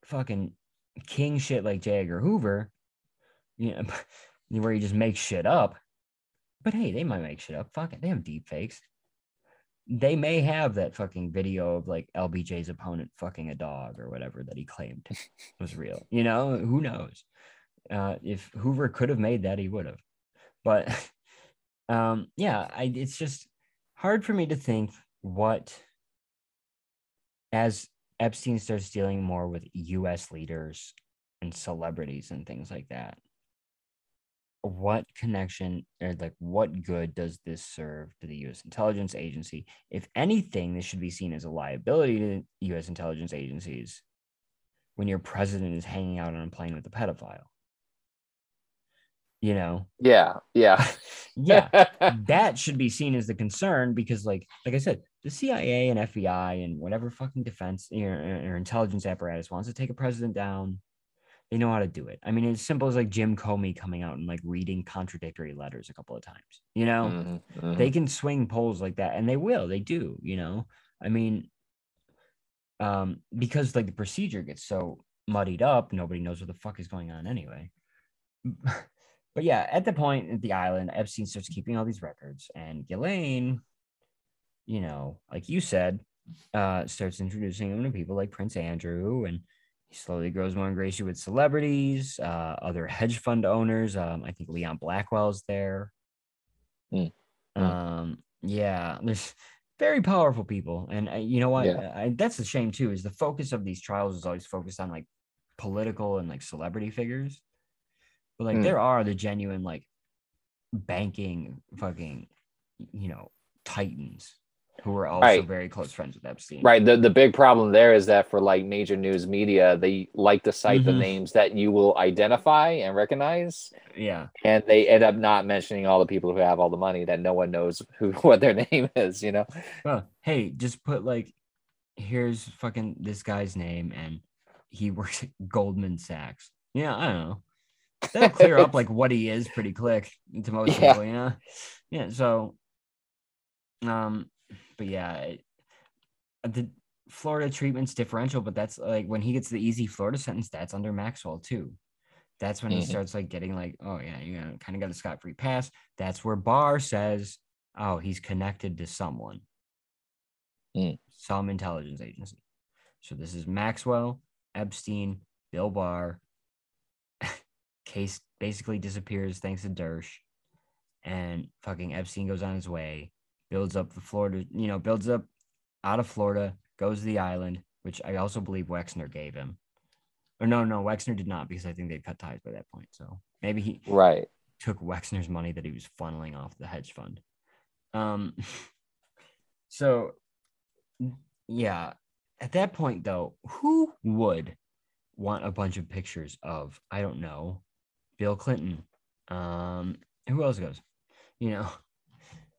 fucking king shit like J. Edgar Hoover, you know, where you just make shit up. But hey, they might make shit up. Fuck it. They have deep fakes they may have that fucking video of like LBJ's opponent fucking a dog or whatever that he claimed was real. You know, who knows? Uh, if Hoover could have made that, he would have. But um, yeah, I, it's just hard for me to think what, as Epstein starts dealing more with U.S. leaders and celebrities and things like that, what connection or like what good does this serve to the US intelligence agency? If anything, this should be seen as a liability to US intelligence agencies when your president is hanging out on a plane with a pedophile. You know, Yeah, yeah, yeah, that should be seen as the concern because, like, like I said, the CIA and FBI and whatever fucking defense or, or intelligence apparatus wants to take a president down, they know how to do it. I mean, it's simple as like Jim Comey coming out and like reading contradictory letters a couple of times. You know, Mhm, mhm. they can swing polls like that, and they will. They do. You know, I mean, um, because like the procedure gets so muddied up, nobody knows what the fuck is going on anyway. but yeah, at the point at the island, Epstein starts keeping all these records, and Ghislaine you know, like you said, uh, starts introducing him to people like Prince Andrew, and he slowly grows more ingratiated with celebrities, uh, other hedge fund owners. Um, I think Leon Blackwell's there. Mm. Um, yeah, there's very powerful people, and uh, you know what? Yeah. I, that's the shame too. Is the focus of these trials is always focused on like political and like celebrity figures, but like Mm. there are the genuine like banking fucking you know titans who are also Right. very close friends with Epstein. Right. The the big problem there is that for like major news media, they like to cite the Mhm. names that you will identify and recognize, Yeah. and they end up not mentioning all the people who have all the money that no one knows who what their name is. You know. Well, hey, just put like, here's fucking this guy's name, and he works at Goldman Sachs. Yeah, I don't know. That'll clear up like what he is pretty quick to most Yeah. people. Yeah, yeah. So, um, but yeah, it, the Florida treatment's differential, but that's like when he gets the easy Florida sentence, that's under Maxwell too. That's when he Mhm. starts like getting like, oh yeah, you know, kind of got a scot free pass. That's where Barr says, oh, he's connected to someone, Mm. some intelligence agency. So this is Maxwell, Epstein, Bill Barr. Case basically disappears thanks to Dersh, and fucking Epstein goes on his way, builds up the Florida, you know, builds up out of Florida, goes to the island, which I also believe Wexner gave him. Or no, no, Wexner did not because I think they'd cut ties by that point. So maybe he Right. took Wexner's money that he was funneling off the hedge fund. Um, so yeah, at that point though, who would want a bunch of pictures of I don't know, Bill Clinton? Um, who else goes? You know,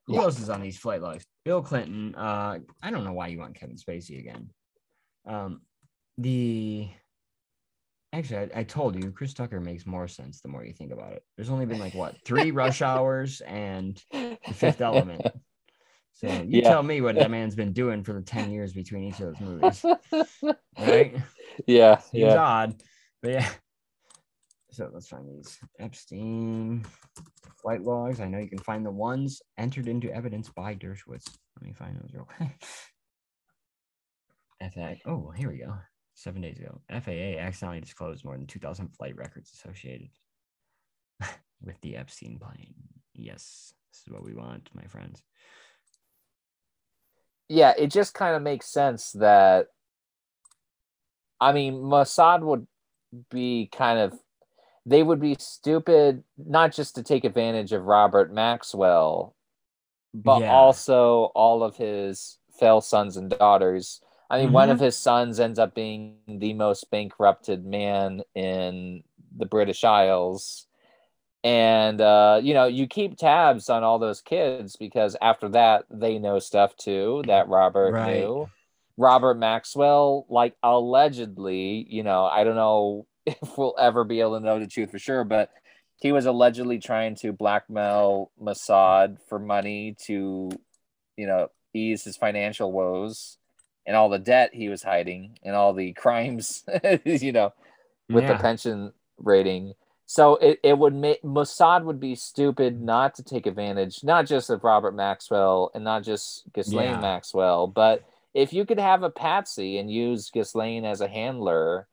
who Yeah. else is on these flight logs? Bill Clinton. Uh, I don't know why you want Kevin Spacey again. Um, the Actually, I, I told you, Chris Tucker makes more sense the more you think about it. There's only been like what three rush hours and the fifth element. So you Yeah. tell me what that man's been doing for the 10 years between each of those movies. Right? yeah. Seems Yeah. odd. But yeah. So let's find these. Epstein flight logs. I know you can find the ones entered into evidence by Dershowitz. Let me find those real quick. FAA. Oh, here we go. Seven days ago. FAA accidentally disclosed more than 2,000 flight records associated with the Epstein plane. Yes, this is what we want, my friends. yeah, it just kind of makes sense that I mean, Mossad would be kind of they would be stupid not just to take advantage of Robert Maxwell, but Yeah. also all of his fell sons and daughters. I mean, one of his sons ends up being the most bankrupted man in the British Isles. And uh, you know, you keep tabs on all those kids because after that they know stuff too that Robert Right. knew. Robert Maxwell, like allegedly, you know, I don't know if we'll ever be able to know the truth for sure, but he was allegedly trying to blackmail Mossad for money to, you know, ease his financial woes and all the debt he was hiding and all the crimes, you know, with the pension rating. So it, it would make Mossad would be stupid not to take advantage, not just of Robert Maxwell and not just Ghislaine Yeah. Maxwell, but if you could have a patsy and use Ghislaine as a handler,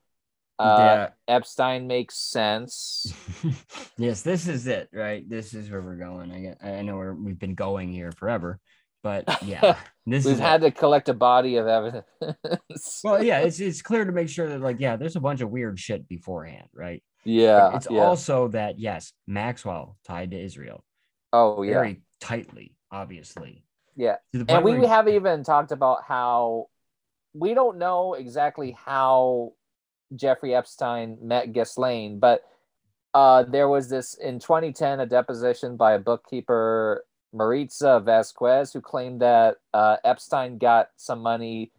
uh, Yeah. Epstein makes sense. yes, this is it, right? This is where we're going. I get, I know we're, we've been going here forever, but yeah, this We've had it. to collect a body of evidence. well, yeah, it's it's clear to make sure that like yeah, there's a bunch of weird shit beforehand, right? But yeah, it's yeah. also that yes, Maxwell tied to Israel oh yeah, very tightly, obviously. yeah. And we where- have even talked about how we don't know exactly how Jeffrey Epstein met Ghislaine, but uh, there was this in 2010 a deposition by a bookkeeper Maritza Vasquez who claimed that uh, Epstein got some money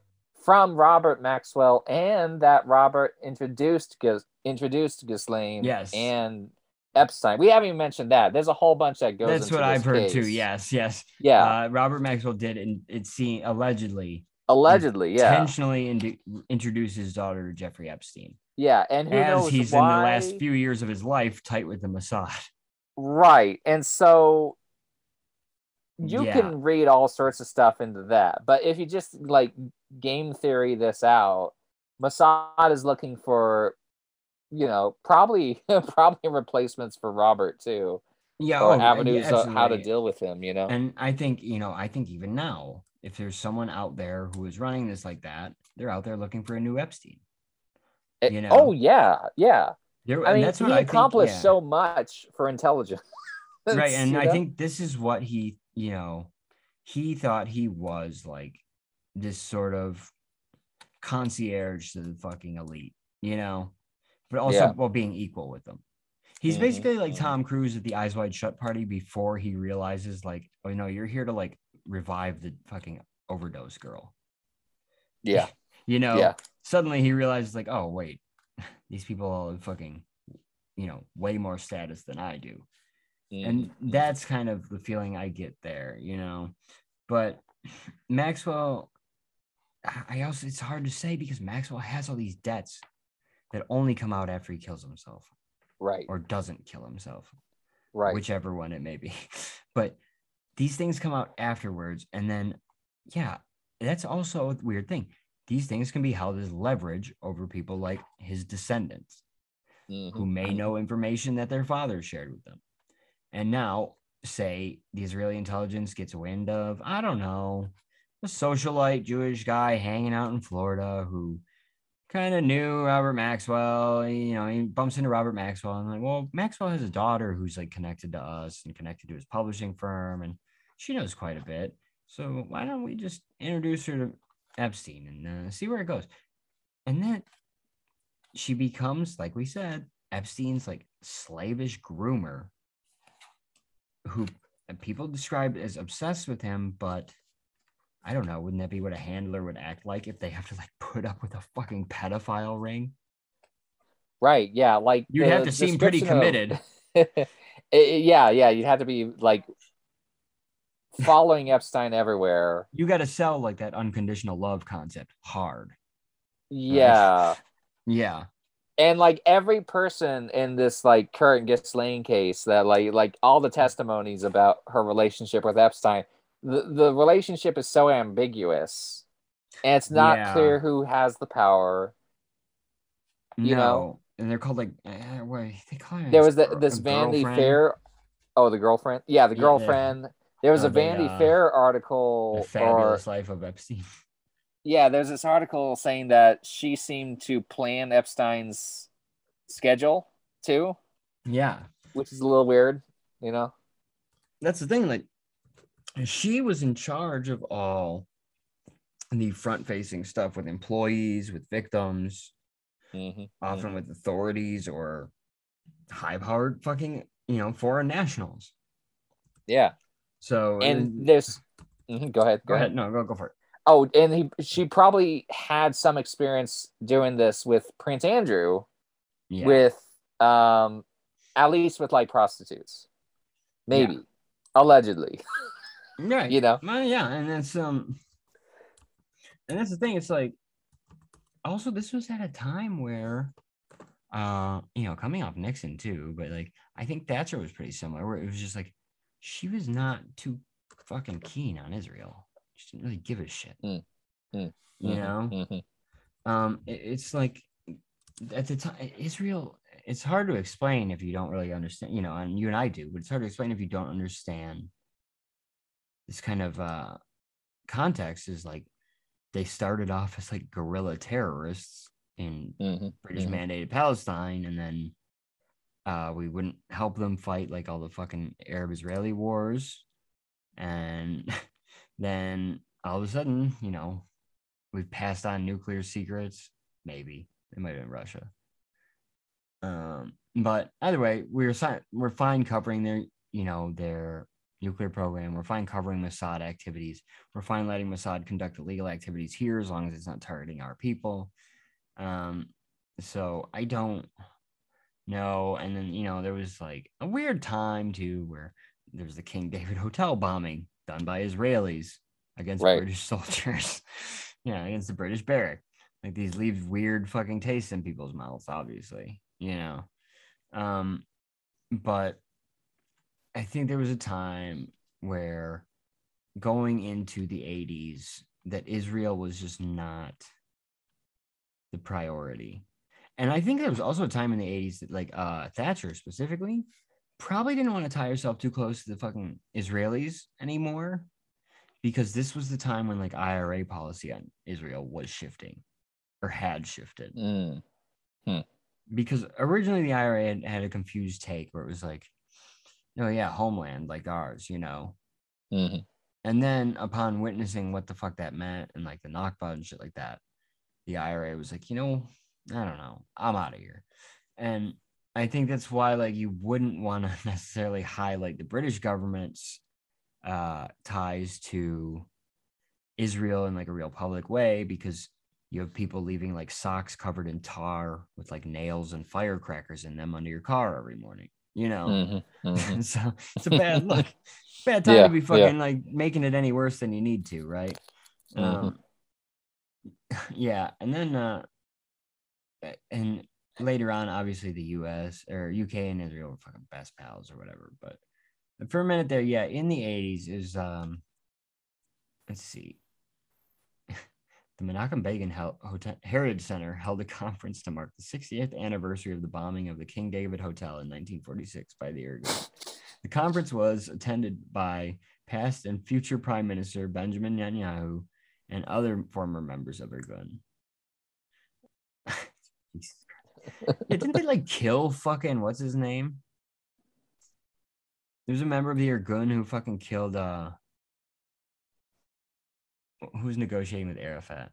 from Robert Maxwell and that Robert introduced Gis- introduced Ghislaine Yes. and Epstein. We haven't even mentioned that. There's a whole bunch that goes. That's what I've heard too. Yes, yes. Yeah. Uh, Robert Maxwell did, and it seemed allegedly Allegedly, yeah. intentionally indu- introduce his daughter to Jeffrey Epstein, Yeah, and who as knows he's why? in the last few years of his life tight with the Mossad. Right, and so you Yeah. can read all sorts of stuff into that. But if you just like game theory this out, Mossad is looking for, you know, probably probably replacements for Robert too, Yeah, or oh, yeah, avenues of how to deal with him. You know, And I think, you know, I think even now, if there's someone out there who is running this like that, they're out there looking for a new Epstein. It- you know. oh yeah, yeah. There, I mean, that's he what I think, accomplished yeah. so much for intelligence. right. And you I know? think this is what he, you know, he thought he was like this sort of concierge to the fucking elite, you know, but also Yeah. while being equal with them. He's Mhm, basically like mhm. Tom Cruise at the Eyes Wide Shut party before he realizes, like, oh no, you're here to like revive the fucking overdose girl. yeah, You know, Yeah. suddenly he realizes, like, oh wait, these people all have fucking, you know, way more status than I do and Mhm. that's kind of the feeling I get there, you know. But Maxwell, I also it's hard to say because Maxwell has all these debts that only come out after he kills himself right, or doesn't kill himself, right. whichever one it may be. But these things come out afterwards, and then yeah, that's also a weird thing. These things can be held as leverage over people like his descendants Mhm, who may know information that their father shared with them. And now, say the Israeli intelligence gets wind of, I don't know, a socialite Jewish guy hanging out in Florida who kind of knew Robert Maxwell. You know, he bumps into Robert Maxwell and like, well, Maxwell has a daughter who's like connected to us and connected to his publishing firm, and she knows quite a bit. So why don't we just introduce her to Epstein and uh, see where it goes? And then she becomes, like we said, Epstein's like slavish groomer who people describe as obsessed with him, but I don't know, wouldn't that be what a handler would act like if they have to like put up with a fucking pedophile ring? Right. Yeah. Like You'd the have to seem pretty of- committed. I- yeah. Yeah. You'd have to be like following Epstein everywhere. You got to sell like that unconditional love concept hard. Yeah. Yeah. And like every person in this like current Ghislaine case that like like all the testimonies about her relationship with Epstein, the, the relationship is so ambiguous. And it's not Yeah. clear who has the power. You no. know? and they're called like uh, what they call it? There was the, this Vanity Fair. Oh, the girlfriend. Yeah, the Yeah. There was Oh, a Vanity uh, Fair The article, or fabulous life of Epstein. yeah, there's this article saying that she seemed to plan Epstein's schedule too, Yeah. which is a little weird, you know. that's the thing like she was in charge of all the front facing stuff with employees with victims Mm-hmm. often with authorities or high powered fucking you know foreign nationals Yeah, so and there's. Mhm, go ahead. go ahead no go go for it Oh, and he she probably had some experience doing this with Prince Andrew, yeah with um, at least with like prostitutes, maybe, allegedly. right you know. Well, yeah and that's um and that's the thing it's like also this was at a time where uh you know coming off nixon too but like i think thatcher was pretty similar where it was just like she was not too fucking keen on israel. She didn't really give a shit. Mm, mm, you Mhm, know? Mhm. um it- it's like at the time israel it's hard to explain if you don't really understand you know and you and i do but it's hard to explain if you don't understand this kind of uh context is like they started off as like guerrilla terrorists in Mhm, british mhm. mandated palestine and then uh we wouldn't help them fight like all the fucking arab israeli wars. And then all of a sudden you know we've passed on nuclear secrets. Maybe. It might have been russia. Um but either way we're we're fine covering their you know their nuclear program. We're fine covering mossad activities. We're fine letting mossad conduct illegal activities here as long as it's not targeting our people. Um so i don't know and then you know there was like a weird time too where there was the king david hotel bombing done by israelis against Right. british soldiers yeah against the british barrack like these leave weird fucking tastes in people's mouths obviously you know um but i think there was a time where going into the 80s that Israel was just not the priority. And I think there was also a time in the 80s that like uh Thatcher specifically probably didn't want to tie herself too close to the fucking Israelis anymore because this was the time when like IRA policy on Israel was shifting or had shifted. Mm. Because originally the IRA had, had a confused take where it was like, no, yeah, homeland like ours, you know. Mhm. And then upon witnessing what the fuck that meant and like the Nakba and shit like that, the IRA was like, you know, I don't know, I'm out of here. And I think that's why like you wouldn't want to necessarily highlight the British government's uh, ties to Israel in like a real public way because you have people leaving like socks covered in tar with like nails and firecrackers in them under your car every morning. You know, Mhm. Mhm. so it's a bad look. Bad time Yeah, to be yeah. fucking like making it any worse than you need to, right? Mhm. Um, yeah, and then uh, and later on, obviously the U.S. or UK and Israel were fucking best pals or whatever. But for a minute there, yeah, in the '80s is um, let's see. The Menachem Begin Hotel- Heritage Center held a conference to mark the 60th anniversary of the bombing of the King David Hotel in 1946 by the Irgun. The conference was attended by past and future Prime Minister Benjamin Netanyahu and other former members of Irgun. Yeah, didn't they like kill fucking what's his name? There's a member of the Irgun who fucking killed uh who's negotiating with Arafat.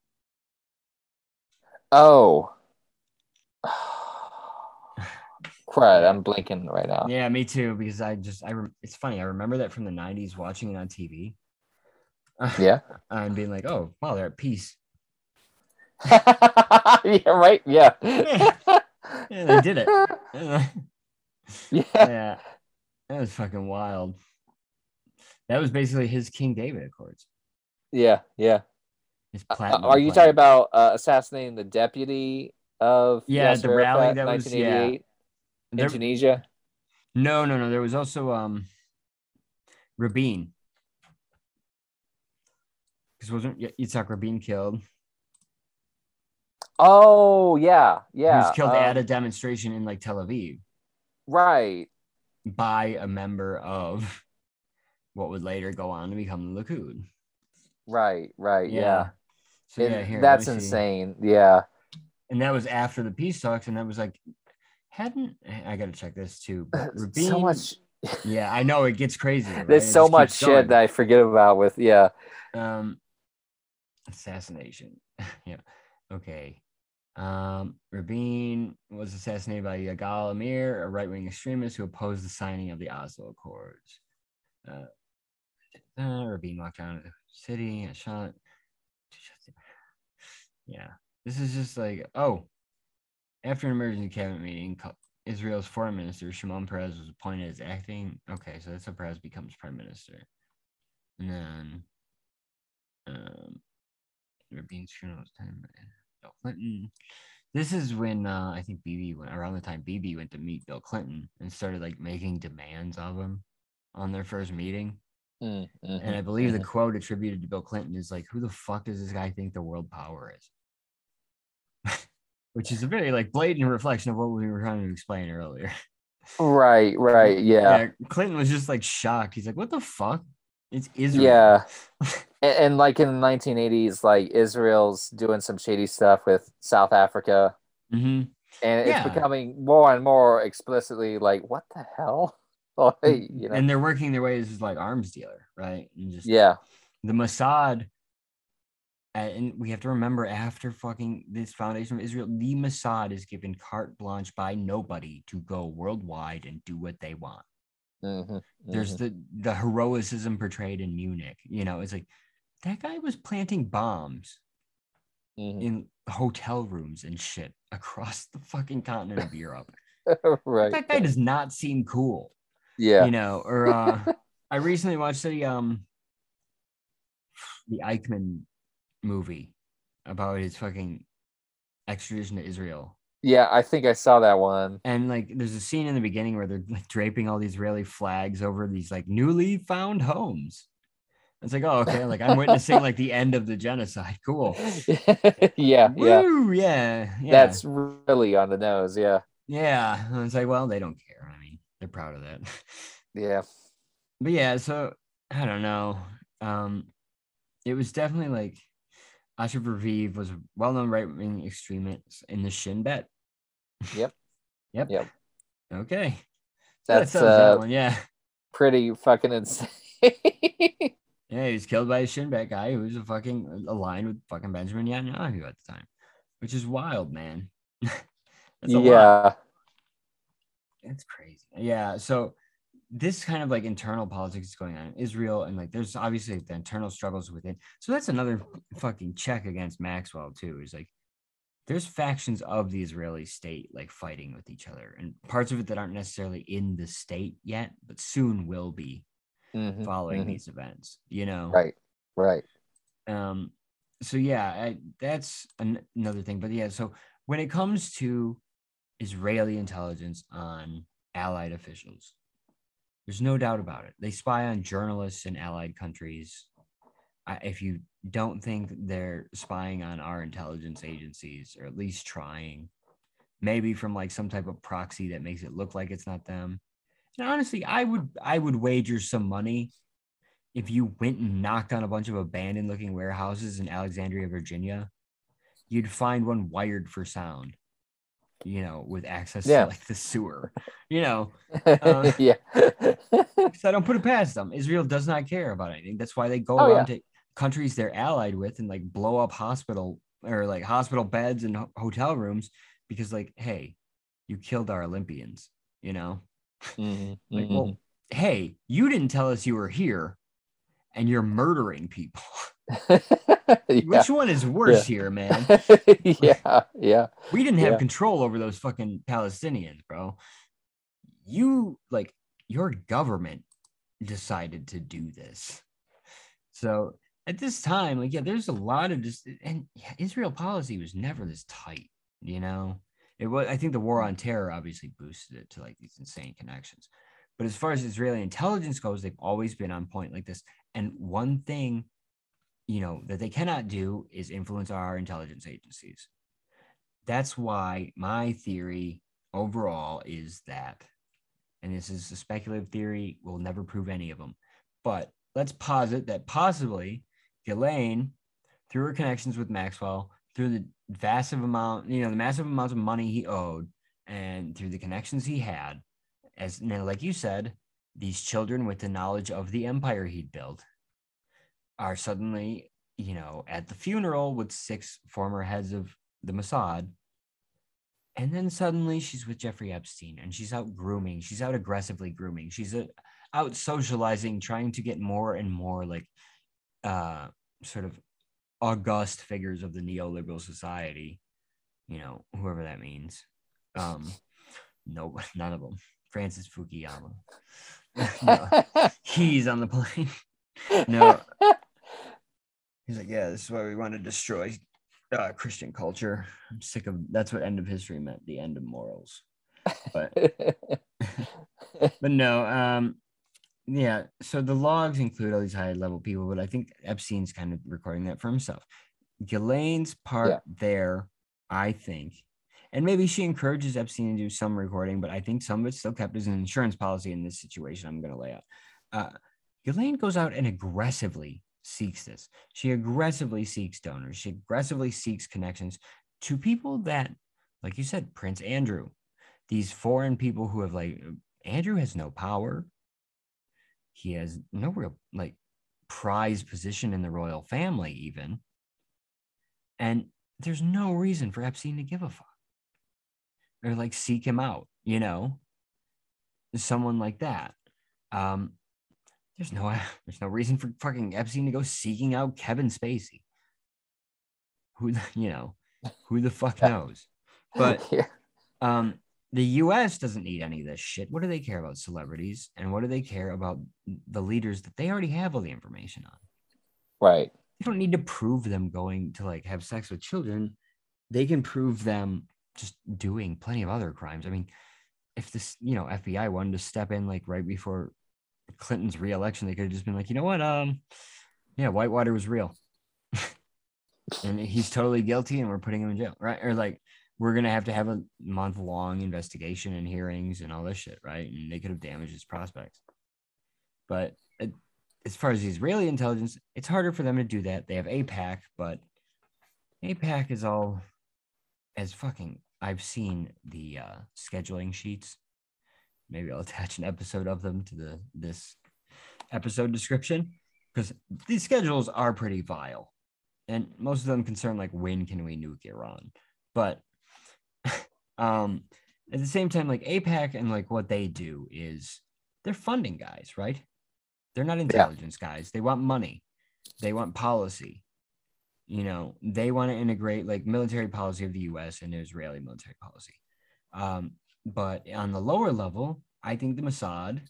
Oh. Crud, I'm blinking right now. Yeah, me too. Because I just I rem- it's funny. I remember that from the '90s, watching it on TV, Yeah. and being like, "Oh, wow, they're at peace." yeah, right? Yeah. Yeah. Yeah, they did it. yeah, yeah. that was fucking wild. That was basically his King David Accords. Yeah. Yeah. His Uh, are you talking about uh, assassinating the deputy of Yeah, Yasser the rally Arafat, that was- 1988 There- Tunisia? No, no, no. There was also um, Rabin. Because wasn't Yitzhak Rabin killed? Oh, yeah. Yeah. He was killed um, at a demonstration in like Tel Aviv Right. by a member of what would later go on to become the Likud. Right. Right. Yeah. So And yeah, here, that's insane. Yeah. And that was after the peace talks, and that was like, hadn't I got to check this too? But Rabin, so much. Yeah, I know it gets crazy. right? There's It so much shit going. that I forget about with. Yeah. um assassination yeah okay um rabin was assassinated by yigal amir a right-wing extremist who opposed the signing of the oslo accords. Uh, uh rabin walked out of the city and shot. Yeah this is just like oh after an emergency cabinet meeting israel's foreign minister shimon peres was appointed as acting okay so that's how peres becomes prime minister. And then um, Rabin's funeral was time Bill Clinton. This is when uh, I think Bibi went around the time Bibi went to meet Bill Clinton and started like making demands of him on their first meeting. Mm, mhm, And I believe the mhm. quote attributed to Bill Clinton is like, "Who the fuck does this guy think the world power is?" Which is a very like blatant reflection of what we were trying to explain earlier. Right. Right. Yeah. Clinton was just like shocked. He's like, "What the fuck? It's Israel." Yeah. And, and like in the 1980s, like Israel's doing some shady stuff with South Africa, hmm and it's Yeah. becoming more and more explicitly like, what the hell? Like, you know. and they're working their way as like arms dealer, right? And just yeah. the Mossad, and we have to remember after fucking this foundation of Israel, the Mossad is given carte blanche by nobody to go worldwide and do what they want. mhm, There's mhm. the the heroism portrayed in Munich. You know, it's like that guy was planting bombs Mhm. in hotel rooms and shit across the fucking continent of Europe. right. That guy does not seem cool. yeah. you know or uh i recently watched the um the eichmann movie about his fucking extradition to israel Yeah. I think I saw that one. and like there's a scene in the beginning where they're like draping all these israeli flags over these like newly found homes It's like, oh, okay, like I'm witnessing like the end of the genocide. Cool. yeah, yeah. Woo, yeah, yeah. That's really on the nose. Yeah, yeah. And It's like, well, they don't care. I mean, they're proud of that. yeah. but yeah, so I don't know. Um, it was definitely like Avishai Raviv was a well-known right-wing extremist in the Shin Bet. Yep. Yep. Yep. Okay. That That's that uh, one, yeah. pretty fucking insane. Yeah, he was killed by a Shin Bet guy who was a fucking aligned with fucking Benjamin Netanyahu at the time, which is wild, man. That's a lot. yeah. It's crazy. Yeah. So this kind of like internal politics is going on in Israel, and like there's obviously the internal struggles within. So that's another fucking check against Maxwell too. Is like there's factions of the Israeli state like fighting with each other, and parts of it that aren't necessarily in the state yet, but soon will be Mhm, following mhm. these events. You know. Right. Right. um so yeah I, that's an- another thing but yeah so when it comes to israeli intelligence on allied officials there's no doubt about it they spy on journalists in allied countries I, if you don't think they're spying on our intelligence agencies or at least trying maybe from like some type of proxy that makes it look like it's not them and honestly i would i would wager some money if you went and knocked on a bunch of abandoned looking warehouses in Alexandria, Virginia, you'd find one wired for sound, you know, with access Yeah. to like the sewer, you know. Uh, yeah. So I don't put it past them. Israel does not care about anything. That's why they go Oh, around to countries they're allied with and like blow up hospital or like hospital beds and ho- hotel rooms because, like, hey, you killed our Olympians, you know? Mhm, Like, well, hey, you didn't tell us you were here and you're murdering people. yeah. Which one is worse here, man? yeah. Yeah. We didn't have Yeah. control over those fucking Palestinians, bro. You like your government decided to do this. So at this time, like, yeah, there's a lot of just and yeah, Israel policy was never this tight, you know. It was I think the war on mm. terror obviously boosted it to like these insane connections. But as far as Israeli intelligence goes, they've always been on point like this. And one thing, you know, that they cannot do is influence our intelligence agencies. That's why my theory overall is that, and this is a speculative theory, we'll never prove any of them. But let's posit that possibly Ghislaine, through her connections with Maxwell, through the vast amount, you know, the massive amounts of money he owed, and through the connections he had, as know, like you said, these children with the knowledge of the empire he'd built are suddenly, you know, at the funeral with six former heads of the Mossad. And then suddenly she's with Jeffrey Epstein and she's out grooming. She's out aggressively grooming. She's uh out socializing, trying to get more and more like uh, sort of august figures of the neoliberal society, you know, whoever that means. Um, no, none of them. Francis Fukuyama. no, he's on the plane. No. He's like, yeah, this is why we want to destroy uh, Christian culture. I'm sick of that's what end of history meant, the end of morals. But but no, um, yeah. So the logs include all these high level people, but I think Epstein's kind of recording that for himself. Ghislaine's part Yeah. there, I think, and maybe she encourages Epstein to do some recording, but I think some of it's still kept as an insurance policy in this situation. I'm going to lay out. Uh, Ghislaine goes out and aggressively seeks this. She aggressively seeks donors. She aggressively seeks connections to people that, like you said, Prince Andrew, these foreign people who have like Andrew has no power. He has no real like prized position in the royal family, even. And there's no reason for Epstein to give a fuck or like seek him out, you know, someone like that. Um, there's no there's no reason for fucking Epstein to go seeking out Kevin Spacey. Who you know, who the fuck knows? But yeah. um the US doesn't need any of this shit. What do they care about celebrities and what do they care about the leaders that they already have all the information on? Right. They don't need to prove them going to like have sex with children. They can prove them just doing plenty of other crimes. I mean, if this, you know, FBI wanted to step in like right before Clinton's reelection, they could have just been like, you know what, um, Yeah, Whitewater was real. and he's totally guilty and we're putting him in jail, right? Or like we're gonna have to have a month long investigation and hearings and all this shit, right? And they could have damaged his prospects. But as far as the Israeli intelligence, it's harder for them to do that. They have AIPAC, but AIPAC is all as fucking. I've seen the uh, scheduling sheets. Maybe I'll attach an episode of them to the this episode description because these schedules are pretty vile, and most of them concern like when can we nuke Iran, but um at the same time like AIPAC and like what they do is they're funding guys, right? They're not intelligence guys. They want money. They want policy. You know, they want to integrate like military policy of the US and Israeli military policy. Um, but on the lower level, I think the Mossad,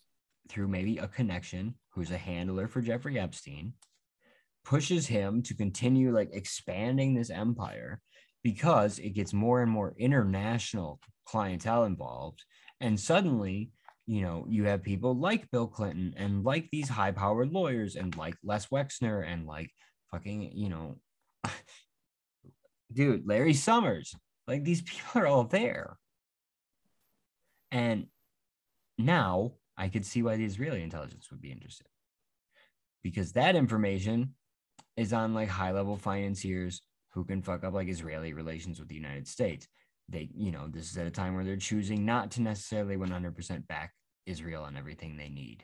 through maybe a connection, who's a handler for Jeffrey Epstein, pushes him to continue like expanding this empire because it gets more and more international clientele involved. And suddenly you know, you have people like Bill Clinton and like these high powered lawyers and like Les Wexner and like fucking, you know, dude, Larry Summers. Like these people are all there. And now I could see why the Israeli intelligence would be interested because that information is on like high level financiers who can fuck up like Israeli relations with the United States they, you know, this is at a time where they're choosing not to necessarily 100% back Israel and everything they need.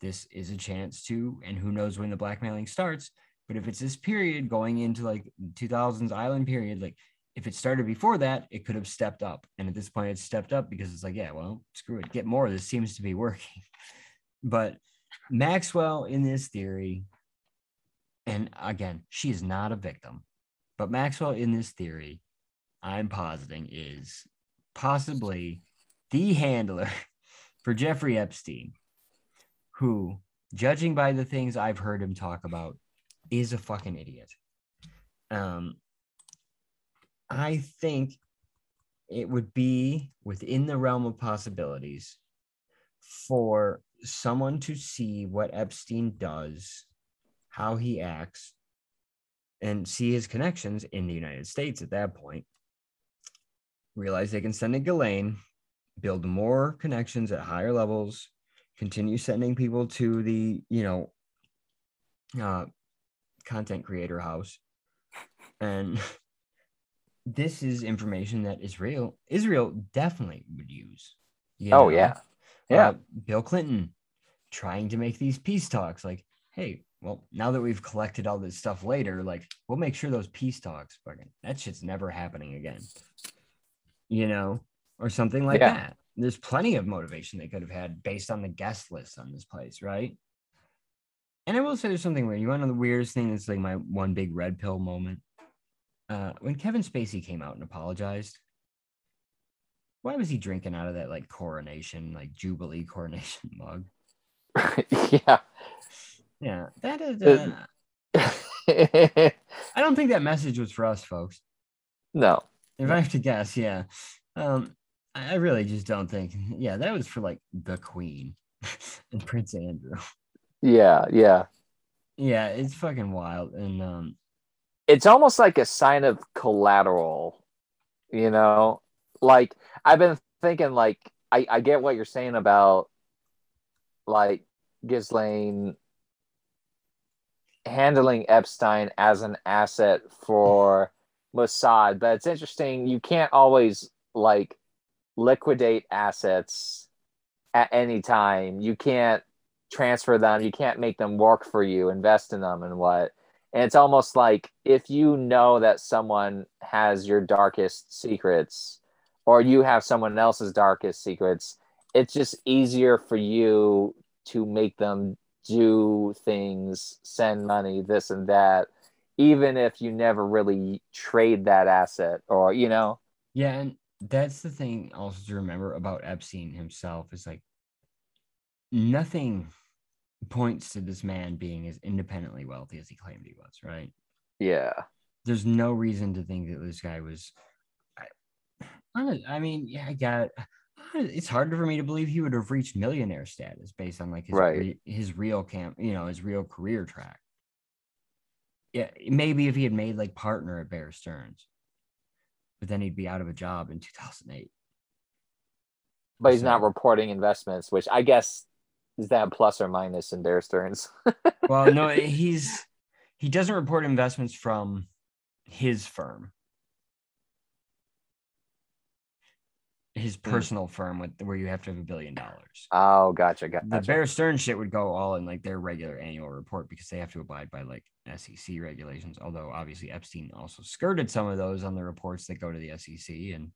This is a chance to, and who knows when the blackmailing starts, but if it's this period going into like 2000s island period, like if it started before that, it could have stepped up. And at this point, it's stepped up because it's like, yeah, well, screw it, get more. This seems to be working. But Maxwell in this theory, and again, she is not a victim, but Maxwell in this theory I'm positing is possibly the handler for Jeffrey Epstein, who, judging by the things I've heard him talk about, is a fucking idiot. Um, I think it would be within the realm of possibilities for someone to see what Epstein does, how he acts, and see his connections in the United States at that point, realize they can send a Ghislaine, build more connections at higher levels, continue sending people to the, you know, uh, content creator house. And this is information that Israel Israel definitely would use. You oh yeah. Yeah. Uh, Bill Clinton trying to make these peace talks like, hey, well, now that we've collected all this stuff later, like we'll make sure those peace talks fucking that shit's never happening again you know, or something like yeah. that. There's plenty of motivation they could have had based on the guest list on this place, right? And I will say there's something weird. You want to know the weirdest thing that's like my one big red pill moment? Uh, when Kevin Spacey came out and apologized, why was he drinking out of that like coronation, like Jubilee coronation mug? yeah. Yeah. That is. Uh, I don't think that message was for us, folks. No. If I have to guess, yeah. Um, I really just don't think. Yeah, that was for like the Queen and Prince Andrew. Yeah, yeah. Yeah, it's fucking wild. And um it's almost like a sign of collateral, you know? Like I've been thinking like I, I get what you're saying about like Ghislaine handling Epstein as an asset for Mossad, but it's interesting. You can't always like liquidate assets at any time. You can't transfer them. You can't make them work for you, invest in them, and what. And it's almost like if you know that someone has your darkest secrets, or you have someone else's darkest secrets, it's just easier for you to make them do things, send money, this and that, even if you never really trade that asset or you know? Yeah and that's the thing also to remember about epstein himself is like nothing points to this man being as independently wealthy as he claimed he was right? Yeah. There's no reason to think that this guy was I, I mean yeah i got it's hard for me to believe he would have reached millionaire status based on like his right. his real camp you know his real career track yeah, maybe if he had made like partner at Bear Stearns, but then he'd be out of a job in 2008. But he's not reporting investments, which I guess is that plus or minus in Bear Stearns. Well, no, he's he doesn't report investments from his firm. His personal firm with where you have to have a billion dollars. oh, gotcha, gotcha. The Bear Stearns shit would go all in like their regular annual report because they have to abide by like SEC regulations. Although obviously Epstein also skirted some of those on the reports that go to the SEC, and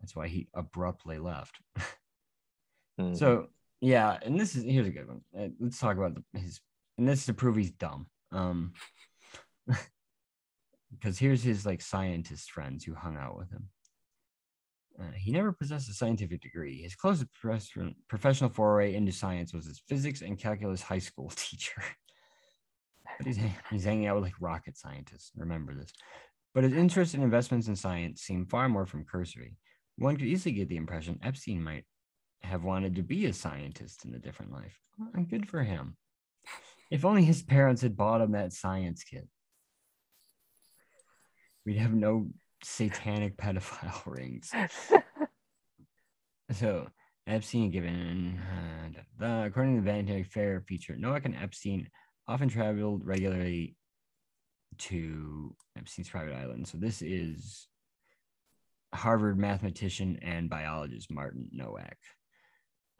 that's why he abruptly left. Hmm. So yeah, and this is here's a good one. Uh, let's talk about the, his, and this is to prove he's dumb. Um, because here's his like scientist friends who hung out with him. Uh, he never possessed a scientific degree. His closest professional foray into science was his physics and calculus high school teacher. but he's, he's hanging out with like rocket scientists. Remember this. But his interest in investments in science seemed far more from cursory. One could easily get the impression Epstein might have wanted to be a scientist in a different life. Well, good for him. If only his parents had bought him that science kit, we'd have no satanic pedophile rings. So Epstein given, uh, da, according to the Vanity Fair feature, Nowak and Epstein often traveled regularly to Epstein's private island. So this is Harvard mathematician and biologist Martin Nowak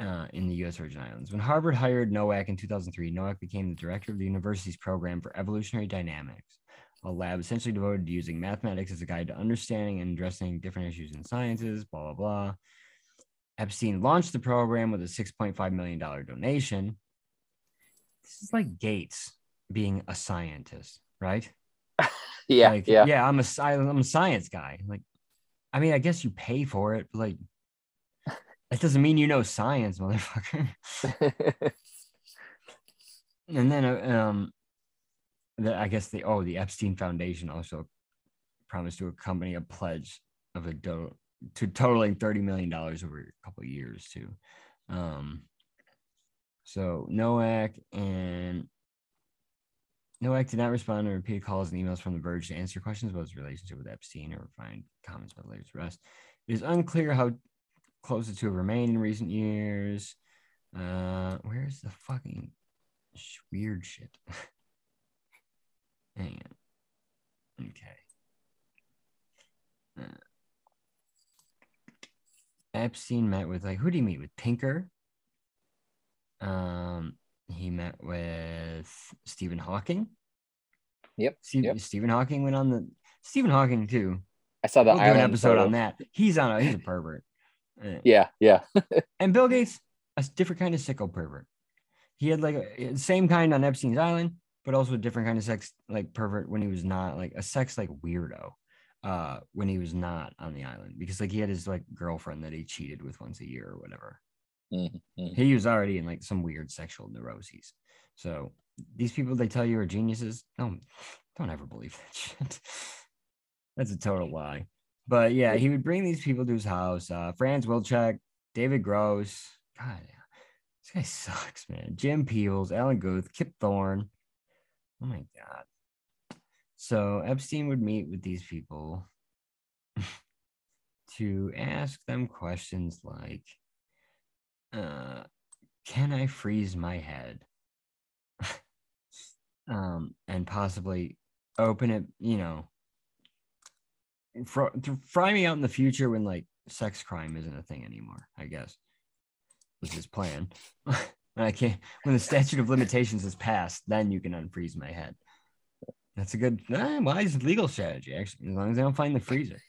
uh, in the U.S. Virgin Islands. When Harvard hired Nowak in 2003, Nowak became the director of the university's program for evolutionary dynamics, a lab essentially devoted to using mathematics as a guide to understanding and addressing different issues in sciences, blah, blah, blah. Epstein launched the program with a $6.5 million donation. This is like Gates being a scientist, right? yeah, like, yeah. yeah, I'm a I'm a science guy. Like, I mean, I guess you pay for it, but like, that doesn't mean you know science, motherfucker. and then, uh, um, the, I guess the oh, the Epstein Foundation also promised to accompany a pledge of a do to totaling thirty million dollars over a couple years too. Um, so Nowak and Nowak did not respond to repeated calls and emails from The Verge to answer questions about his relationship with Epstein or find comments about Larry's arrest. It is unclear how close the two have remained in recent years. Uh, where's the fucking weird shit? Hang on. Okay. Uh, Epstein met with like who did he meet with? Pinker. Um, he met with Stephen Hawking. Yep, Steve, yep. Stephen Hawking went on the Stephen Hawking too. I saw the We'll an episode photo. on that. He's on a he's a pervert. Uh, Yeah, yeah. and Bill Gates, a different kind of sicko pervert. He had like a same kind on Epstein's island, but also a different kind of sex like pervert when he was not like a sex like weirdo. Uh, when he was not on the island, because like he had his like girlfriend that he cheated with once a year or whatever. Mhm, mhm. He was already in like some weird sexual neuroses. So these people they tell you are geniuses, don't don't ever believe that shit. That's a total lie. But yeah, he would bring these people to his house. Uh, Frank Wilczek, David Gross. God, this guy sucks, man. Jim Peebles, Alan Guth, Kip Thorne. Oh my god. So Epstein would meet with these people to ask them questions like, uh, "Can I freeze my head?" um, and possibly open it, you know, fr- fry me out in the future when like sex crime isn't a thing anymore. I guess was his plan. when I can't, when the statute of limitations has passed, then you can unfreeze my head. That's a good, eh, wise legal strategy, actually, as long as I don't find the freezer.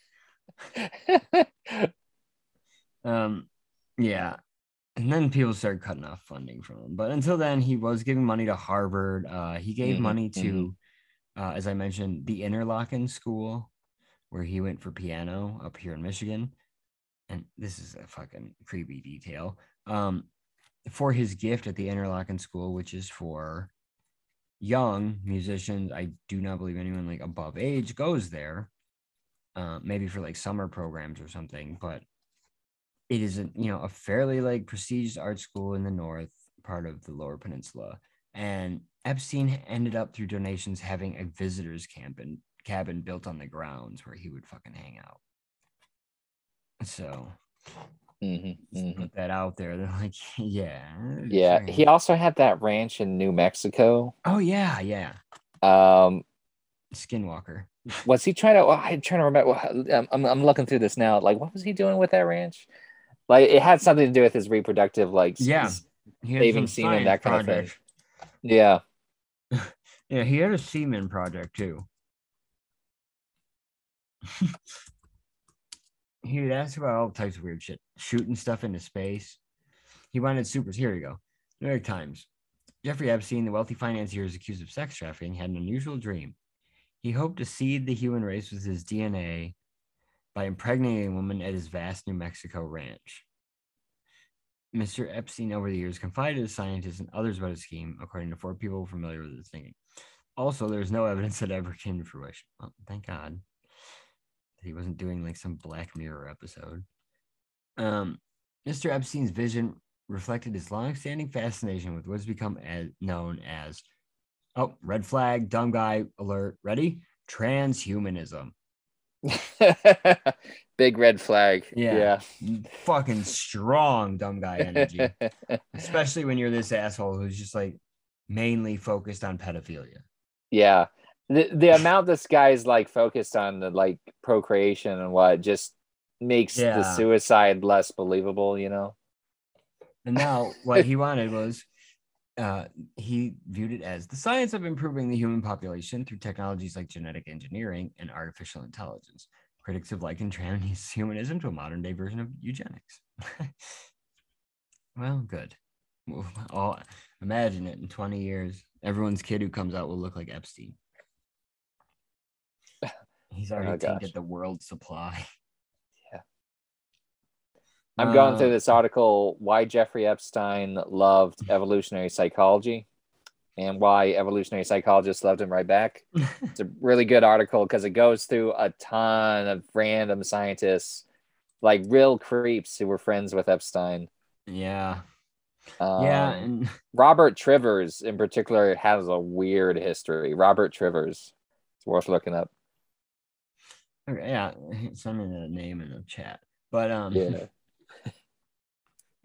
Um, yeah. And then people started cutting off funding from him. But until then, he was giving money to Harvard. Uh, he gave Mhm, money to, uh, as I mentioned, the Interlochen School, where he went for piano up here in Michigan. And this is a fucking creepy detail. Um, for his gift at the Interlochen School, which is for young musicians, I do not believe anyone like above age goes there. Uh, maybe for like summer programs or something, but it is a you know a fairly like prestigious art school in the north part of the lower peninsula And Epstein ended up through donations having a visitors camp and cabin built on the grounds where he would fucking hang out. So Mhm, just mhm. put that out there. They're like, yeah, Yeah, sure. he also had that ranch in New Mexico. Oh yeah, yeah. Um, Skinwalker. was he trying to? oh, I'm trying to remember. I'm, I'm I'm looking through this now. Like, what was he doing with that ranch? Like, it had something to do with his reproductive, like, Yeah. s- He had saving semen, that kind of thing. Yeah. Yeah, he had a semen project too. he would ask about all types of weird shit, shooting stuff into space. He wanted supers. Here we go. New York Times. Jeffrey Epstein, the wealthy financier, is accused of sex trafficking, had an unusual dream. He hoped to seed the human race with his DNA by impregnating a woman at his vast New Mexico ranch. Mr. Epstein, over the years, confided to scientists and others about his scheme, according to four people familiar with his thinking. Also, there's no evidence that ever came to fruition. Well, thank God that he wasn't doing like some Black Mirror episode. Um, Mr. Epstein's vision reflected his long-standing fascination with what's become as, known as oh, red flag, dumb guy alert. Ready? Transhumanism. Big red flag. Yeah. Fucking strong dumb guy energy. Especially when you're this asshole who's just like mainly focused on pedophilia. yeah. The the amount this guy's like focused on the like procreation and what just makes Yeah. the suicide less believable, you know? And now what he wanted was uh, he viewed it as the science of improving the human population through technologies like genetic engineering and artificial intelligence. Critics have likened transhumanism to a modern day version of eugenics. well, good. Imagine it in 20 years. Everyone's kid who comes out will look like Epstein. He's already Oh, gosh. tainted the world supply. I'm going through Uh, this article why Jeffrey Epstein loved evolutionary psychology and why evolutionary psychologists loved him right back. It's a really good article because it goes through a ton of random scientists, like real creeps who were friends with Epstein. yeah. Um, Yeah. And Robert Trivers, in particular, has a weird history. Robert Trivers. It's worth looking up. Okay, yeah, send me the name in the chat. But um, Yeah.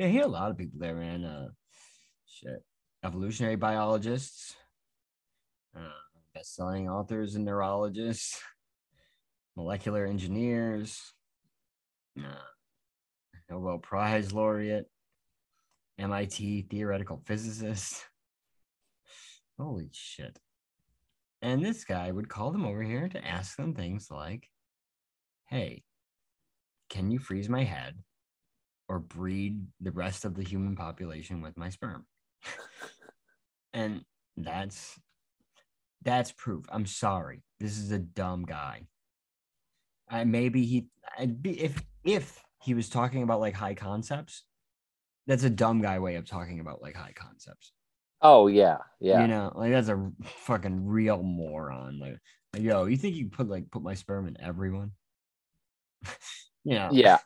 Yeah, he had a lot of people there, man. Uh, shit, evolutionary biologists, uh, best-selling authors and neurologists, molecular engineers, uh, Nobel Prize laureate, MIT theoretical physicist. Holy shit! And this guy would call them over here to ask them things like, "Hey, can you freeze my head or breed the rest of the human population with my sperm. And that's that's proof. I'm sorry. This is a dumb guy. I maybe he I'd be if if he was talking about like high concepts that's a dumb guy way of talking about like high concepts. Oh yeah, yeah. you know like that's a fucking real moron. Like, like, yo you think you put like put my sperm in everyone? You know. Yeah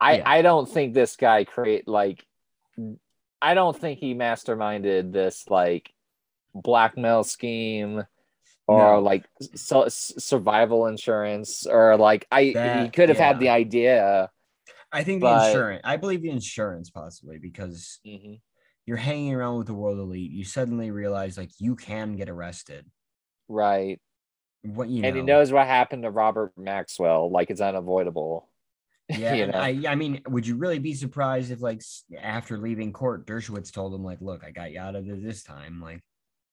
i Yeah. i don't think this guy create like i don't think he masterminded this like blackmail scheme or No. like so, survival insurance or like i he could have had the idea I think the insurance. I believe the insurance possibly because Mhm. you're hanging around with the world elite. You suddenly realize like you can get arrested. right What you know? and he knows what happened to robert maxwell like it's unavoidable Yeah, you know? I. I mean, would you really be surprised if like after leaving court, Dershowitz told him like, "Look, I got you out of it this time." Like,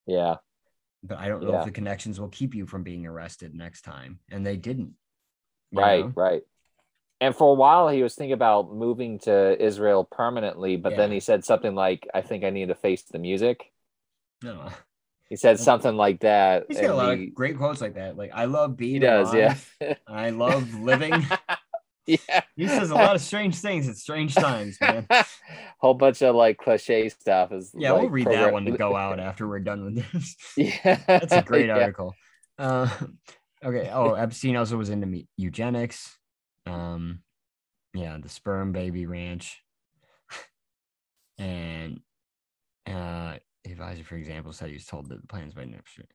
yeah but I don't know Yeah. if the connections will keep you from being arrested next time, and they didn't. right know? right and for a while he was thinking about moving to israel permanently but then he said something like i think i need to face the music No, he said something like that he's got a lot he, of great quotes like that. Like, I love being. he does yeah. I love living. yeah he says a lot of strange things at strange times, man. whole bunch of like cliche stuff is Yeah, like, we'll read that one to go out after we're done with this. yeah That's a great Yeah. article. Uh, okay. Oh, Epstein also was into eugenics. Um, yeah, the sperm baby ranch, and uh, advisor, for example, said he was told that the plans by Napster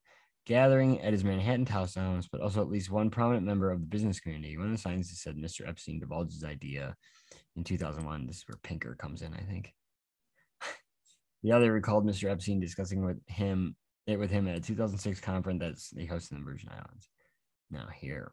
gathering at his Manhattan house, but also at least one prominent member of the business community. One of the scientists said Mr. Epstein divulged his idea in 2001. This is where Pinker comes in, I think. the other recalled Mr. Epstein discussing with him it with him at a 2006 conference that they hosted in the Virgin Islands. Now here,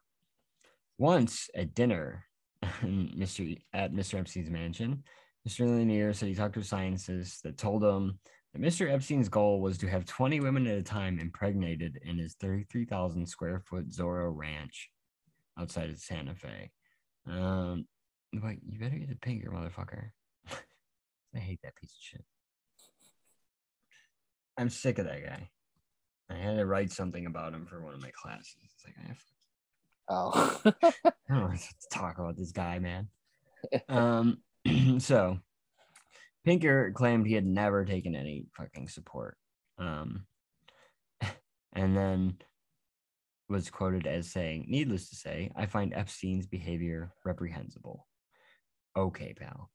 once at dinner, Mr. at Mr. Epstein's mansion, Mr. Lanier said he talked to a scientist that told him Mr. Epstein's goal was to have 20 women at a time impregnated in his 33,000 square foot Zorro ranch outside of Santa Fe. Um, but you better get the pinker, motherfucker. I hate that piece of shit. I'm sick of that guy. I had to write something about him for one of my classes. It's like I have Oh. I don't want to talk about this guy, man. Um, so Pinker claimed he had never taken any fucking support. Um, and then was quoted as saying, Needless to say, I find Epstein's behavior reprehensible. Okay, pal.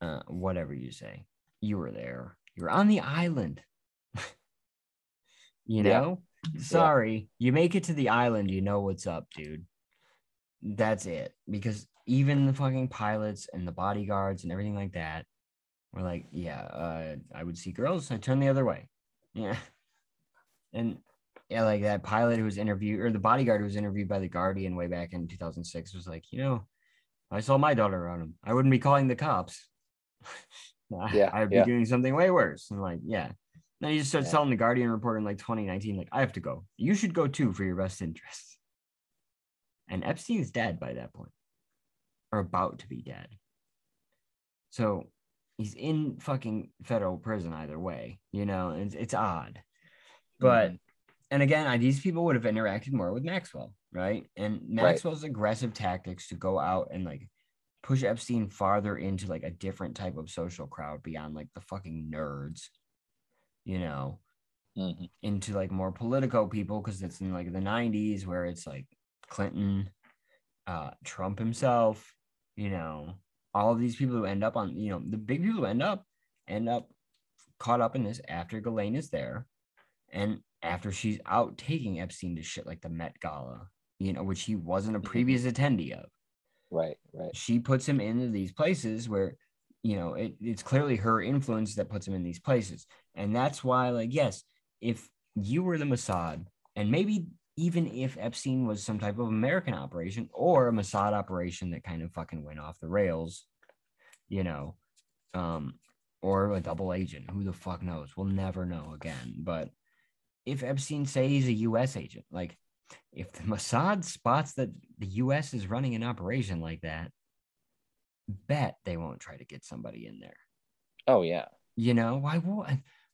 Uh, whatever you say. You were there. You were on the island. you Yeah. know? Sorry. You make it to the island, you know what's up, dude. That's it. Because even the fucking pilots and the bodyguards and everything like that were like, yeah, uh, I would see girls, I turn the other way. Yeah. And yeah, like that pilot who was interviewed, or the bodyguard who was interviewed by the Guardian way back in 2006 was like, you know, I saw my daughter around him. I wouldn't be calling the cops. Yeah, I'd be yeah. doing something way worse. And like, yeah. Then he just starts Yeah. telling the Guardian reporter in like 2019, like, I have to go. You should go too for your best interests. And Epstein's dead by that point, or about to be dead. So he's in fucking federal prison either way, you know, it's, it's odd. But, and again, I, these people would have interacted more with Maxwell, right? And Maxwell's aggressive tactics to go out and like push Epstein farther into like a different type of social crowd beyond like the fucking nerds, you know, Mhm. into like more political people because it's in like the 90s where it's like Clinton, uh, Trump himself, you know, all of these people who end up on, you know, the big people who end up end up caught up in this after Ghislaine is there and after she's out taking Epstein to shit like the Met Gala, you know, which he wasn't a Mhm. previous attendee of Right, right. she puts him into these places where you know it, it's clearly her influence that puts him in these places and that's why like yes if you were the mossad and maybe even if epstein was some type of american operation or a mossad operation that kind of fucking went off the rails you know um or a double agent who the fuck knows we'll never know again but if epstein say he's a us agent like if the Mossad spots that the U.S. is running an operation like that, bet they won't try to get somebody in there. Oh yeah. You know why? Won't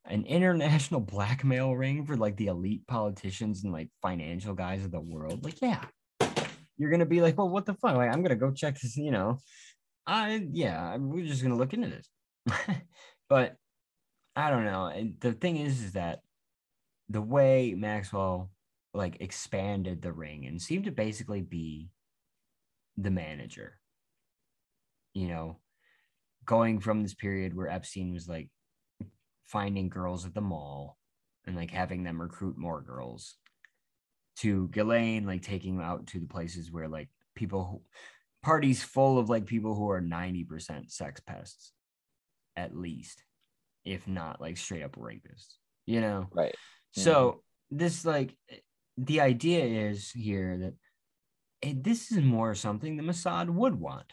an international blackmail ring for like the elite politicians and like financial guys of the world? Like, yeah, you're gonna be like, well, what the fuck? Like, I'm gonna go check this. You know, I yeah, we're just gonna look into this. but I don't know. And the thing is, is that the way Maxwell like expanded the ring and seemed to basically be the manager. You know, going from this period where Epstein was like finding girls at the mall and like having them recruit more girls to Ghislaine like taking them out to the places where like people who parties full of like people who are 90% sex pests at least if not like straight up rapists you know Right. so mm-hmm. this like the idea is here that this is more something the Mossad would want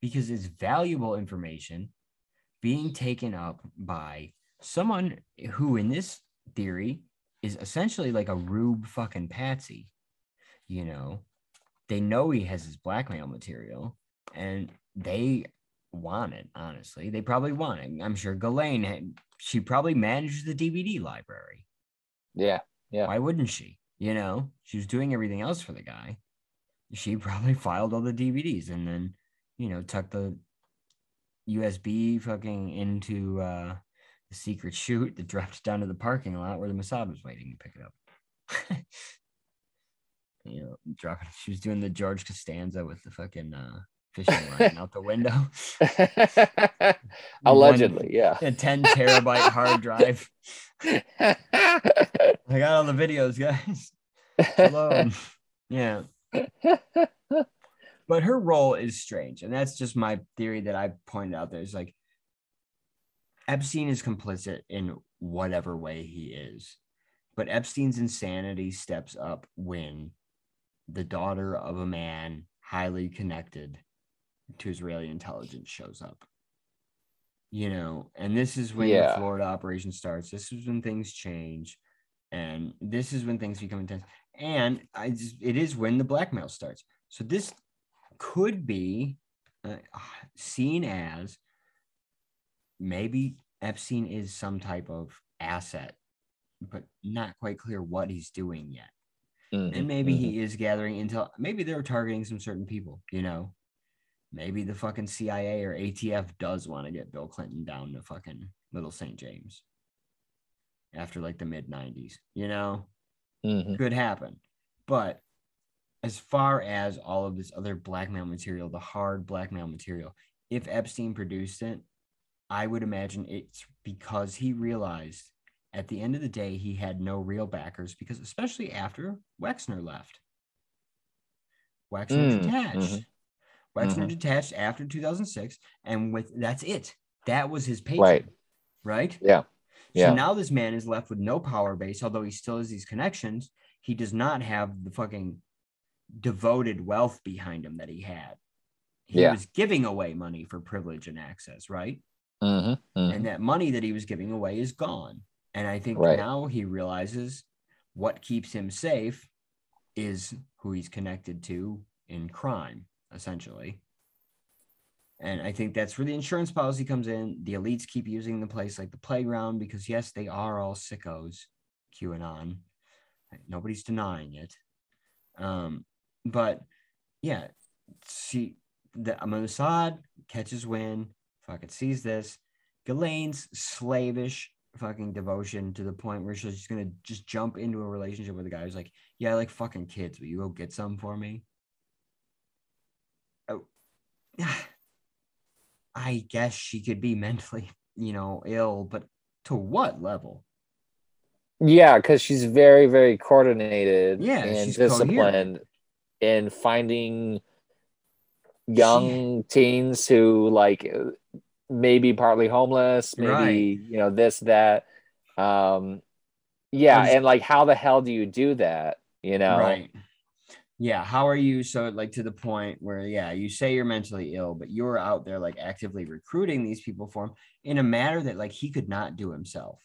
because it's valuable information being taken up by someone who in this theory is essentially like a rube fucking patsy you know they know he has his blackmail material and they want it honestly they probably want it i'm sure Ghislaine had, she probably managed the dvd library Yeah. Yeah. why wouldn't she? You know, she was doing everything else for the guy. She probably filed all the DVDs and then, you know, tucked the USB fucking into uh, the secret chute that dropped down to the parking lot where the Mossad was waiting to pick it up. you know, dropping. She was doing the George Costanza with the fucking uh, fishing line out the window. Allegedly, yeah. A 10 terabyte hard drive. I got all the videos, guys. Yeah. But her role is strange. And that's just my theory that I pointed out there. Is like Epstein is complicit in whatever way he is. But Epstein's insanity steps up when the daughter of a man highly connected to Israeli intelligence shows up. You know, and this is when Yeah. the Florida operation starts. This is when things change. And this is when things become intense. And I just, it is when the blackmail starts. So this could be uh, seen as maybe Epstein is some type of asset, but not quite clear what he's doing yet. Mhm, And maybe mhm. he is gathering intel. Maybe they're targeting some certain people, you know. Maybe the fucking CIA or ATF does want to get Bill Clinton down to fucking Little St. James after like the mid 90s, you know? Mhm. Could happen. But as far as all of this other blackmail material, the hard blackmail material, if Epstein produced it, I would imagine it's because he realized at the end of the day he had no real backers because especially after Wexner left. Wexner Mm, detached. mhm, Wexner mhm. detached after 2006 and with that's it. That was his patron. Right. Right? Yeah. Yeah. So now this man is left with no power base, although he still has these connections. He does not have the fucking devoted wealth behind him that he had. He Yeah. was giving away money for privilege and access, right? Mhm, mhm. And that money that he was giving away is gone. And I think Right. now he realizes what keeps him safe is who he's connected to in crime, essentially. And I think that's where the insurance policy comes in. The elites keep using the place like the playground because, yes, they are all sickos, QAnon. Nobody's denying it. Um, but yeah, see, the Mossad catches wind, fucking sees this. Ghislaine's slavish fucking devotion to the point where she's just gonna just jump into a relationship with a guy who's like, yeah, I like fucking kids. Will you go get some for me? Oh, I guess she could be mentally, you know, ill, but to what level? Yeah, because she's very, very coordinated Yeah, and disciplined in finding young teens who like maybe partly homeless, maybe Right. you know this that. Um, yeah, and like how the hell do you do that? You know, Right. Yeah. How are you so like to the point where yeah, you say you're mentally ill, but you're out there like actively recruiting these people for him in a manner that like he could not do himself.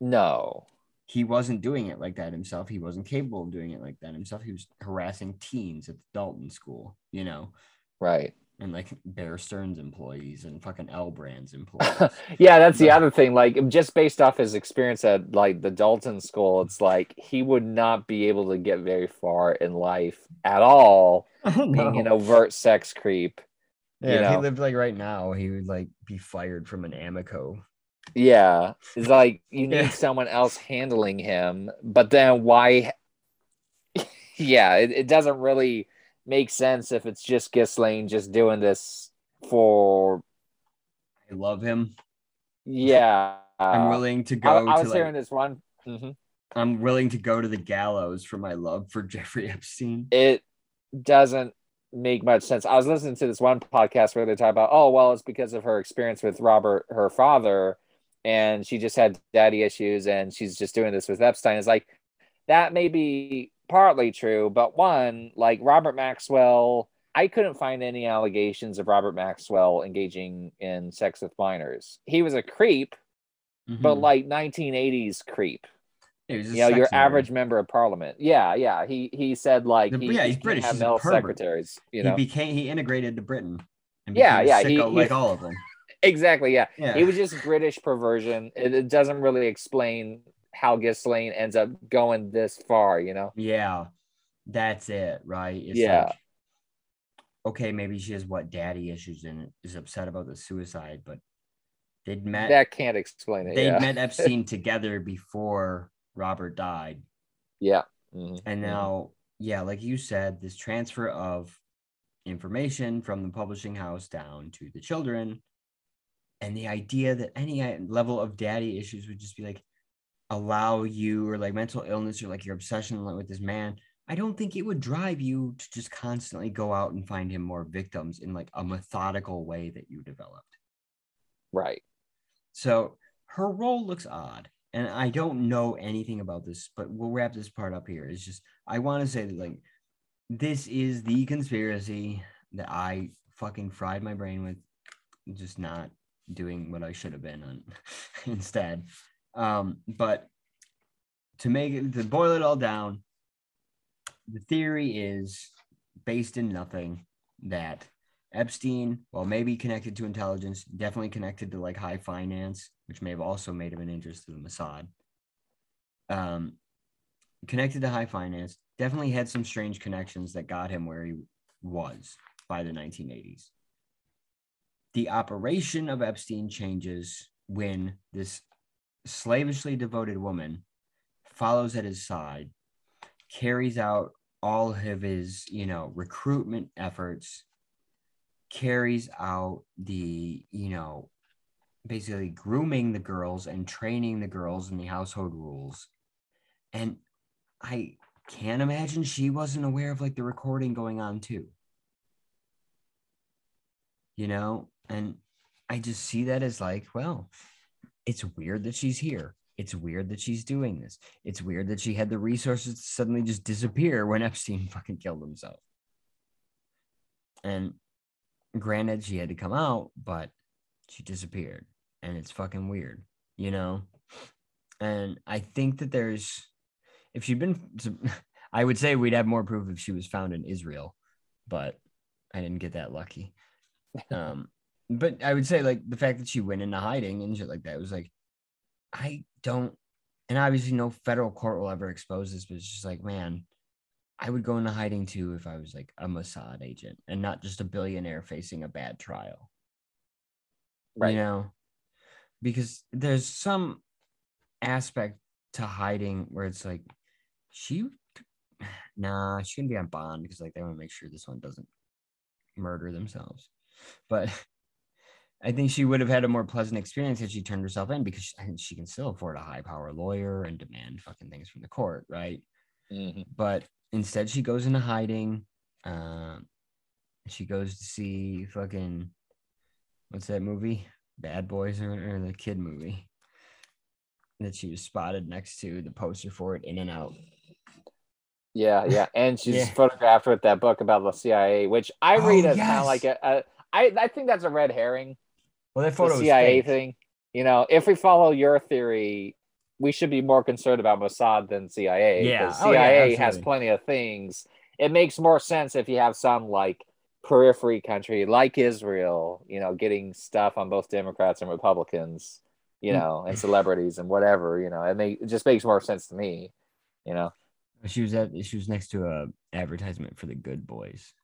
No, He wasn't doing it like that himself. He wasn't capable of doing it like that himself. He was harassing teens at the Dalton school, you know, right. and like Bear Stearns employees and fucking L Brands employees. yeah, that's the other thing. Like, just based off his experience at like the Dalton school, it's like he would not be able to get very far in life at all, being an overt sex creep. Yeah, you if he lived like right now, he would like be fired from an Amico. Yeah, it's like you need Yeah. someone else handling him, but then why? yeah, it, it doesn't really make sense if it's just Ghislaine just doing this for. I love him. Yeah, I'm willing to go I to was like, hearing this one. Mhm. I'm willing to go to the gallows for my love for Jeffrey Epstein. it doesn't make much sense. I was listening to this one podcast where they talk about, oh, well, it's because of her experience with Robert, her father, and she just had daddy issues and she's just doing this with Epstein. It's like that may be partly true, but one, like Robert Maxwell, I couldn't find any allegations of Robert Maxwell engaging in sex with minors. He was a creep, but Mhm. like 1980s creep. He You know, your average member of parliament. Yeah, yeah. He he said like The- he, yeah, he's can't British. Have male secretaries. You he became he integrated to Britain. And Yeah, yeah, he- he- like all of them. exactly. Yeah. Yeah, he was just British perversion. It, it doesn't really explain how Ghislaine ends up going this far. You know. yeah, that's it, right? It's Yeah. like, okay, maybe she has what daddy issues and is upset about the suicide, but they'd met That can't explain it. they yeah. met Epstein together before Robert died. yeah. Mhm, And mhm. now, yeah, like you said, this transfer of information from the publishing house down to the children. And the idea that any level of daddy issues would just be like allow you or like mental illness or like your obsession with this man. I don't think it would drive you to just constantly go out and find him more victims in like a methodical way that you developed. Right. So her role looks odd. And I don't know anything about this, but we'll wrap this part up here. It's just I want to say that like this is the conspiracy that I fucking fried my brain with, just not doing what I should have been on instead. Um, but to make it to boil it all down, the theory is based in nothing that Epstein, while maybe connected to intelligence, definitely connected to like high finance, which may have also made him an interest to the Mossad. Um, connected to high finance, definitely had some strange connections that got him where he was by the 1980s. The operation of Epstein changes when this slavishly devoted woman follows at his side, carries out all of his, you know, recruitment efforts, carries out the, you know, basically grooming the girls and training the girls in the household rules. And I can't imagine she wasn't aware of like the recording going on too. You know, and I just see that as like, well, it's weird that she's here. It's weird that she's doing this. It's weird that she had the resources to suddenly just disappear when Epstein fucking killed himself. And granted, she had to come out, but she disappeared. And it's fucking weird, you know? And I think that there's, if she'd been, I would say we'd have more proof if she was found in Israel, but I didn't get that lucky. Um, but I would say like the fact that she went into hiding and shit like that was like, I don't, and obviously no federal court will ever expose this, but it's just like, man, I would go into hiding too if I was like a Mossad agent and not just a billionaire facing a bad trial. Right. You know, because there's some aspect to hiding where it's like, she, nah, she can be on bond because like they want to make sure this one doesn't murder themselves. But I think she would have had a more pleasant experience if she turned herself in because I think she can still afford a high power lawyer and demand fucking things from the court, right? Mhm. But instead, she goes into hiding. Um, she goes to see fucking what's that movie? Bad Boys or, or the kid movie that she was spotted next to the poster for it in and out. Yeah, yeah, and she's Yeah. photographed with that book about the CIA, which I Oh, read as kind of like a, a. I I think that's a red herring. Well, that The photo was CIA thing. You know, if we follow your theory, we should be more concerned about Mossad than CIA. Yeah. because Oh, yeah, CIA has plenty of things. It makes more sense if you have some like periphery country like Israel, you know, getting stuff on both Democrats and Republicans, you Mm. know, and celebrities and whatever. You know, it, make, it just makes more sense to me. You know. She was at she was next to a advertisement for the Good Boys.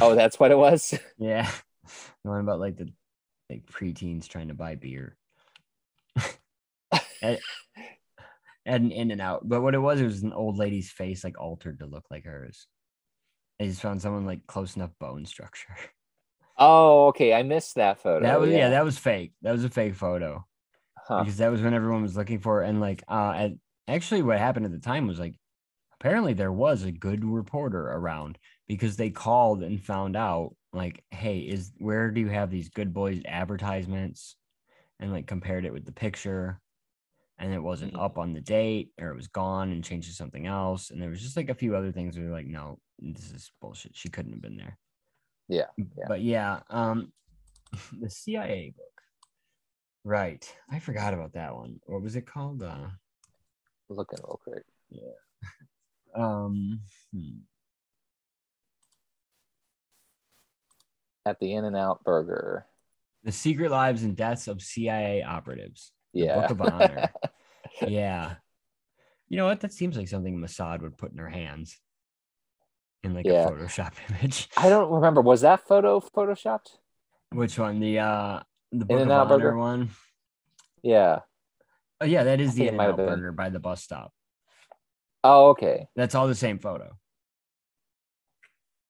Oh, that's what it was. Yeah, the one about like the like preteens trying to buy beer. at, at an in and out, but what it was, it was an old lady's face like altered to look like hers. I just found someone like close enough bone structure. Oh, okay. I missed that photo. that was yeah. that was fake. That was a fake photo Huh. because that was when everyone was looking for it. and like uh at, actually what happened at the time was like apparently there was a good reporter around because they called and found out like hey is where do you have these good boys advertisements and like compared it with the picture and it wasn't Mhm. up on the date or it was gone and changed to something else and there was just like a few other things where like no this is bullshit she couldn't have been there Yeah, yeah. but yeah um the cia book right i forgot about that one what was it called uh Looking real quick. Yeah. Um hmm. At the In and Out Burger. the secret lives and deaths of cia operatives Yeah. Book of Honor. yeah you know what that seems like something mossad would put in her hands in like Yeah. a photoshop image I don't remember. Was that photo photoshopped? which one the uh the book In-N-Out honor Burger? one Yeah. oh yeah that is I the it might in-n-out burger by the bus stop Oh, okay. that's all the same photo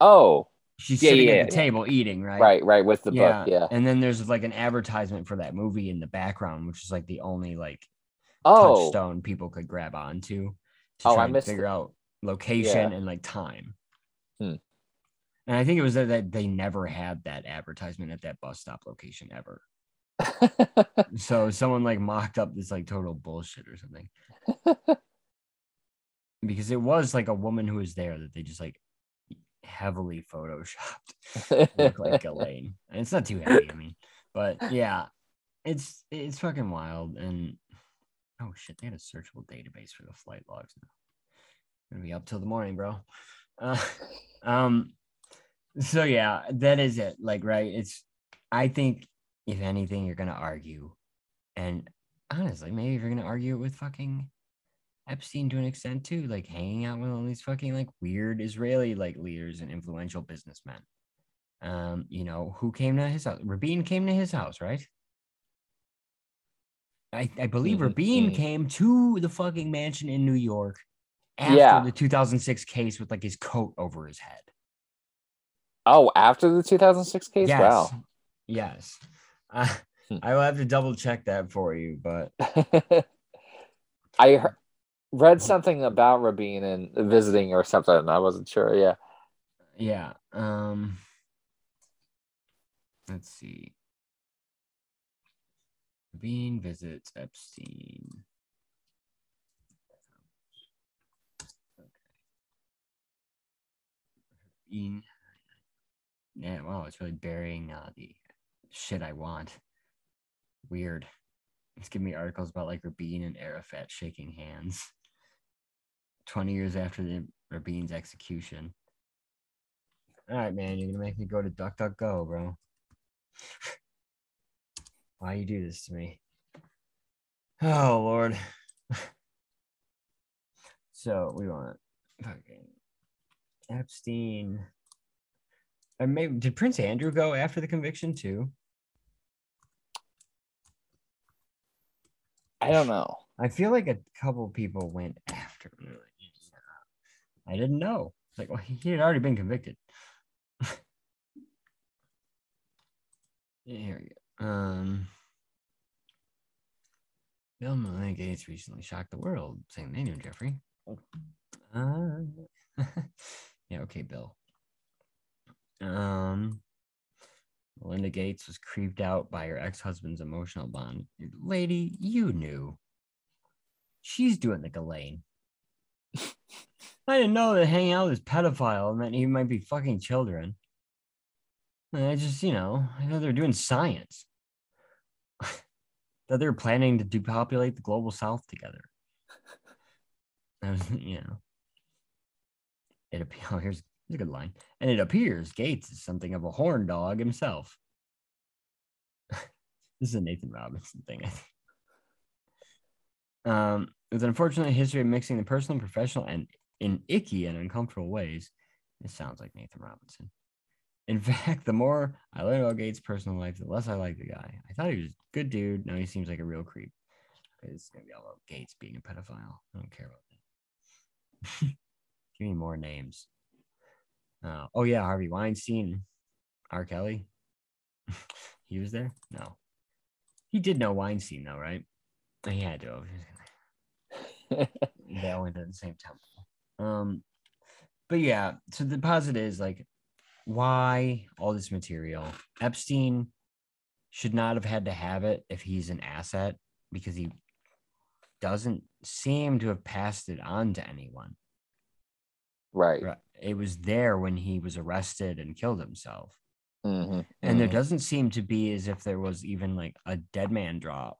Oh, she's Yeah, sitting yeah, at the yeah. table eating, right? Right, right, with the book. Yeah. And then there's like an advertisement for that movie in the background, which is like the only like Oh, touchstone people could grab onto to Oh, try I and figure it. out location and like time. Hmm. And I think it was that, that they never had that advertisement at that bus stop location ever. So someone like mocked up this like total bullshit or something. because it was like a woman who was there that they just like heavily photoshopped look like Elaine. And it's not too heavy, I mean, but yeah, it's it's fucking wild. And oh shit, they had a searchable database for the flight logs now. Gonna be up till the morning, bro. Uh, um, so yeah, that is it. Like, right? It's I think if anything, you're gonna argue, and honestly, maybe if you're gonna argue it with fucking Epstein to an extent too, like hanging out with all these fucking like weird Israeli like leaders and influential businessmen. Um, you know, who came to his house? Rabin came to his house, right? I, I believe Mhm, Rabin mhm. came to the fucking mansion in New York after Yeah. the 2006 case with like his coat over his head. oh, after the 2006 case? Yes. Wow. Yes. Uh. I will have to double check that for you, but I read something about Rabin and visiting or something. I wasn't sure. Yeah. yeah. Um let's see. Bean visits Epstein. Yeah, wow, it's really burying uh, the shit I want. Weird. It's giving me articles about like Rabin and Arafat shaking hands. 20 years after the Rabin's execution. All right, man, you're gonna make me go to DuckDuckGo, bro. Why you do this to me? Oh Lord. so we want fucking Epstein. And maybe did Prince Andrew go after the conviction too? I don't know. I feel like a couple people went after me. like, yeah. I didn't know. It's like, well, he had already been convicted. Here we go. Um, Bill Melinda Gates recently shocked the world, saying they knew Jeffrey. Uh, yeah, okay, Bill. Um, Melinda Gates was creeped out by her ex-husband's emotional bond. Lady, you knew. She's doing the Ghislaine. I didn't know that hanging out with this pedophile meant he might be fucking children. I just, you know, I know they're doing science. that they're planning to depopulate the global south together. I was, you know. It appears, here's, here's a good line. And it appears Gates is something of a horn dog himself. this is a Nathan Robinson thing, I think. Um, with an unfortunate history of mixing the personal and professional and in icky and uncomfortable ways. It sounds like Nathan Robinson. In fact, the more I learn about Gates' personal life, the less I like the guy. I thought he was a good dude. Now he seems like a real creep. Okay, It's gonna be all about Gates being a pedophile. I don't care about that. Give me more names. Uh, oh yeah, Harvey Weinstein, R. Kelly. he was there. No, he did know Weinstein though, right? He had to. have. they all went to the same temple. Um, but yeah, so the positive is like, why all this material? Epstein should not have had to have it if he's an asset because he doesn't seem to have passed it on to anyone. right. It was there when he was arrested and killed himself. Mhm, And there mhm. doesn't seem to be as if there was even like a dead man drop.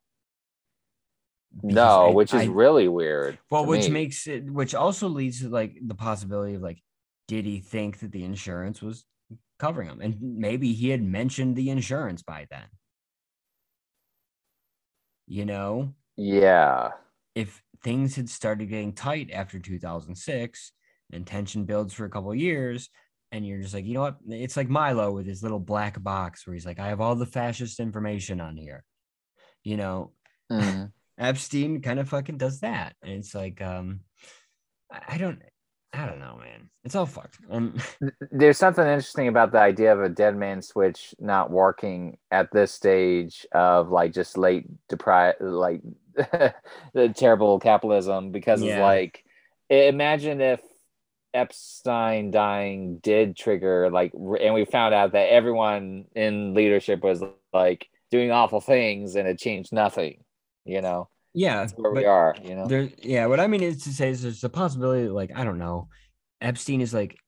No, I- which is I- really weird. well, which me. makes it, which also leads to like the possibility of like, did he think that the insurance was covering him? And maybe he had mentioned the insurance by then. You know, yeah. if things had started getting tight after 2006 and tension builds for a couple of years, and you're just like, you know what? It's like Milo with his little black box where he's like, I have all the fascist information on here. You know, Mhm. Epstein kind of fucking does that. And it's like, um, I don't, I don't know, man. It's all fucked. And There's something interesting about the idea of a dead man switch not working at this stage of like just late deprived, like the terrible capitalism. Because it's Yeah. like, imagine if Epstein dying did trigger like, and we found out that everyone in leadership was like doing awful things, and it changed nothing. You know, yeah, that's where we are. You know, there. Yeah, what I mean is to say is there's a possibility that, like I don't know, Epstein is like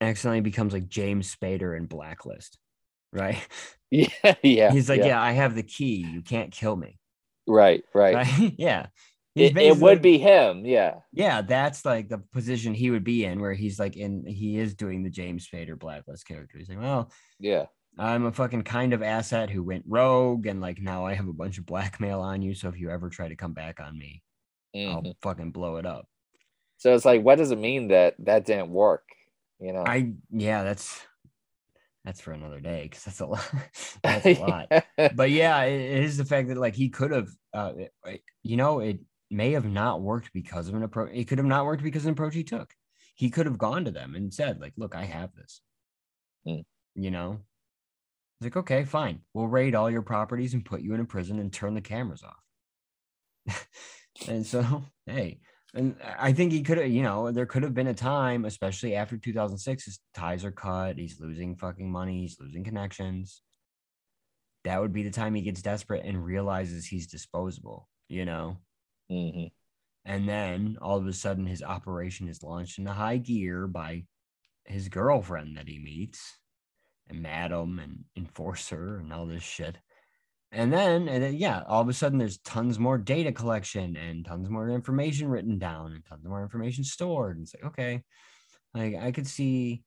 accidentally becomes like James Spader in Blacklist, right? yeah, yeah. He's like, yeah. I have the key. You can't kill me, right, right. right? yeah. It, it would be him. Yeah. Yeah, that's like the position he would be in, where he's like in. He is doing the James Spader Blacklist character. He's like, well, Yeah. I'm a fucking kind of asset who went rogue, and like now I have a bunch of blackmail on you. So if you ever try to come back on me, Mhm. I'll fucking blow it up. So it's like, what does it mean that that didn't work? You know, I yeah, that's that's for another day because that's a lot. that's a lot. But yeah, it, it is the fact that like he could have, uh, it- you know, it may have not worked because of an approach. It could have not worked because of an approach he took. He could have gone to them and said, like, "Look, I have this." Hmm. You know, it's like, okay, fine, we'll raid all your properties and put you in a prison and turn the cameras off. and so, hey, and I think he could have, you know, there could have been a time, especially after 2006, his ties are cut. He's losing fucking money. He's losing connections. That would be the time he gets desperate and realizes he's disposable, you know? Mhm. And then all of a sudden, his operation is launched into high gear by his girlfriend that he meets, and Madam and Enforcer and all this shit. And then, and then, yeah, all of a sudden, there's tons more data collection and tons more information written down and tons more information stored. And it's like, okay, like I could see,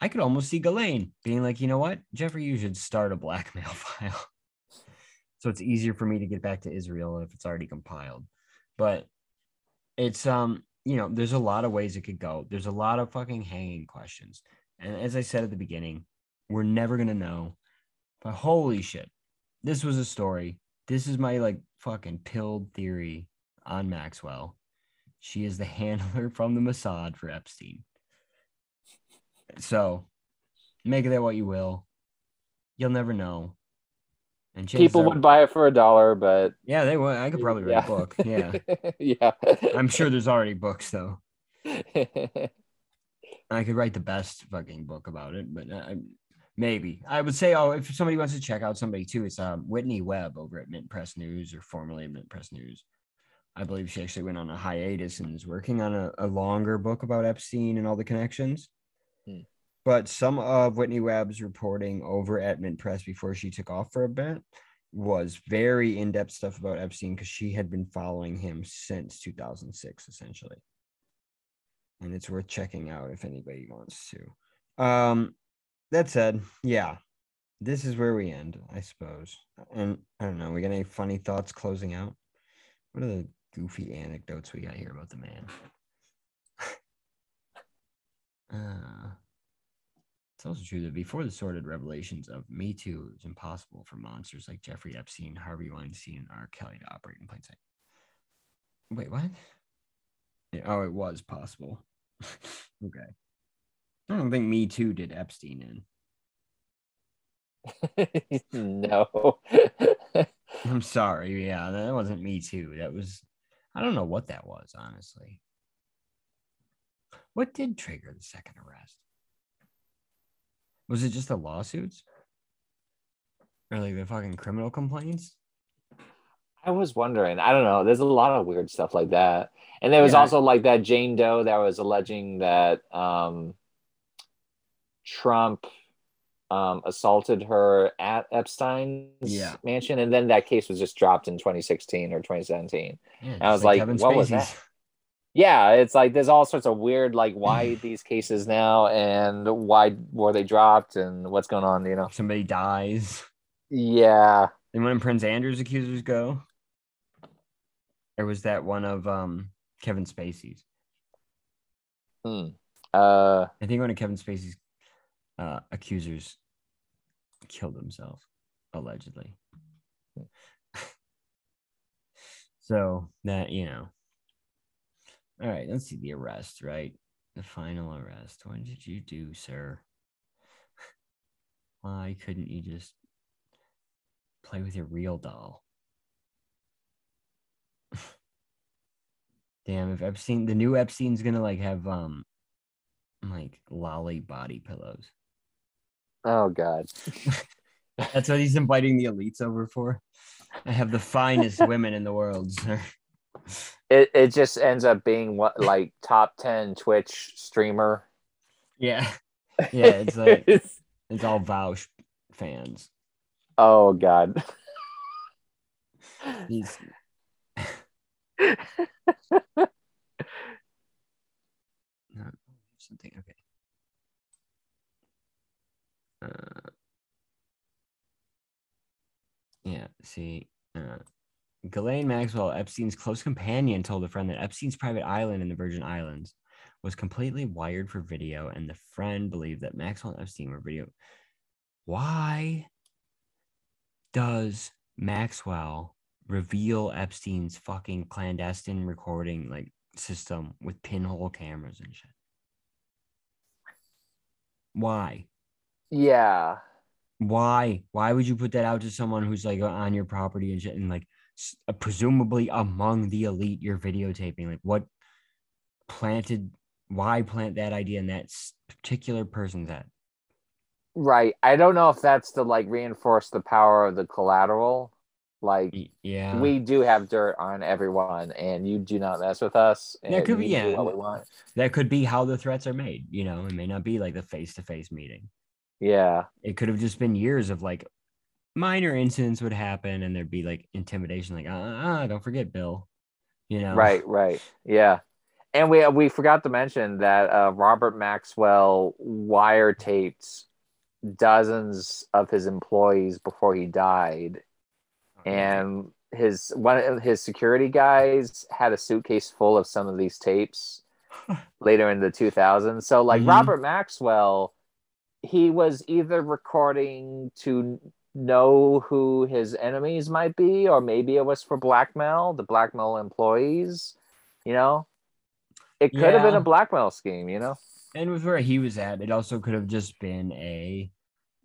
I could almost see Ghislaine being like, you know what, Jeffrey, you should start a blackmail file. so it's easier for me to get back to Israel if it's already compiled. But it's um you know there's a lot of ways it could go there's a lot of fucking hanging questions and as i said at the beginning we're never gonna know. But holy shit this was a story. This is my like fucking pilled theory on maxwell. She is the handler from the mossad for epstein. So make of that what you will. You'll never know. And People would buy it for a dollar, but yeah they would. I could probably write yeah. a book. Yeah. Yeah. i'm sure there's already books though. I could write the best fucking book about it, but uh, maybe I would say, oh, if somebody wants to check out somebody too, it's um, Whitney Webb over at Mint Press News or formerly Mint Press News. I believe she actually went on a hiatus and is working on a, a longer book about Epstein and all the connections. Hmm. But some of Whitney Webb's reporting over at Mint Press before she took off for a bit was very in depth stuff about Epstein because she had been following him since 2006, essentially and it's worth checking out if anybody wants to. Um, that said, yeah, this is where we end, I suppose. And I don't know, we got any funny thoughts closing out? What are the goofy anecdotes we got here about the man? uh, it's also true that before the sordid revelations of Me Too, it was impossible for monsters like Jeffrey Epstein, Harvey Weinstein, and R. Kelly to operate in plain sight. Wait, what? Yeah, oh, it was possible. okay. I don't think Me Too did Epstein in. no. I'm sorry. Yeah, that wasn't Me Too. That was, I don't know what that was, honestly. What did trigger the second arrest? Was it just the lawsuits? Or like the fucking criminal complaints? I was wondering. I don't know. There's a lot of weird stuff like that. And there was Yeah. also like that Jane Doe that was alleging that um, Trump um, assaulted her at Epstein's Yeah. mansion. And then that case was just dropped in 2016 or 2017. Yeah, I was like, Kevin what was that? Yeah, it's like there's all sorts of weird, like, why these cases now and why were they dropped and what's going on, you know? Somebody dies. Yeah. And when Prince Andrew's accusers go, or was that one of um Kevin Spacey's? Hmm. Uh, I think one of Kevin Spacey's uh, accusers killed himself, allegedly. so that you know. All right, let's see the arrest. Right, the final arrest. What did you do, sir? Why couldn't you just play with your real doll? Damn, if Epstein, the new Epstein's gonna like have um, like lolly body pillows. Oh God. That's what he's inviting the elites over for. I have the finest women in the world, sir. It it just ends up being what like top ten Twitch streamer. Yeah, yeah. It's like it's all Vaush fans. oh God. He's oh, something okay. Uh, yeah, see, uh, Ghislaine Maxwell, Epstein's close companion, told a friend that Epstein's private island in the Virgin Islands was completely wired for video, and the friend believed that Maxwell and Epstein were video. Why does Maxwell reveal Epstein's fucking clandestine recording like system with pinhole cameras and shit? Why? Yeah. Why? Why would you put that out to someone who's like on your property and shit and like uh, presumably among the elite you're videotaping? Like what planted why plant that idea in that particular person's head? Right. I don't know if that's to like reinforce the power of the collateral. Like Yeah. we do have dirt on everyone, and you do not mess with us. That could be- yeah. What we want. that could be how the threats are made, you know, it may not be like the face-to-face meeting. Yeah. It could have just been years of like minor incidents would happen and there'd be like intimidation like uh, uh don't forget Bill. You know. Right. Right. Yeah. And we we forgot to mention that uh, Robert Maxwell wiretaped dozens of his employees before he died, and his one of his security guys had a suitcase full of some of these tapes later in the 2000s. So like Mhm. Robert Maxwell, he was either recording to know who his enemies might be, or maybe it was for blackmail, the blackmail employees. You know, it could have been a blackmail scheme. You know. and with where he was at, it also could have just been a,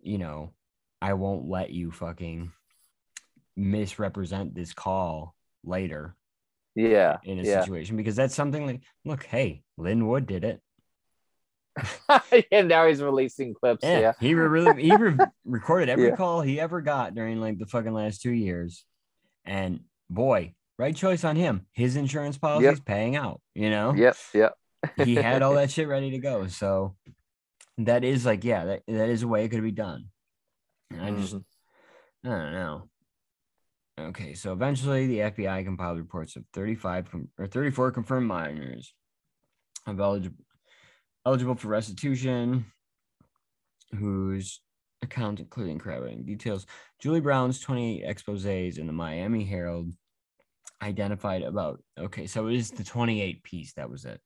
you know, I won't let you fucking misrepresent this call later Yeah. in a yeah. situation because that's something like, look, hey, Lin Wood did it. and now he's releasing clips. Yeah, Yeah. he really he re- recorded every Yeah. call he ever got during like the fucking last two years, and boy, right choice on him. His insurance policy is paying out. You know, Yep. Yep. he had all that shit ready to go. So that is like, yeah, that, that is a way it could be done. And I just, Mhm. I don't know. Okay, so eventually the FBI compiled reports of 35 com- or 34 confirmed minors of eligible eligible for restitution, whose accounts including corroborating details. Julie Brown's 28 exposés in the Miami Herald identified about okay, so it is the 28 piece that was it.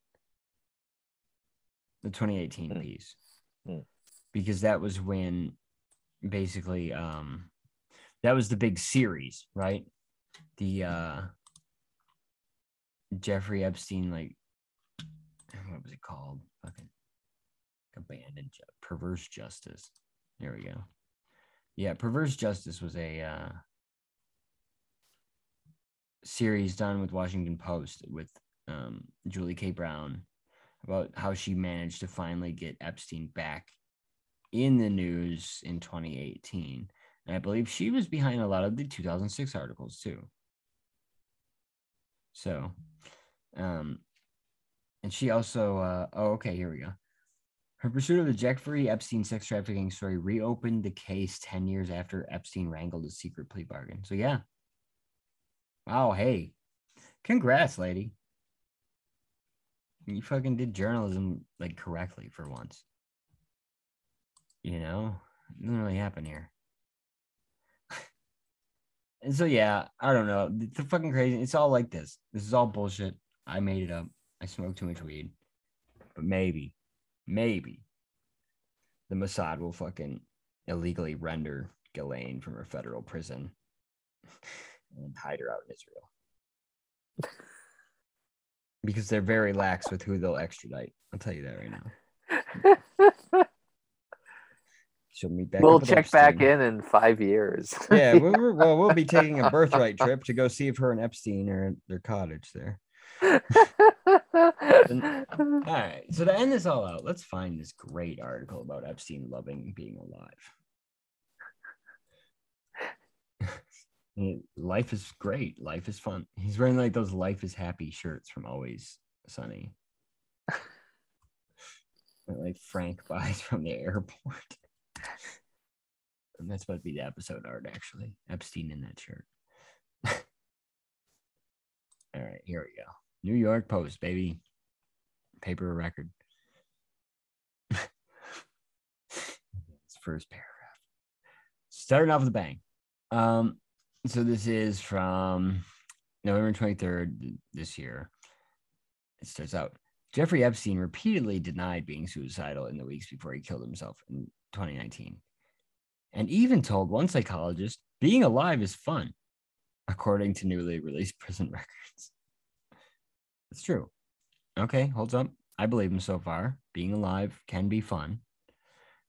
The 2018 Hmm. piece. Hmm. Because that was when basically um that was the big series, right? The uh Jeffrey Epstein, like what was it called? Fucking abandoned perverse justice. There we go. Yeah, perverse justice was a uh series done with Washington Post with um Julie K. Brown about how she managed to finally get Epstein back in the news in 2018. And I believe she was behind a lot of the 2006 articles too. So, um, and she also, uh, oh, okay, here we go. Her pursuit of the Jeffrey Epstein sex trafficking story reopened the case 10 years after Epstein wrangled a secret plea bargain. So, yeah. Wow, hey, congrats, lady. You fucking did journalism like correctly for once. You know, it doesn't really happen here. and so yeah, I don't know. It's fucking crazy. It's all like this. This is all bullshit. I made it up. I smoke too much weed. But maybe, maybe the Mossad will fucking illegally render Ghislaine from her federal prison and hide her out in Israel. because they're very lax with who they'll extradite. I'll tell you that right now. She'll meet back. we'll check back in in five years. Yeah, we're, we're- well, we'll be taking a birthright trip to go see if her and Epstein are at their cottage there. All right. So to end this all out, let's find this great article about Epstein loving being alive. Life is great. Life is fun. He's wearing like those life is happy shirts from Always Sunny. like Frank buys from the airport. and that's supposed to be the episode art, actually. Epstein in that shirt. all right, here we go. New York Post, baby. Paper record. First paragraph. Starting off with a bang. Um, so this is from November 23rd this year. It starts out Jeffrey Epstein repeatedly denied being suicidal in the weeks before he killed himself in 2019, and even told one psychologist being alive is fun, according to newly released prison records. It's true. Okay, holds up. I believe him so far. Being alive can be fun.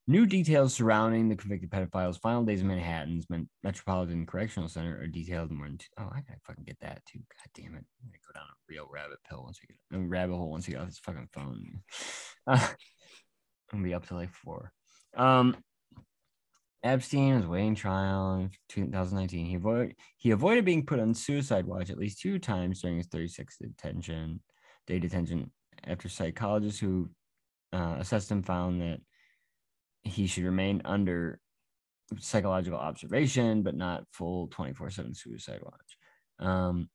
New details surrounding the convicted pedophile's final days in Manhattan's Metropolitan Correctional Center are detailed more than two. Oh, I gotta fucking get that too. God damn it. I'm gonna go down a real rabbit pill once we get a rabbit hole once we get off this fucking phone. Uh, I'm gonna be up to like four. Um Epstein was waiting trial in 2019. He avoided he avoided being put on suicide watch at least two times during his 36 detention day detention after psychologists who uh, assessed him found that he should remain under psychological observation, but not full 24 7 suicide watch. Um,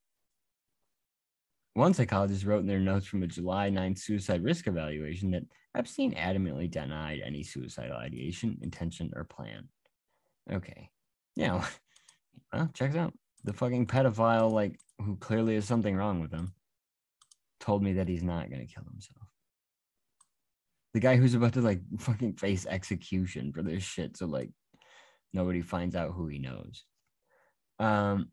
one psychologist wrote in their notes from a July 9th suicide risk evaluation that Epstein adamantly denied any suicidal ideation, intention, or plan. Okay. Yeah. Well, checks out. The fucking pedophile, like, who clearly has something wrong with him, told me that he's not going to kill himself the guy who's about to like fucking face execution for this shit so like nobody finds out who he knows um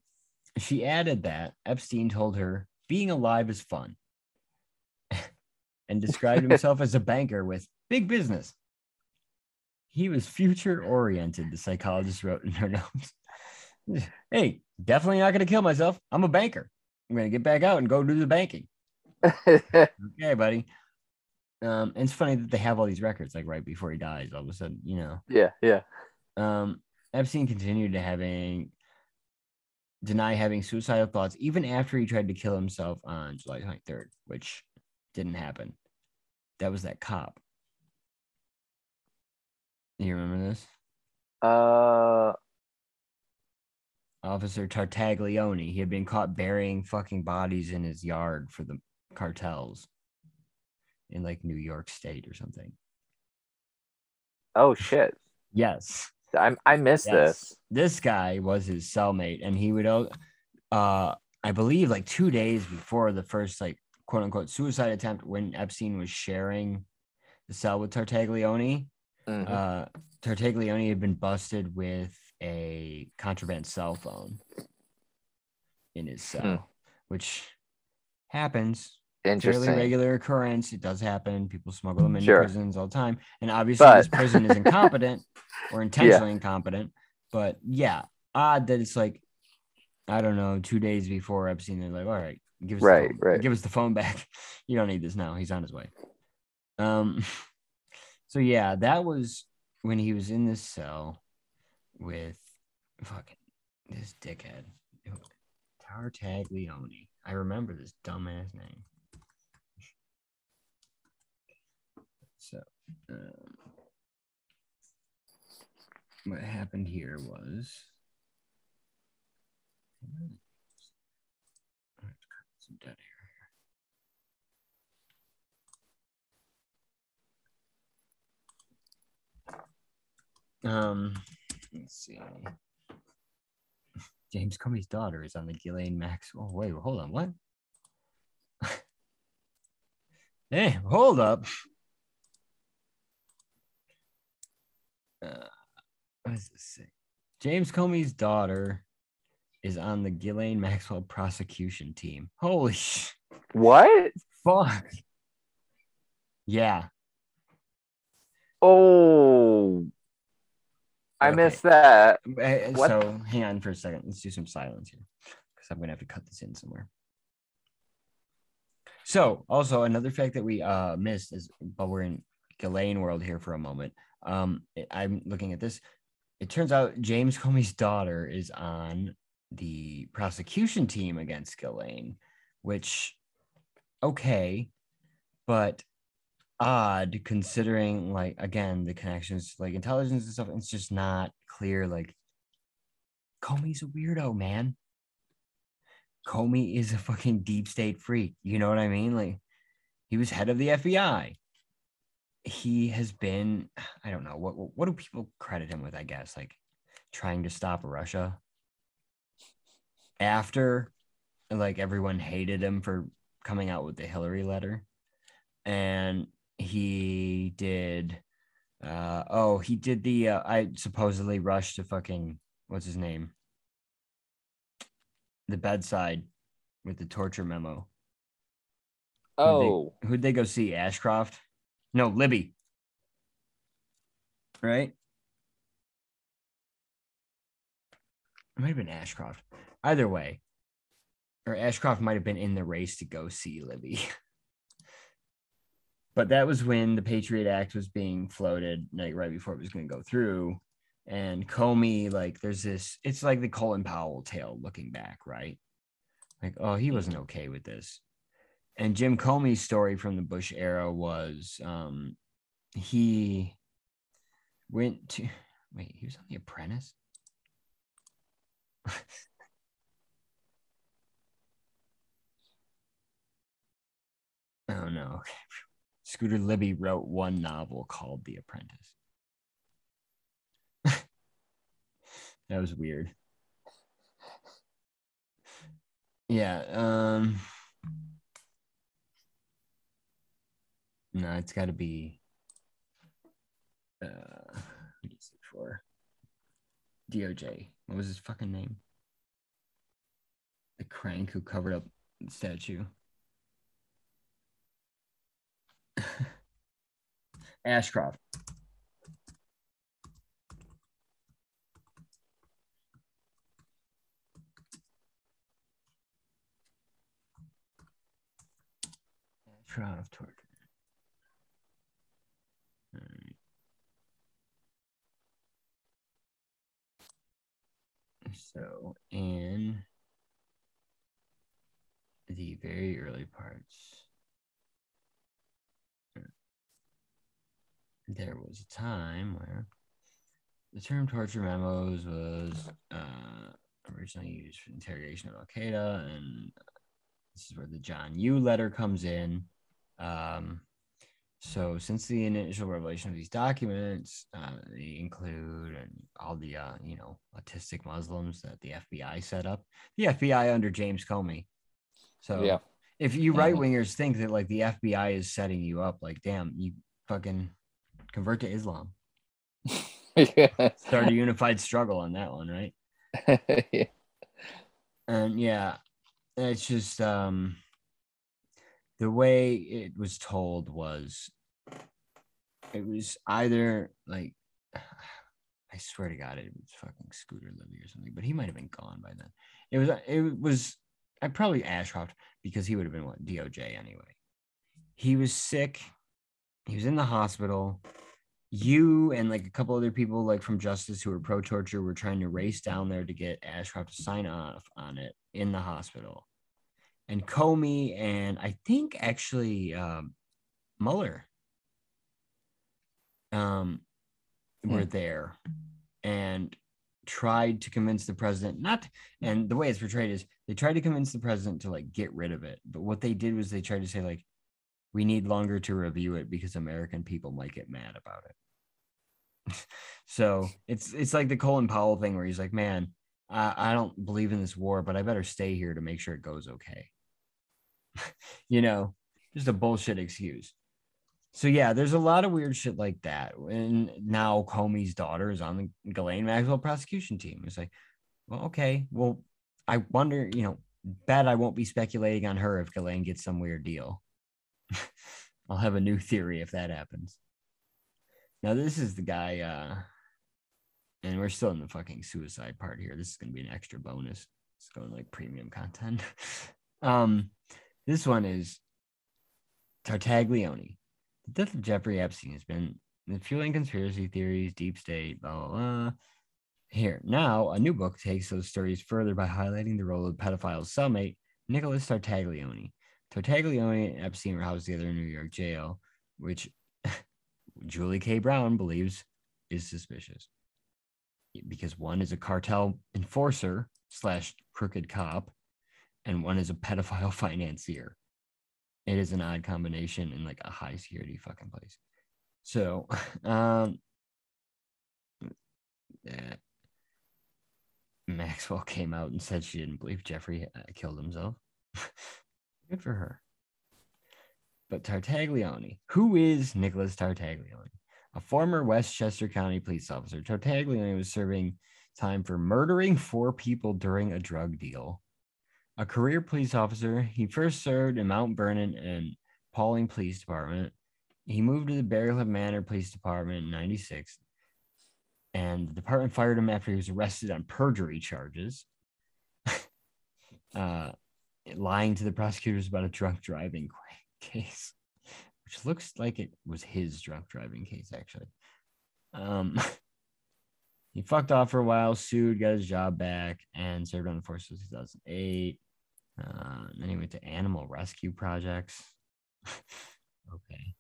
she added that epstein told her being alive is fun and described himself as a banker with big business he was future oriented the psychologist wrote in her notes hey definitely not going to kill myself i'm a banker i'm going to get back out and go do the banking okay buddy um, and it's funny that they have all these records like right before he dies. All of a sudden, you know. yeah, yeah. Um, Epstein continued to having deny having suicidal thoughts even after he tried to kill himself on July 23rd, which didn't happen. That was that cop. You remember this? Uh, Officer Tartaglione. He had been caught burying fucking bodies in his yard for the cartels in like New York State or something. oh shit. Yes. I I missed Yes. this. This guy was his cellmate, and he would, uh, I believe, like two days before the first like quote unquote suicide attempt, when Epstein was sharing the cell with Tartaglione. Mhm. Uh, Tartaglione had been busted with a contraband cell phone in his cell, which happens. Fairly regular occurrence. It does happen. People smuggle them into Sure. prisons all the time. And obviously, But- this prison is incompetent or intentionally incompetent. But yeah, odd that it's like, I don't know, two days before Epstein, they're like, all right, give us the phone- right. give us the phone back. You don't need this now. He's on his way. Um, so yeah, that was when he was in this cell with fucking this dickhead, Tartaglione. I remember this dumbass name. So, um, what happened here was. Some dead air Um, let's see. James Comey's daughter is on the Ghislaine Maxwell. Wait, hold on. What? hey, hold up. Uh, what does this say? James Comey's daughter is on the Ghislaine Maxwell prosecution team. Holy sh! What? fuck. Yeah. Oh, I Okay. missed that. Eh, What? So hang on for a second. Let's do some silence here because I'm gonna have to cut this in somewhere. So also another fact that we uh missed is but we're in Ghislaine world here for a moment. Um I'm looking at this. It turns out James Comey's daughter is on the prosecution team against Ghislaine, which okay, but odd considering like again the connections like intelligence and stuff it's just not clear like comey's a weirdo man. Comey is a fucking deep state freak you know what i mean? Like he was head of the fbi he has been i don't know what what do people credit him with i guess? Like trying to stop russia? After like everyone hated him for coming out with the hillary letter. And he did uh oh he did the uh, i supposedly rushed to fucking what's his name? The bedside with the torture memo. Oh, who'd they go see? Ashcroft? No libby. Right? It might have been ashcroft. Either way or ashcroft might have been in the race to go see libby but that was when the patriot act was being floated like right before it was going to go through and comey like there's this it's like the colin powell tale looking back right like oh he wasn't okay with this and Jim Comey's story from the Bush era was um, he went to wait, he was on The Apprentice. oh no. Okay. Scooter Libby wrote one novel called The Apprentice. that was weird. Yeah, um No, it's got to be. Uh, what is it for? DOJ. What was his fucking name? The crank who covered up the statue. Ashcroft. Ashcroft torture. Alright. So in the very early parts, there was a time where the term torture memos was uh, originally used for interrogation of Al Qaeda, and this is where the John Yoo letter comes in. Um, so, since the initial revelation of these documents, uh, they include and all the uh, you know autistic Muslims that the FBI set up. The FBI under James Comey. So, yeah. if you right wingers think that like the FBI is setting you up, like, damn, you fucking convert to Islam. Start a unified struggle on that one, right? yeah. and yeah it's just um the way it was told was it was either like i swear to god it was fucking scooter libby or something but he might have been gone by then it was it was i probably ashcroft because he would have been what doj anyway he was sick he was in the hospital. You and like a couple other people like from justice who were pro torture were trying to race down there to get ashcroft to sign off on it in the hospital. And comey and i think actually um, mueller um, were Hmm. there and tried to convince the president not and the way it's portrayed is they tried to convince the president to like get rid of it. But what they did was they tried to say like we need longer to review it because american people might get mad about it so it's it's like the colin powell thing where he's like man I, I don't believe in this war but i better stay here to make sure it goes okay you know just a bullshit excuse so yeah, there's a lot of weird shit like that. And now Comey's daughter is on the Ghislaine Maxwell prosecution team. It's like, well, okay, well, I wonder, you know, bet I won't be speculating on her if Ghislaine gets some weird deal. I'll have a new theory if that happens. Now this is the guy, uh, and we're still in the fucking suicide part here. This is gonna be an extra bonus. It's going like premium content. um, this one is Tartaglione. The death of Jeffrey Epstein has been fueling conspiracy theories, deep state, blah, blah, blah. Here, now, a new book takes those stories further by highlighting the role of pedophile's cellmate, Nicholas Tartaglione. Tartaglione and Epstein were housed together in New York jail, which Julie K. Brown believes is suspicious because one is a cartel enforcer slash crooked cop, and one is a pedophile financier. It is an odd combination in like a high security fucking place. So, um, yeah. Maxwell came out and said she didn't believe Jeffrey uh, killed himself. Good for her. But Tartaglione, who is Nicholas Tartaglione? A former Westchester County police officer, Tartaglione was serving time for murdering four people during a drug deal. A career police officer, he first served in Mount Vernon and Pawling Police Department. He moved to the Briarcliff Manor Police Department in 96 and the department fired him after he was arrested on perjury charges, uh, lying to the prosecutors about a drunk driving case, which looks like it was his drunk driving case, actually. Um, he fucked off for a while, sued, got his job back, and served on the force until 2008. Uh, then he went to animal rescue projects. okay.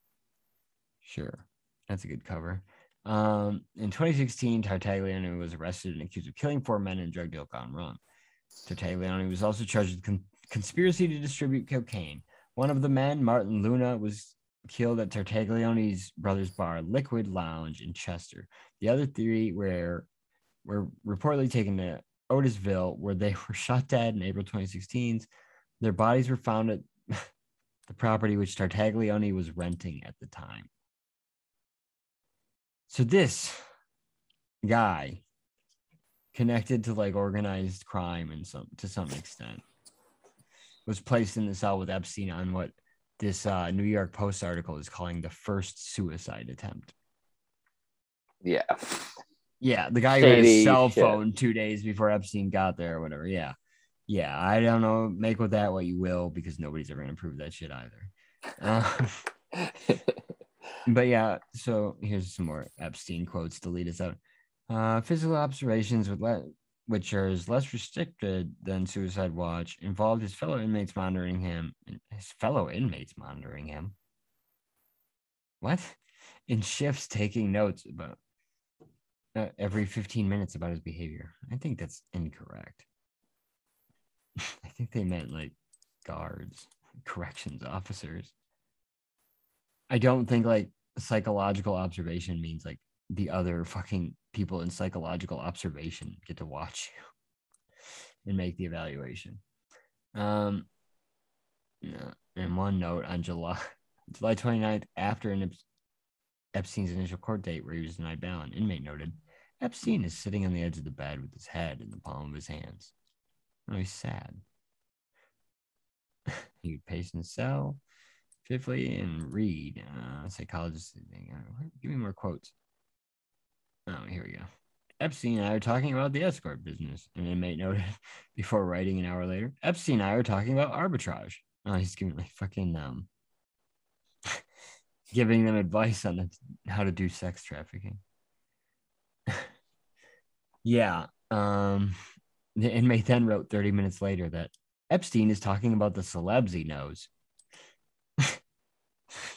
Sure. That's a good cover. Um, in 2016, Tartaglione was arrested and accused of killing four men in a drug deal gone wrong. Tartaglione was also charged with con- conspiracy to distribute cocaine. One of the men, Martin Luna, was killed at Tartaglione's brother's bar, Liquid Lounge in Chester. The other three were were reportedly taken to Otisville, where they were shot dead in April 2016. Their bodies were found at the property which Tartaglione was renting at the time. So this guy connected to like organized crime and some to some extent was placed in the cell with Epstein on what this uh, New York Post article is calling the first suicide attempt. Yeah. Yeah, the guy who had his cell phone two days before Epstein got there or whatever. Yeah. Yeah, I don't know. Make with that what you will because nobody's ever going to prove that shit either. Uh, but yeah, so here's some more Epstein quotes to lead us out. Uh, physical observations with le- which is less restricted than Suicide Watch involved his fellow inmates monitoring him. His fellow inmates monitoring him. What? In shifts, taking notes about uh, every 15 minutes about his behavior. I think that's incorrect. I think they meant like guards, corrections officers. I don't think like psychological observation means like the other fucking people in psychological observation get to watch you and make the evaluation. Um, and one note on July July 29th, after an Epstein's initial court date where he was denied bail, an inmate noted Epstein is sitting on the edge of the bed with his head in the palm of his hands. Oh, he's sad. he would pace in his cell, Fifthly, and read. Uh, psychologist. Give me more quotes. Oh, here we go. Epstein and I are talking about the escort business, an inmate noted before writing an hour later. Epstein and I are talking about arbitrage. Oh, he's giving like fucking um, giving them advice on the, how to do sex trafficking. yeah. Um, the inmate then wrote 30 minutes later that Epstein is talking about the celebs he knows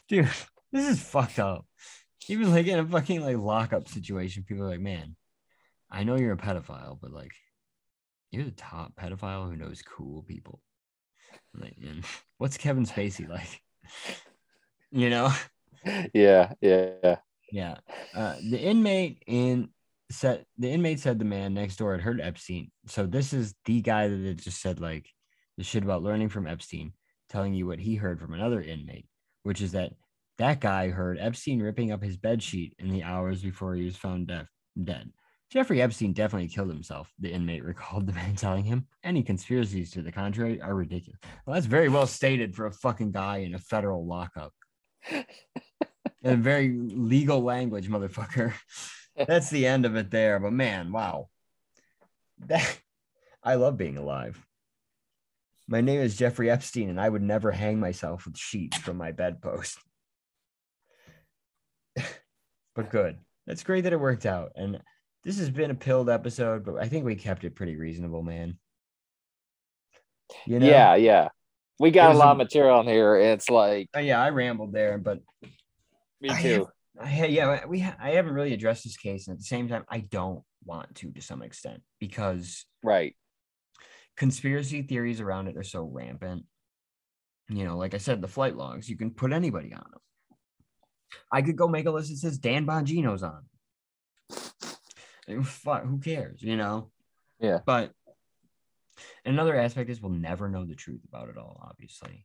dude, this is fucked up. Even like in a fucking like lockup situation, people are like, man, I know you're a pedophile, but like, you're the top pedophile who knows cool people. Like, and what's Kevin Spacey like? You know? Yeah, yeah, yeah. Uh, the inmate in said the inmate said the man next door had heard Epstein. So this is the guy that just said like the shit about learning from Epstein, telling you what he heard from another inmate which is that that guy heard Epstein ripping up his bed sheet in the hours before he was found deaf, dead. Jeffrey Epstein definitely killed himself, the inmate recalled the man telling him. Any conspiracies to the contrary are ridiculous. Well, that's very well stated for a fucking guy in a federal lockup. in very legal language, motherfucker. That's the end of it there. But man, wow. That I love being alive. My name is Jeffrey Epstein, and I would never hang myself with sheets from my bedpost. But good. That's great that it worked out. And this has been a pilled episode, but I think we kept it pretty reasonable, man. You know? Yeah, yeah. We got a lot a- of material in here. It's like Uh, yeah, I rambled there, but me I too. I, ha- yeah, we ha- I haven't really addressed this case, and at the same time, I don't want to to some extent because Right. conspiracy theories around it are so rampant. You know, like I said, the flight logs, you can put anybody on them. I could go make a list that says Dan Bongino's on. Fuck, who cares, you know? Yeah. But another aspect is we'll never know the truth about it all, obviously.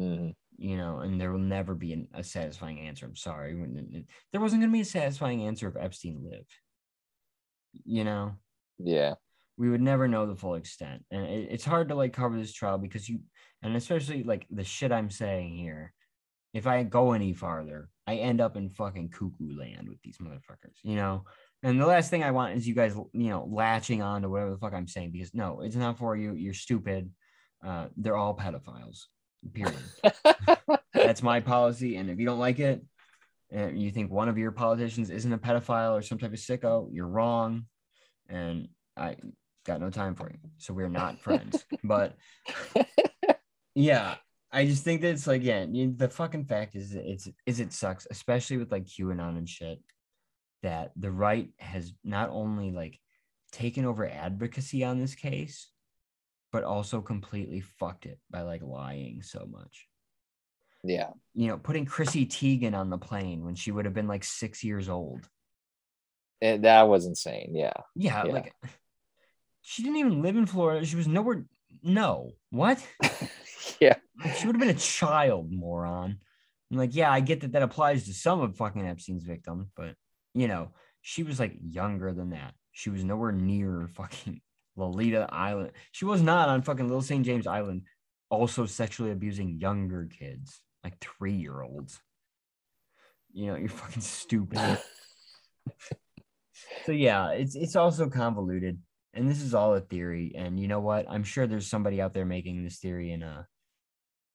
Mhm. You know, and there will never be an, a satisfying answer. I'm sorry. There wasn't going to be a satisfying answer if Epstein lived. You know? Yeah. we would never know the full extent and it, it's hard to like cover this trial because you and especially like the shit i'm saying here if i go any farther i end up in fucking cuckoo land with these motherfuckers you know? And the last thing i want is you guys you know latching on to whatever the fuck i'm saying because no it's not for you. You're stupid. Uh they're all pedophiles period. That's my policy. And if you don't like it and you think one of your politicians isn't a pedophile or some type of sicko you're wrong. And i got no time for you. So we're not friends. But yeah i just think that it's like yeah the fucking fact is it's is it sucks especially with like qanon and shit that the right has not only like taken over advocacy on this case but also completely fucked it by like lying so much yeah. you know, putting Chrissy Teigen on the plane when she would have been like six years old. And that was insane. Yeah. Yeah, Yeah. like she didn't even live in Florida. She was nowhere. No, what? Yeah. She would have been a child, moron. I'm like, yeah, I get that that applies to some of fucking Epstein's victims, but you know, she was like younger than that. She was nowhere near fucking Lolita Island. She was not on fucking Little St. James Island, also sexually abusing younger kids, like three year olds. You know, you're fucking stupid. so yeah, it's it's also convoluted, and this is all a theory. And you know what? I'm sure there's somebody out there making this theory in a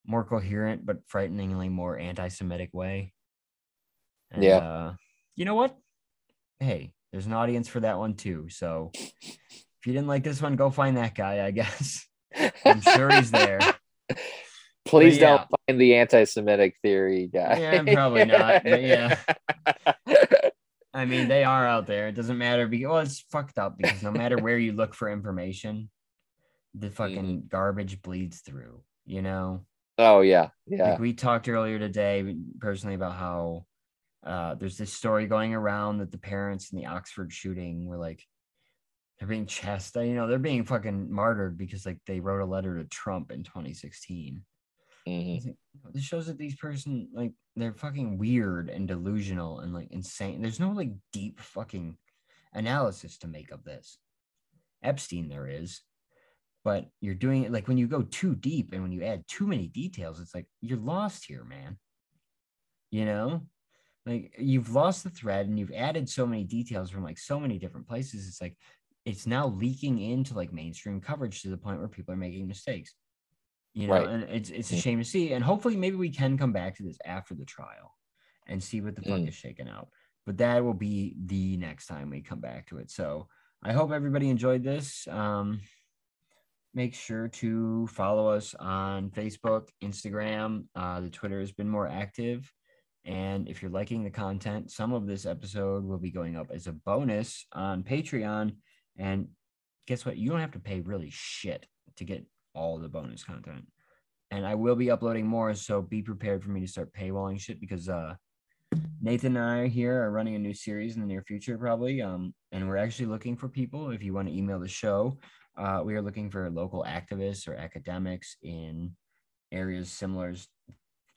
more coherent but frighteningly more anti-Semitic way. And, Yeah. Uh, you know what? Hey, there's an audience for that one too. So if you didn't like this one, go find that guy. I guess I'm sure he's there. Please yeah. don't find the anti-Semitic theory guy. Yeah, probably not, but yeah. I mean, they are out there. It doesn't matter because well, it's fucked up because no matter where you look for information, the fucking garbage bleeds through. You know, oh yeah, yeah. like we talked earlier today personally about how uh, there's this story going around that the parents in the Oxford shooting were like they're being chastised. You know, they're being fucking martyred because like they wrote a letter to Trump in 2016. Mhm. Like, This shows that these person like they're fucking weird and delusional and like insane. There's no like deep fucking analysis to make of this. Epstein there is, but you're doing it like when you go too deep and when you add too many details, it's like you're lost here, man. You know, like you've lost the thread and you've added so many details from like so many different places. It's like it's now leaking into like mainstream coverage to the point where people are making mistakes you know Right. and it's it's a Mm. shame to see and hopefully maybe we can come back to this after the trial and see what the fuck Mm. is shaken out but that will be the next time we come back to it so i hope everybody enjoyed this um make sure to follow us on facebook instagram uh, the twitter has been more active. And if you're liking the content some of this episode will be going up as a bonus on patreon. And guess what? You don't have to pay really shit to get all the bonus content. And i will be uploading more so be prepared for me to start paywalling shit because uh nathan and i here are running a new series in the near future probably. Um and we're actually looking for people. If you want to email the show uh, we are looking for local activists or academics in areas similar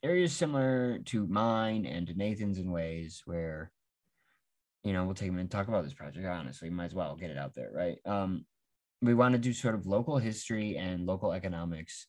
areas similar to mine and nathan's in ways where you know, we'll take a minute to talk about this project. Honestly, might as well get it out there, right? Um, we want to do sort of local history and local economics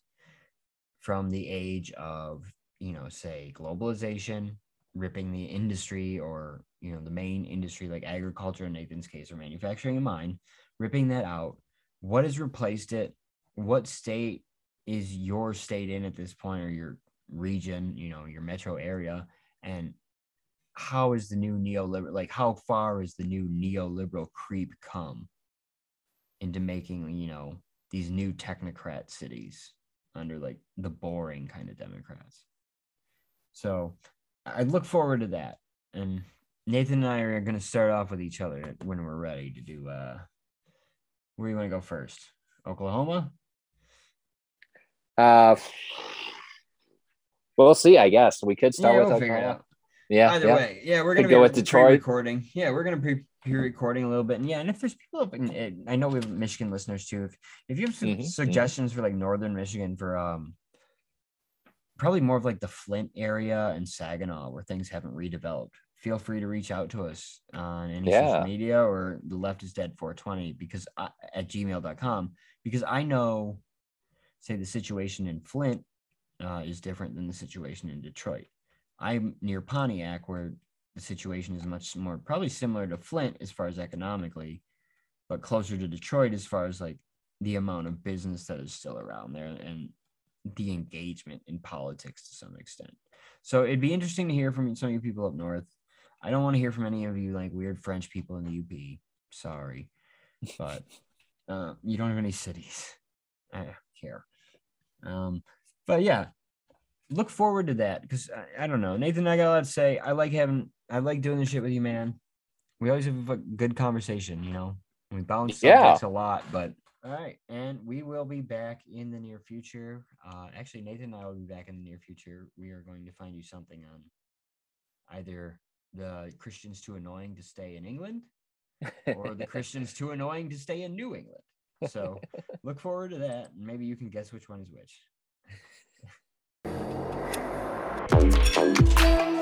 from the age of, you know, say globalization, ripping the industry or, you know, the main industry like agriculture in Nathan's case or manufacturing in mine, ripping that out. What has replaced it? What state is your state in at this point or your region, you know, your metro area? And how is the new neoliberal like how far is the new neoliberal creep come into making you know these new technocrat cities under like the boring kind of democrats so i look forward to that and nathan and i are going to start off with each other when we're ready to do uh where you want to go first oklahoma uh we'll see i guess we could start yeah, with we'll Oklahoma. Yeah. Either yeah. way, yeah, we're gonna go be with Detroit. recording. Yeah, we're gonna be pre-recording a little bit, and yeah, and if there's people up in, I know we have Michigan listeners too. If if you have some Mhm, mhm. suggestions for like northern Michigan for um, probably more of like the Flint area and Saginaw where things haven't redeveloped, feel free to reach out to us on any Yeah. social media or the left is dead 420 because I, at gmail.com because I know, say the situation in Flint uh, is different than the situation in Detroit. I'm near Pontiac, where the situation is much more probably similar to Flint as far as economically, but closer to Detroit as far as like the amount of business that is still around there and the engagement in politics to some extent. So it'd be interesting to hear from some of you people up north. I don't want to hear from any of you like weird French people in the UP. Sorry, but uh, you don't have any cities. I don't care. Um, but yeah, look forward to that because I, I don't know. Nathan, I got a lot to say. I like having, I like doing this shit with you, man. We always have a good conversation, you know. We bounce Yeah. a lot, but all right. And we will be back in the near future. Uh, actually, Nathan and I will be back in the near future. We are going to find you something on either the Christians too annoying to stay in England or the Christians too annoying to stay in New England. So look forward to that. and Maybe you can guess which one is which.